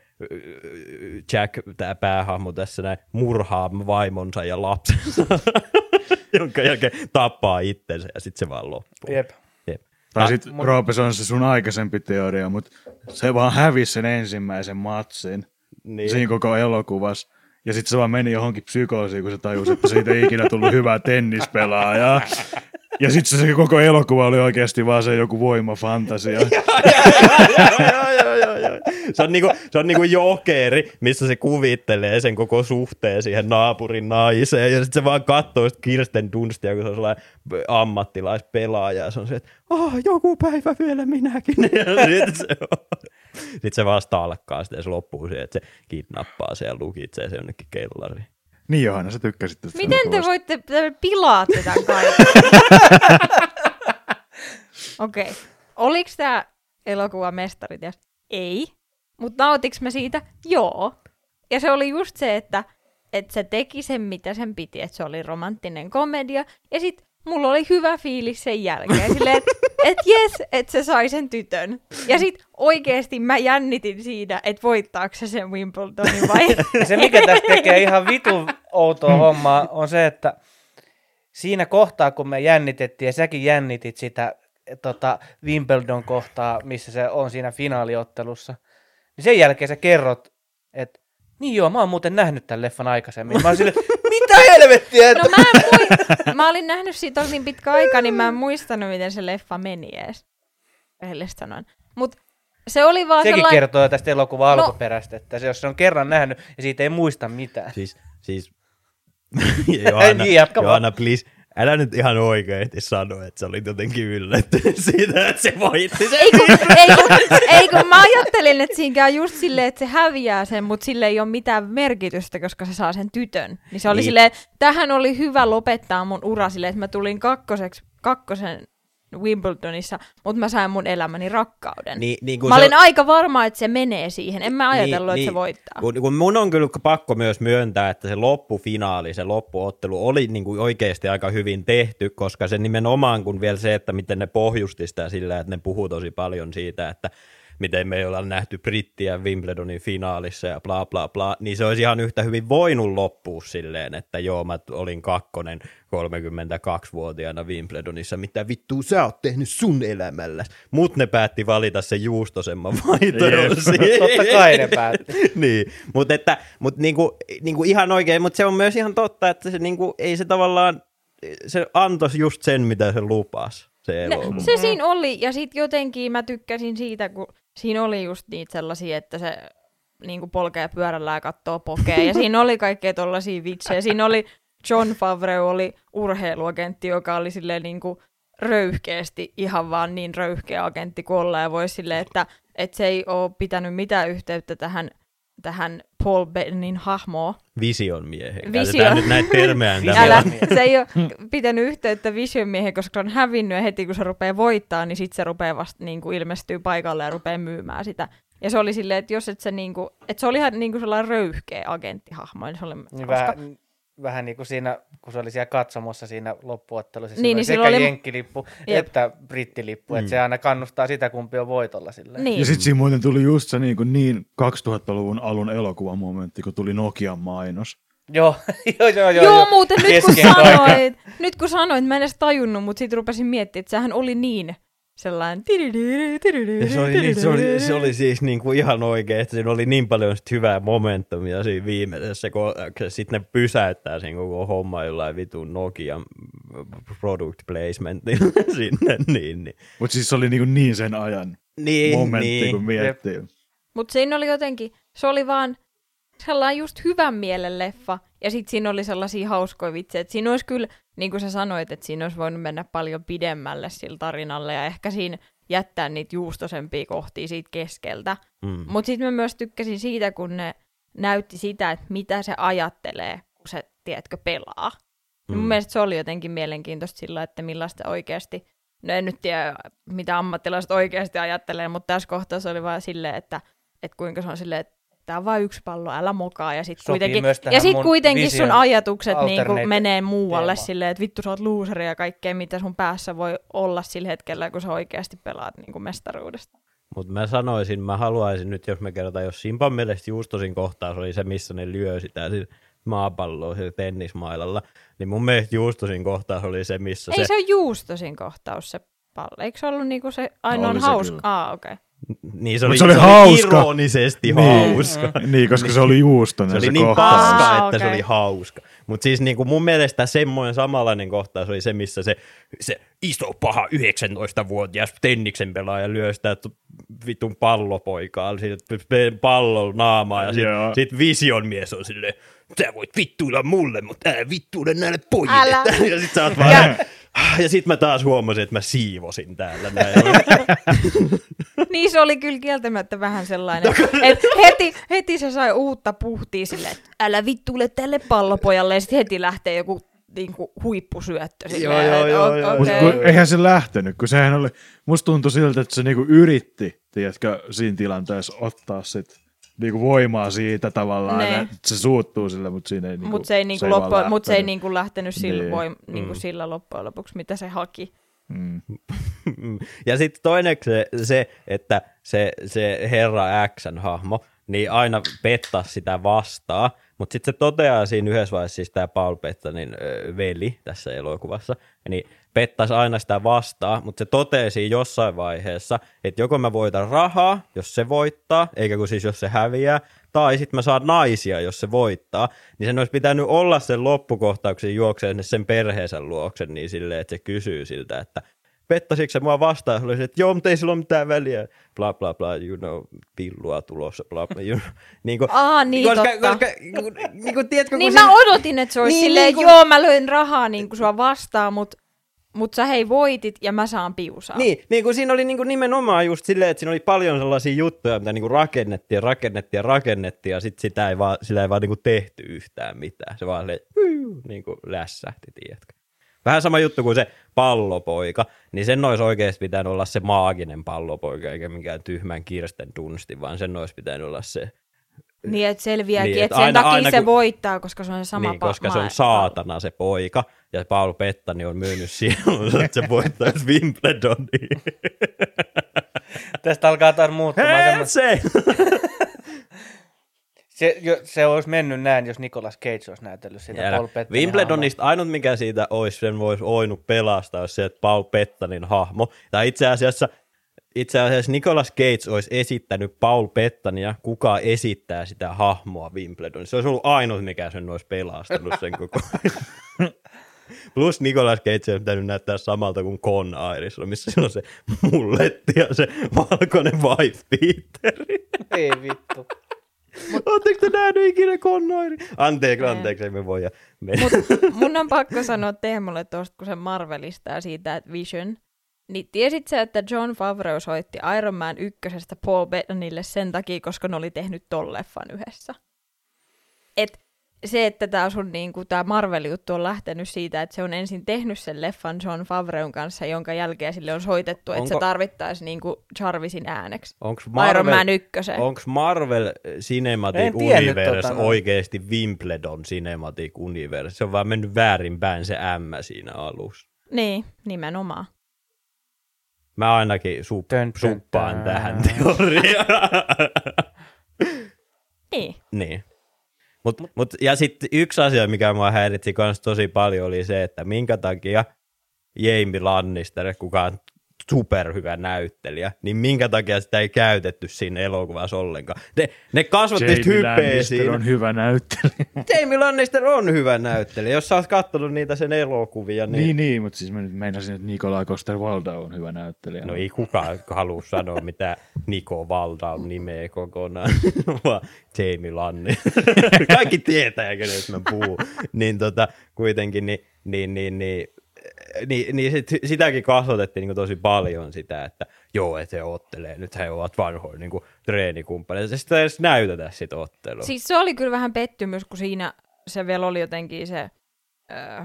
Jack, tämä päähahmo tässä näin, murhaa vaimonsa ja lapsensa, jonka jälkeen tappaa itsensä, ja sitten se vaan loppuu. Jep. Jep. Tai Ah, sitten Roope, se on se sun aikaisempi teoria, mutta se vaan hävisi sen ensimmäisen matsin Niin. siinä koko elokuvassa. Ja sitten se vaan meni johonkin psykoosiin, kun se tajusi, että siitä ei ikinä tullut hyvää tennispelaajaa. Ja sitten se koko elokuva oli oikeasti vaan se joku voimafantasia. Se on, niinku, se on niinku jokeri, missä se kuvittelee sen koko suhteen siihen naapurin naiseen, ja sitten se vaan katsoo sit Kirsten Dunstia, kun se on sellainen ammattilaispelaaja, ja se on se, että oh, joku päivä vielä minäkin. Ja sitten se, sit se vaan stalkkaa sitä, ja se loppuu siihen, että se kidnappaa se ja lukitsee se jonnekin kellariin. Niin Johanna, sä tykkäsit tästä Miten te voitte, te pilaatte tämän kaiken? Okei. Okay. Oliko tämä elokuva mestarit? Ja ei. Mutta nautiks mä siitä? Joo. Ja se oli just se, että, että se teki sen, mitä sen piti. Että se oli romanttinen komedia. Ja sit mulla oli hyvä fiilis sen jälkeen. Silleen, että et jes, että se sai sen tytön. Ja sit oikeesti mä jännitin siinä, että voittaako se sen Wimbledonin vai Ja se, mikä tästä tekee ihan vitun outoa hommaa, on se, että siinä kohtaa, kun me jännitettiin, ja säkin jännitit sitä tota, Wimbledon kohtaa, missä se on siinä finaaliottelussa, niin sen jälkeen sä kerrot, että niin joo, mä oon muuten nähnyt tämän leffan aikaisemmin. Mä oon sille, mitä helvettiä? No mä, en mui- mä olin nähnyt siitä niin pitkä aika, niin mä en muistanut, miten se leffa meni edes. Rehellisesti sanoen. Mut se oli vaan Sekin sellainen... kertoo tästä elokuvan No. alkuperäistä, että se, jos se on kerran nähnyt ja siitä ei muista mitään. Siis, siis Johanna, Niin. Johanna, please, älä nyt ihan oikeasti sano, että sä olit jotenkin yllättynyt siitä, että se voitti sen. Ei kun, ei, kun, ei kun mä ajattelin, että siinä käy just silleen, että se häviää sen, mutta sille ei ole mitään merkitystä, koska se saa sen tytön. Niin se oli Niin. silleen, tähän oli hyvä lopettaa mun ura silleen, että mä tulin kakkoseksi, kakkosen Wimbledonissa, mutta mä sain mun elämäni rakkauden. Niin, niin kun Mä se olin on- aika varma, että se menee siihen. En mä ajatellut, Niin, että se niin. voittaa. Kun, kun mun on kyllä pakko myös myöntää, että se loppufinaali, se loppuottelu oli niin kuin oikeasti aika hyvin tehty, koska se nimenomaan kun vielä se, että miten ne pohjusti sitä sillä, että ne puhuu tosi paljon siitä, että miten me ei olla nähty brittiä Wimbledonin finaalissa ja bla bla bla, niin se olisi ihan yhtä hyvin voinut loppua silleen, että joo, mä olin kakkonen 32-vuotiaana Wimbledonissa, mitä vittua sä oot tehnyt sun elämällä. Mut ne päätti valita sen juustosemman vaihtoehdon Totta kai ne päätti. niin, mutta että, mut niinku, niinku ihan oikein, mutta se on myös ihan totta, että se niinku, ei se tavallaan, se antoi just sen, mitä se lupasi, se elokuva. se siinä oli, ja sitten jotenkin mä tykkäsin siitä, kun siinä oli just niitä sellaisia, että se niin kuin polkee pyörällä ja katsoo pokea, ja siinä oli kaikkea tollaisia vitsejä. Siinä oli John Favreau oli urheiluagentti, joka oli silleen niin kuin röyhkeästi ihan vaan niin röyhkeä agentti kuin olla, ja voi silleen, että, että se ei ole pitänyt mitään yhteyttä tähän, tähän Paul Bennin hahmoon, Vision miehen. Visio. Käytetään nyt näitä termejä. mitä Älä, se ei ole pitänyt yhteyttä Vision miehen, koska se on hävinnyt ja heti kun se rupeaa voittaa, niin sitten se rupeaa vasta niin kuin ilmestyy paikalle ja rupeaa myymään sitä. Ja se oli silleen, että jos et se, niin kuin, että se oli ihan niin kuin sellainen röyhkeä agenttihahmo, niin se oli Niin hauska. Vähän, niin kuin siinä, kun se oli siellä katsomossa siinä loppuottelussa, Niin, niin, sekä oli- jenkkilippu Jep. että brittilippu, Mm. että se aina kannustaa sitä, kumpi on voitolla silleen. Niin. Ja sitten siinä muuten tuli just se niin, kuin niin 2000-luvun alun elokuvamomentti, kun tuli Nokian mainos. Joo, joo, joo, joo. Joo, muuten nyt kun sanoit, nyt kun sanoit, mä en edes tajunnut, mutta sitten rupesin miettimään, että sehän oli niin sellainen... Ja se, oli, niin, se, oli, se oli siis niin kuin ihan oikein, että siinä oli niin paljon sit hyvää momentumia siinä viimeisessä, kun sitten ne pysäyttää sen koko homma jollain vitun Nokian product placementilla sinne. Niin, niin. Mutta siis se oli niin, niin sen ajan niin, momentti, niin. kun miettii. Mutta siinä oli jotenkin, se oli vaan sellainen just hyvän mielen leffa, ja sitten siinä oli sellaisia hauskoja vitsejä, että siinä olisi kyllä, niin kuin sä sanoit, että siinä olisi voinut mennä paljon pidemmälle sillä tarinalle, ja ehkä siinä jättää niitä juustosempia kohtia siitä keskeltä. Mm. Mutta sitten mä myös tykkäsin siitä, kun ne näytti sitä, että mitä se ajattelee, kun se, tiedätkö, pelaa. Mm. Mun mielestä se oli jotenkin mielenkiintoista sillä, että millaista oikeasti, no en nyt tiedä, mitä ammattilaiset oikeasti ajattelee, mutta tässä kohtaa se oli vaan silleen, että, että kuinka se on silleen, että tää on vain yksi pallo, älä mokaa. Ja sit Sopii kuitenkin, ja sit kuitenkin sun ajatukset niinku alternate menee muualle teemaan. silleen, että vittu sä oot looseri ja kaikkea, mitä sun päässä voi olla sillä hetkellä, kun sä oikeasti pelaat niinku mestaruudesta. Mutta mä sanoisin, mä haluaisin nyt, jos me kerrotaan, jos Simpan mielestä Juustosin kohtaus oli se, missä ne lyö sitä siis maapalloa sillä tennismailalla, niin mun mielestä Juustosin kohtaus oli se, missä Ei se... se ole juustosin kohtaus se pallo. Eikö se ollut niinku se ainoa hauska? Aa, okei. Okay. Niin se Mut oli, se oli hauska. ironisesti Niin. hauska. Niin, koska se oli juustonen Se se, oli niin kohtaus. paska, Aa, että se oli hauska. Mutta siis niinku mun mielestä semmoinen samanlainen kohtaus oli se, missä se, se iso paha 19-vuotias tenniksen pelaaja lyö sitä vitun pallopoikaa, siitä pallon naamaa ja sitten Joo. sit vision mies on silleen, sä voit vittuilla mulle, mutta älä vittuille näille pojille. Älä. Ja sit sä oot vaan, ja, ja sit mä taas huomasin, että mä siivosin täällä näin. Niin se oli kyllä kieltämättä vähän sellainen, että heti, heti se sai uutta puhtia silleen, että älä vittuile tälle pallopojalle ja sitten heti lähtee joku niinku, huippusyöttö. Silleen, Joo, joo, joo, o- joo. Kun eihän se lähtenyt, kun sehän oli, musta tuntui siltä, että se niinku yritti, tiedätkö, siinä tilanteessa ottaa sit niinku voimaa siitä tavallaan, Ne. että se suuttuu sille, mutta siinä ei niinku, Mutta se ei, niinku ei vaan loppu, mut se ei lähtenyt. niinku lähtenyt sillä, Niin. voim, niinku Mm. sillä loppujen lopuksi, mitä se haki. Mm. Ja sitten toinen se, se, että se, se herra Xn hahmo, niin aina pettaa sitä vastaan, mutta sitten se toteaa siinä yhdessä vaiheessa, siis tämä Paul Bettanin ö, veli tässä elokuvassa, niin pettaisi aina sitä vastaan, mutta se toteaa siinä jossain vaiheessa, että joko mä voitan rahaa, jos se voittaa, eikä kun siis jos se häviää, tai sitten mä saan naisia, jos se voittaa, niin sen olisi pitänyt olla sen loppukohtauksen juokseen sen perheensä luokse, niin silleen, että se kysyy siltä, että pettasitko se mua vastaan? Oli se, että joo, mutta ei sillä ole mitään väliä. Bla bla bla, you know, pillua tulossa, bla bla. You know. niin kuin, Aa, niin koska, totta. koska, niin, kuin, tiedätkö, Niin mä odotin, että se olisi Niin, silleen, niin kun- joo, mä löin rahaa niin kuin sua vastaan, mutta mut sä hei voitit ja mä saan piusaa. Niin, niin kuin siinä oli niin kuin nimenomaan just silleen, että siinä oli paljon sellaisia juttuja, mitä niin kuin rakennettiin ja rakennettiin ja rakennettiin, ja sitten sitä ei vaan, sillä ei vaan niin kuin tehty yhtään mitään. Se vaan niin kuin lässähti, tiedätkö. Vähän sama juttu kuin se pallopoika, niin sen olisi oikeasti pitänyt olla se maaginen pallopoika, eikä mikään tyhmän Kirsten Dunsti, vaan sen olisi pitänyt olla se, Niin, että selviääkin, Niin, että sen aina- takia aina se kun- voittaa, koska se on se sama niin, pa- koska se on saatana se poika, ja Paul Pettani on myynyt sielunsa, että se voittaisi Wimbledonin. Tästä alkaa taas muuttumaan semmoista. se! Se, jo, se olisi mennyt näin, jos Nicolas Cage olisi näytellyt sitä Älä. Paul Bettanin Wimbledonista ainut mikä siitä olisi, sen voisi oinut pelastaa, olisi se, että Paul Pettanin hahmo. Tai itse asiassa, itse asiassa Nicolas Cage olisi esittänyt Paul Pettania, kuka esittää sitä hahmoa Wimbledonissa. Se olisi ollut ainut, mikä sen olisi pelastanut sen koko Plus Nicolas Cage olisi pitänyt näyttää samalta kuin Con Iris, missä sillä on se mulletti ja se valkoinen wife hahmo. Ei vittu. Oletteko te nähnyt ikinä Con Iris? Anteeksi, anteeksi, ei me voida mennä. Mun on pakko sanoa Teemulle tuosta, kun se Marvelista ja siitä, että Vision. Niin tiesit sä, että John Favreau soitti Iron Man ykkösestä Paul Bettanille sen takia, koska ne oli tehnyt ton leffan yhdessä? Et se, että tämä sun niinku, tää Marvel-juttu on lähtenyt siitä, että se on ensin tehnyt sen leffan John Favreun kanssa, jonka jälkeen sille on soitettu, että se Onko- tarvittaisi niinku Jarvisin ääneksi. Onko Iron Man Marvel, ykkösen. onks Marvel Cinematic tiennyt Universe tota oikeasti Wimbledon Cinematic Universe? Se on vaan mennyt väärinpäin se M siinä alussa. Niin, nimenomaan. Mä ainakin sup, Tön, suppaan tön. tähän teoriaan. Niin. niin. Mut, mut, ja sitten yksi asia, mikä mua häiritsi kans tosi paljon, oli se, että minkä takia Jamie Lannister, kuka on superhyvä näyttelijä, niin minkä takia sitä ei käytetty siinä elokuvassa ollenkaan. Ne, ne kasvatti hypeä siinä. on hyvä näyttelijä. Jamie Lannister on hyvä näyttelijä. Jos sä oot kattonut niitä sen elokuvia, niin... niin, niin, mutta siis mä nyt meinasin, että Nikolai Coster-Waldau on hyvä näyttelijä. No ei kukaan halua sanoa, mitä Niko Valda on nimeä kokonaan, vaan Jamie Lannister. Kaikki tietää, kenestä mä puhun. Niin tota, kuitenkin, niin, niin, niin, niin niin, niin sit, sitäkin kasvatettiin niin tosi paljon sitä, että joo, että he ottelee, nyt he ovat vanhoja niin treenikumppaneita. Sitä ei edes näytetä sitä ottelua. Siis se oli kyllä vähän pettymys, kun siinä se vielä oli jotenkin se... Öö,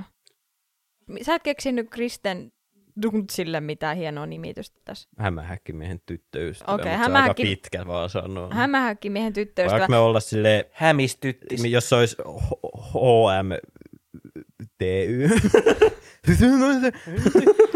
sä et keksinyt Kristen Duntsille mitään hienoa nimitystä tässä. Hämähäkkimiehen tyttöystävä, Okei, mutta se on aika hämähäkki- pitkä vaan sanoa. Hämähäkkimiehen tyttöystävä. Voinko me olla silleen, Hämistyttis. jos se olisi HMTY?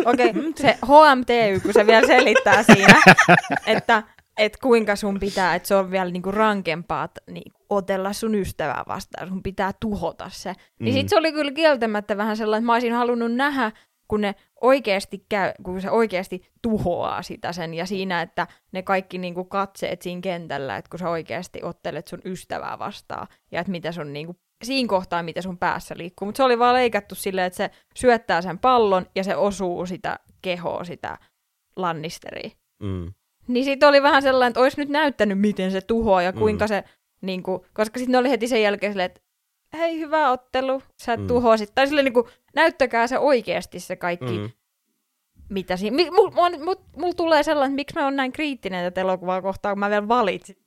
Okei, okay, se HMTY, kun se vielä selittää siinä, että et kuinka sun pitää, että se on vielä niinku rankempaa niin, otella sun ystävää vastaan, sun pitää tuhota se. Niin Mm. sit se oli kyllä kieltämättä vähän sellainen, että mä olisin halunnut nähdä, kun ne oikeasti käy, kun se oikeasti tuhoaa sitä sen, ja siinä, että ne kaikki niinku katseet siinä kentällä, että kun sä oikeasti ottelet sun ystävää vastaan, ja että mitä sun niinku siinä kohtaa, mitä sun päässä liikkuu. Mutta se oli vaan leikattu silleen, että se syöttää sen pallon ja se osuu sitä kehoa, sitä lannisteriä. Mm. Niin sitten oli vähän sellainen, että olisi nyt näyttänyt, miten se tuhoaa ja kuinka Mm. se, niin kuin, koska sitten ne oli heti sen jälkeen silleen, että hei, hyvä ottelu, sä Mm. mm. tuhoasit. Tai silleen niin kuin, näyttäkää se oikeasti se kaikki, Mm. mm. mitä siinä. Mulla mul, mul, mul tulee sellainen, että miksi mä oon näin kriittinen tätä elokuvaa kohtaan, kun mä vielä valitsin.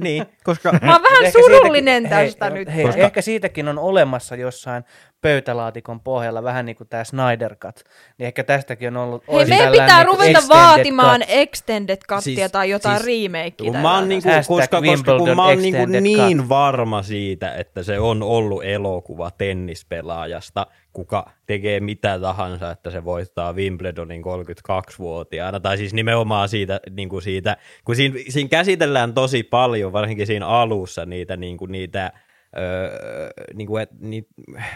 Niin, koska Mä oon vähän surullinen siitäkin- tästä hei, nyt. Hei, Koska- Ehkä siitäkin on olemassa jossain pöytälaatikon pohjalla, vähän niin kuin tämä Snyder Cut. Niin ehkä tästäkin on ollut... Hei, meidän pitää niinku ruveta extended vaatimaan cut. extended cuttia Siis- tai jotain siis- remakea. kun tai mä oon niinku, Hashtag koska, koska kun mä oon niinku niin cut. varma siitä, että se on ollut elokuva tennispelaajasta, kuka tekee mitä tahansa, että se voittaa Wimbledonin 32-vuotiaana, tai siis nimenomaan siitä, niin kuin siitä kun siinä, siinä käsitellään tosi paljon, varsinkin siinä alussa, niitä, niin kuin, niitä öö, niin kuin, et, ni,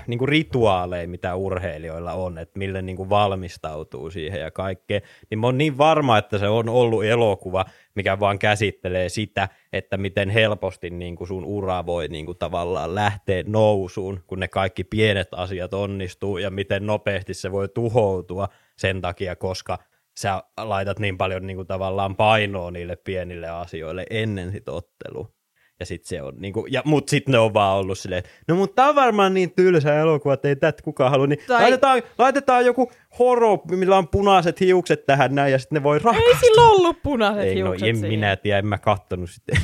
niin kuin rituaaleja, mitä urheilijoilla on, että millä niin valmistautuu siihen ja kaikkea, niin mä oon niin varma, että se on ollut elokuva, mikä vaan käsittelee sitä, että miten helposti niin sun ura voi niin tavallaan lähteä nousuun, kun ne kaikki pienet asiat onnistuu, ja miten nopeasti se voi tuhoutua sen takia, koska sä laitat niin paljon niin tavallaan painoa niille pienille asioille ennen sit ottelua. Ja sit se on niinku, ja mut sit ne on vaan ollut silleen, että no mutta tää on varmaan niin tylsä elokuva, että ei tätä kukaan halua, niin Tai- laitetaan, laitetaan joku horo, millä on punaiset hiukset tähän näin, ja sitten ne voi rakastaa. Ei sillä ollut punaiset Ei, no hiukset en siinä. minä tiedä, en mä kattonut sitten.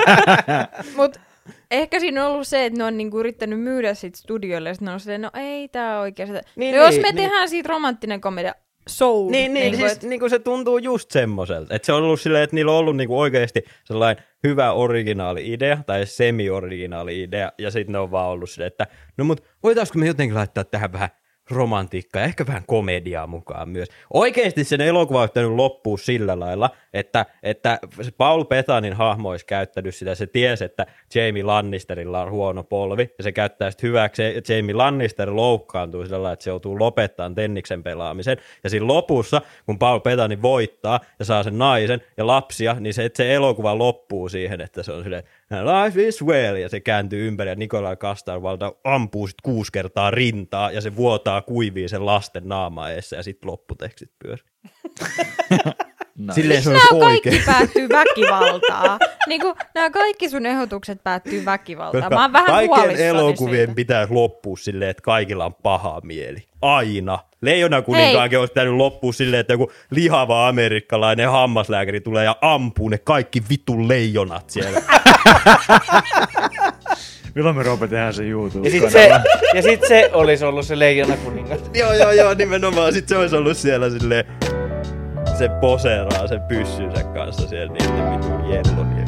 Mut ehkä siinä on ollut se, että ne on niinku yrittänyt myydä sit studioille, ja sit ne on silleen, no ei tää oikein. Niin, Niin, no, jos niin, me niin. tehdään siitä romanttinen komedia, soul. Niin, niin, niinku, siis et- niin kuin se tuntuu just semmoiselta. Että se on ollut silleen, että niillä on ollut niin kuin oikeasti sellainen hyvä originaali-idea tai semi-originaali-idea, ja sitten ne on vaan ollut silleen, että no mut voitaisko me jotenkin laittaa tähän vähän romantiikkaa ja ehkä vähän komediaa mukaan myös. Oikeasti sen elokuva on loppua sillä lailla, että, että se Paul Betanin hahmo olisi käyttänyt sitä, se tiesi, että Jamie Lannisterilla on huono polvi, ja se käyttää sitä hyväksi, ja Jamie Lannister loukkaantuu sillä lailla, että se joutuu lopettamaan tenniksen pelaamisen, ja siinä lopussa, kun Paul Betani voittaa ja saa sen naisen ja lapsia, niin se, se elokuva loppuu siihen, että se on silleen, life is well, ja se kääntyy ympäri, ja Nikolai Kastarvalta ampuu sit kuusi kertaa rintaa, ja se vuotaa kuivii sen lasten naama ja sitten lopputekstit pyörii. Nice. Silleen se Nämä oikein. kaikki päättyy väkivaltaa. niin kuin, nämä kaikki sun ehdotukset päättyy väkivaltaan. Mä oon vähän kaikkien huolissani elokuvien siitä. pitäisi loppua silleen, että kaikilla on paha mieli. Aina. Leijona kuninkaankin olisi pitänyt loppua silleen, että joku lihava amerikkalainen hammaslääkäri tulee ja ampuu ne kaikki vitun leijonat siellä. Milloin me Roope tehdään se YouTube? Ja sit, se, ja sit se olisi ollut se leijona kuningas. joo, joo, joo, nimenomaan. Sitten se olisi ollut siellä silleen, se poseeraa sen pyssynsä kanssa siellä niiden vitun jellonien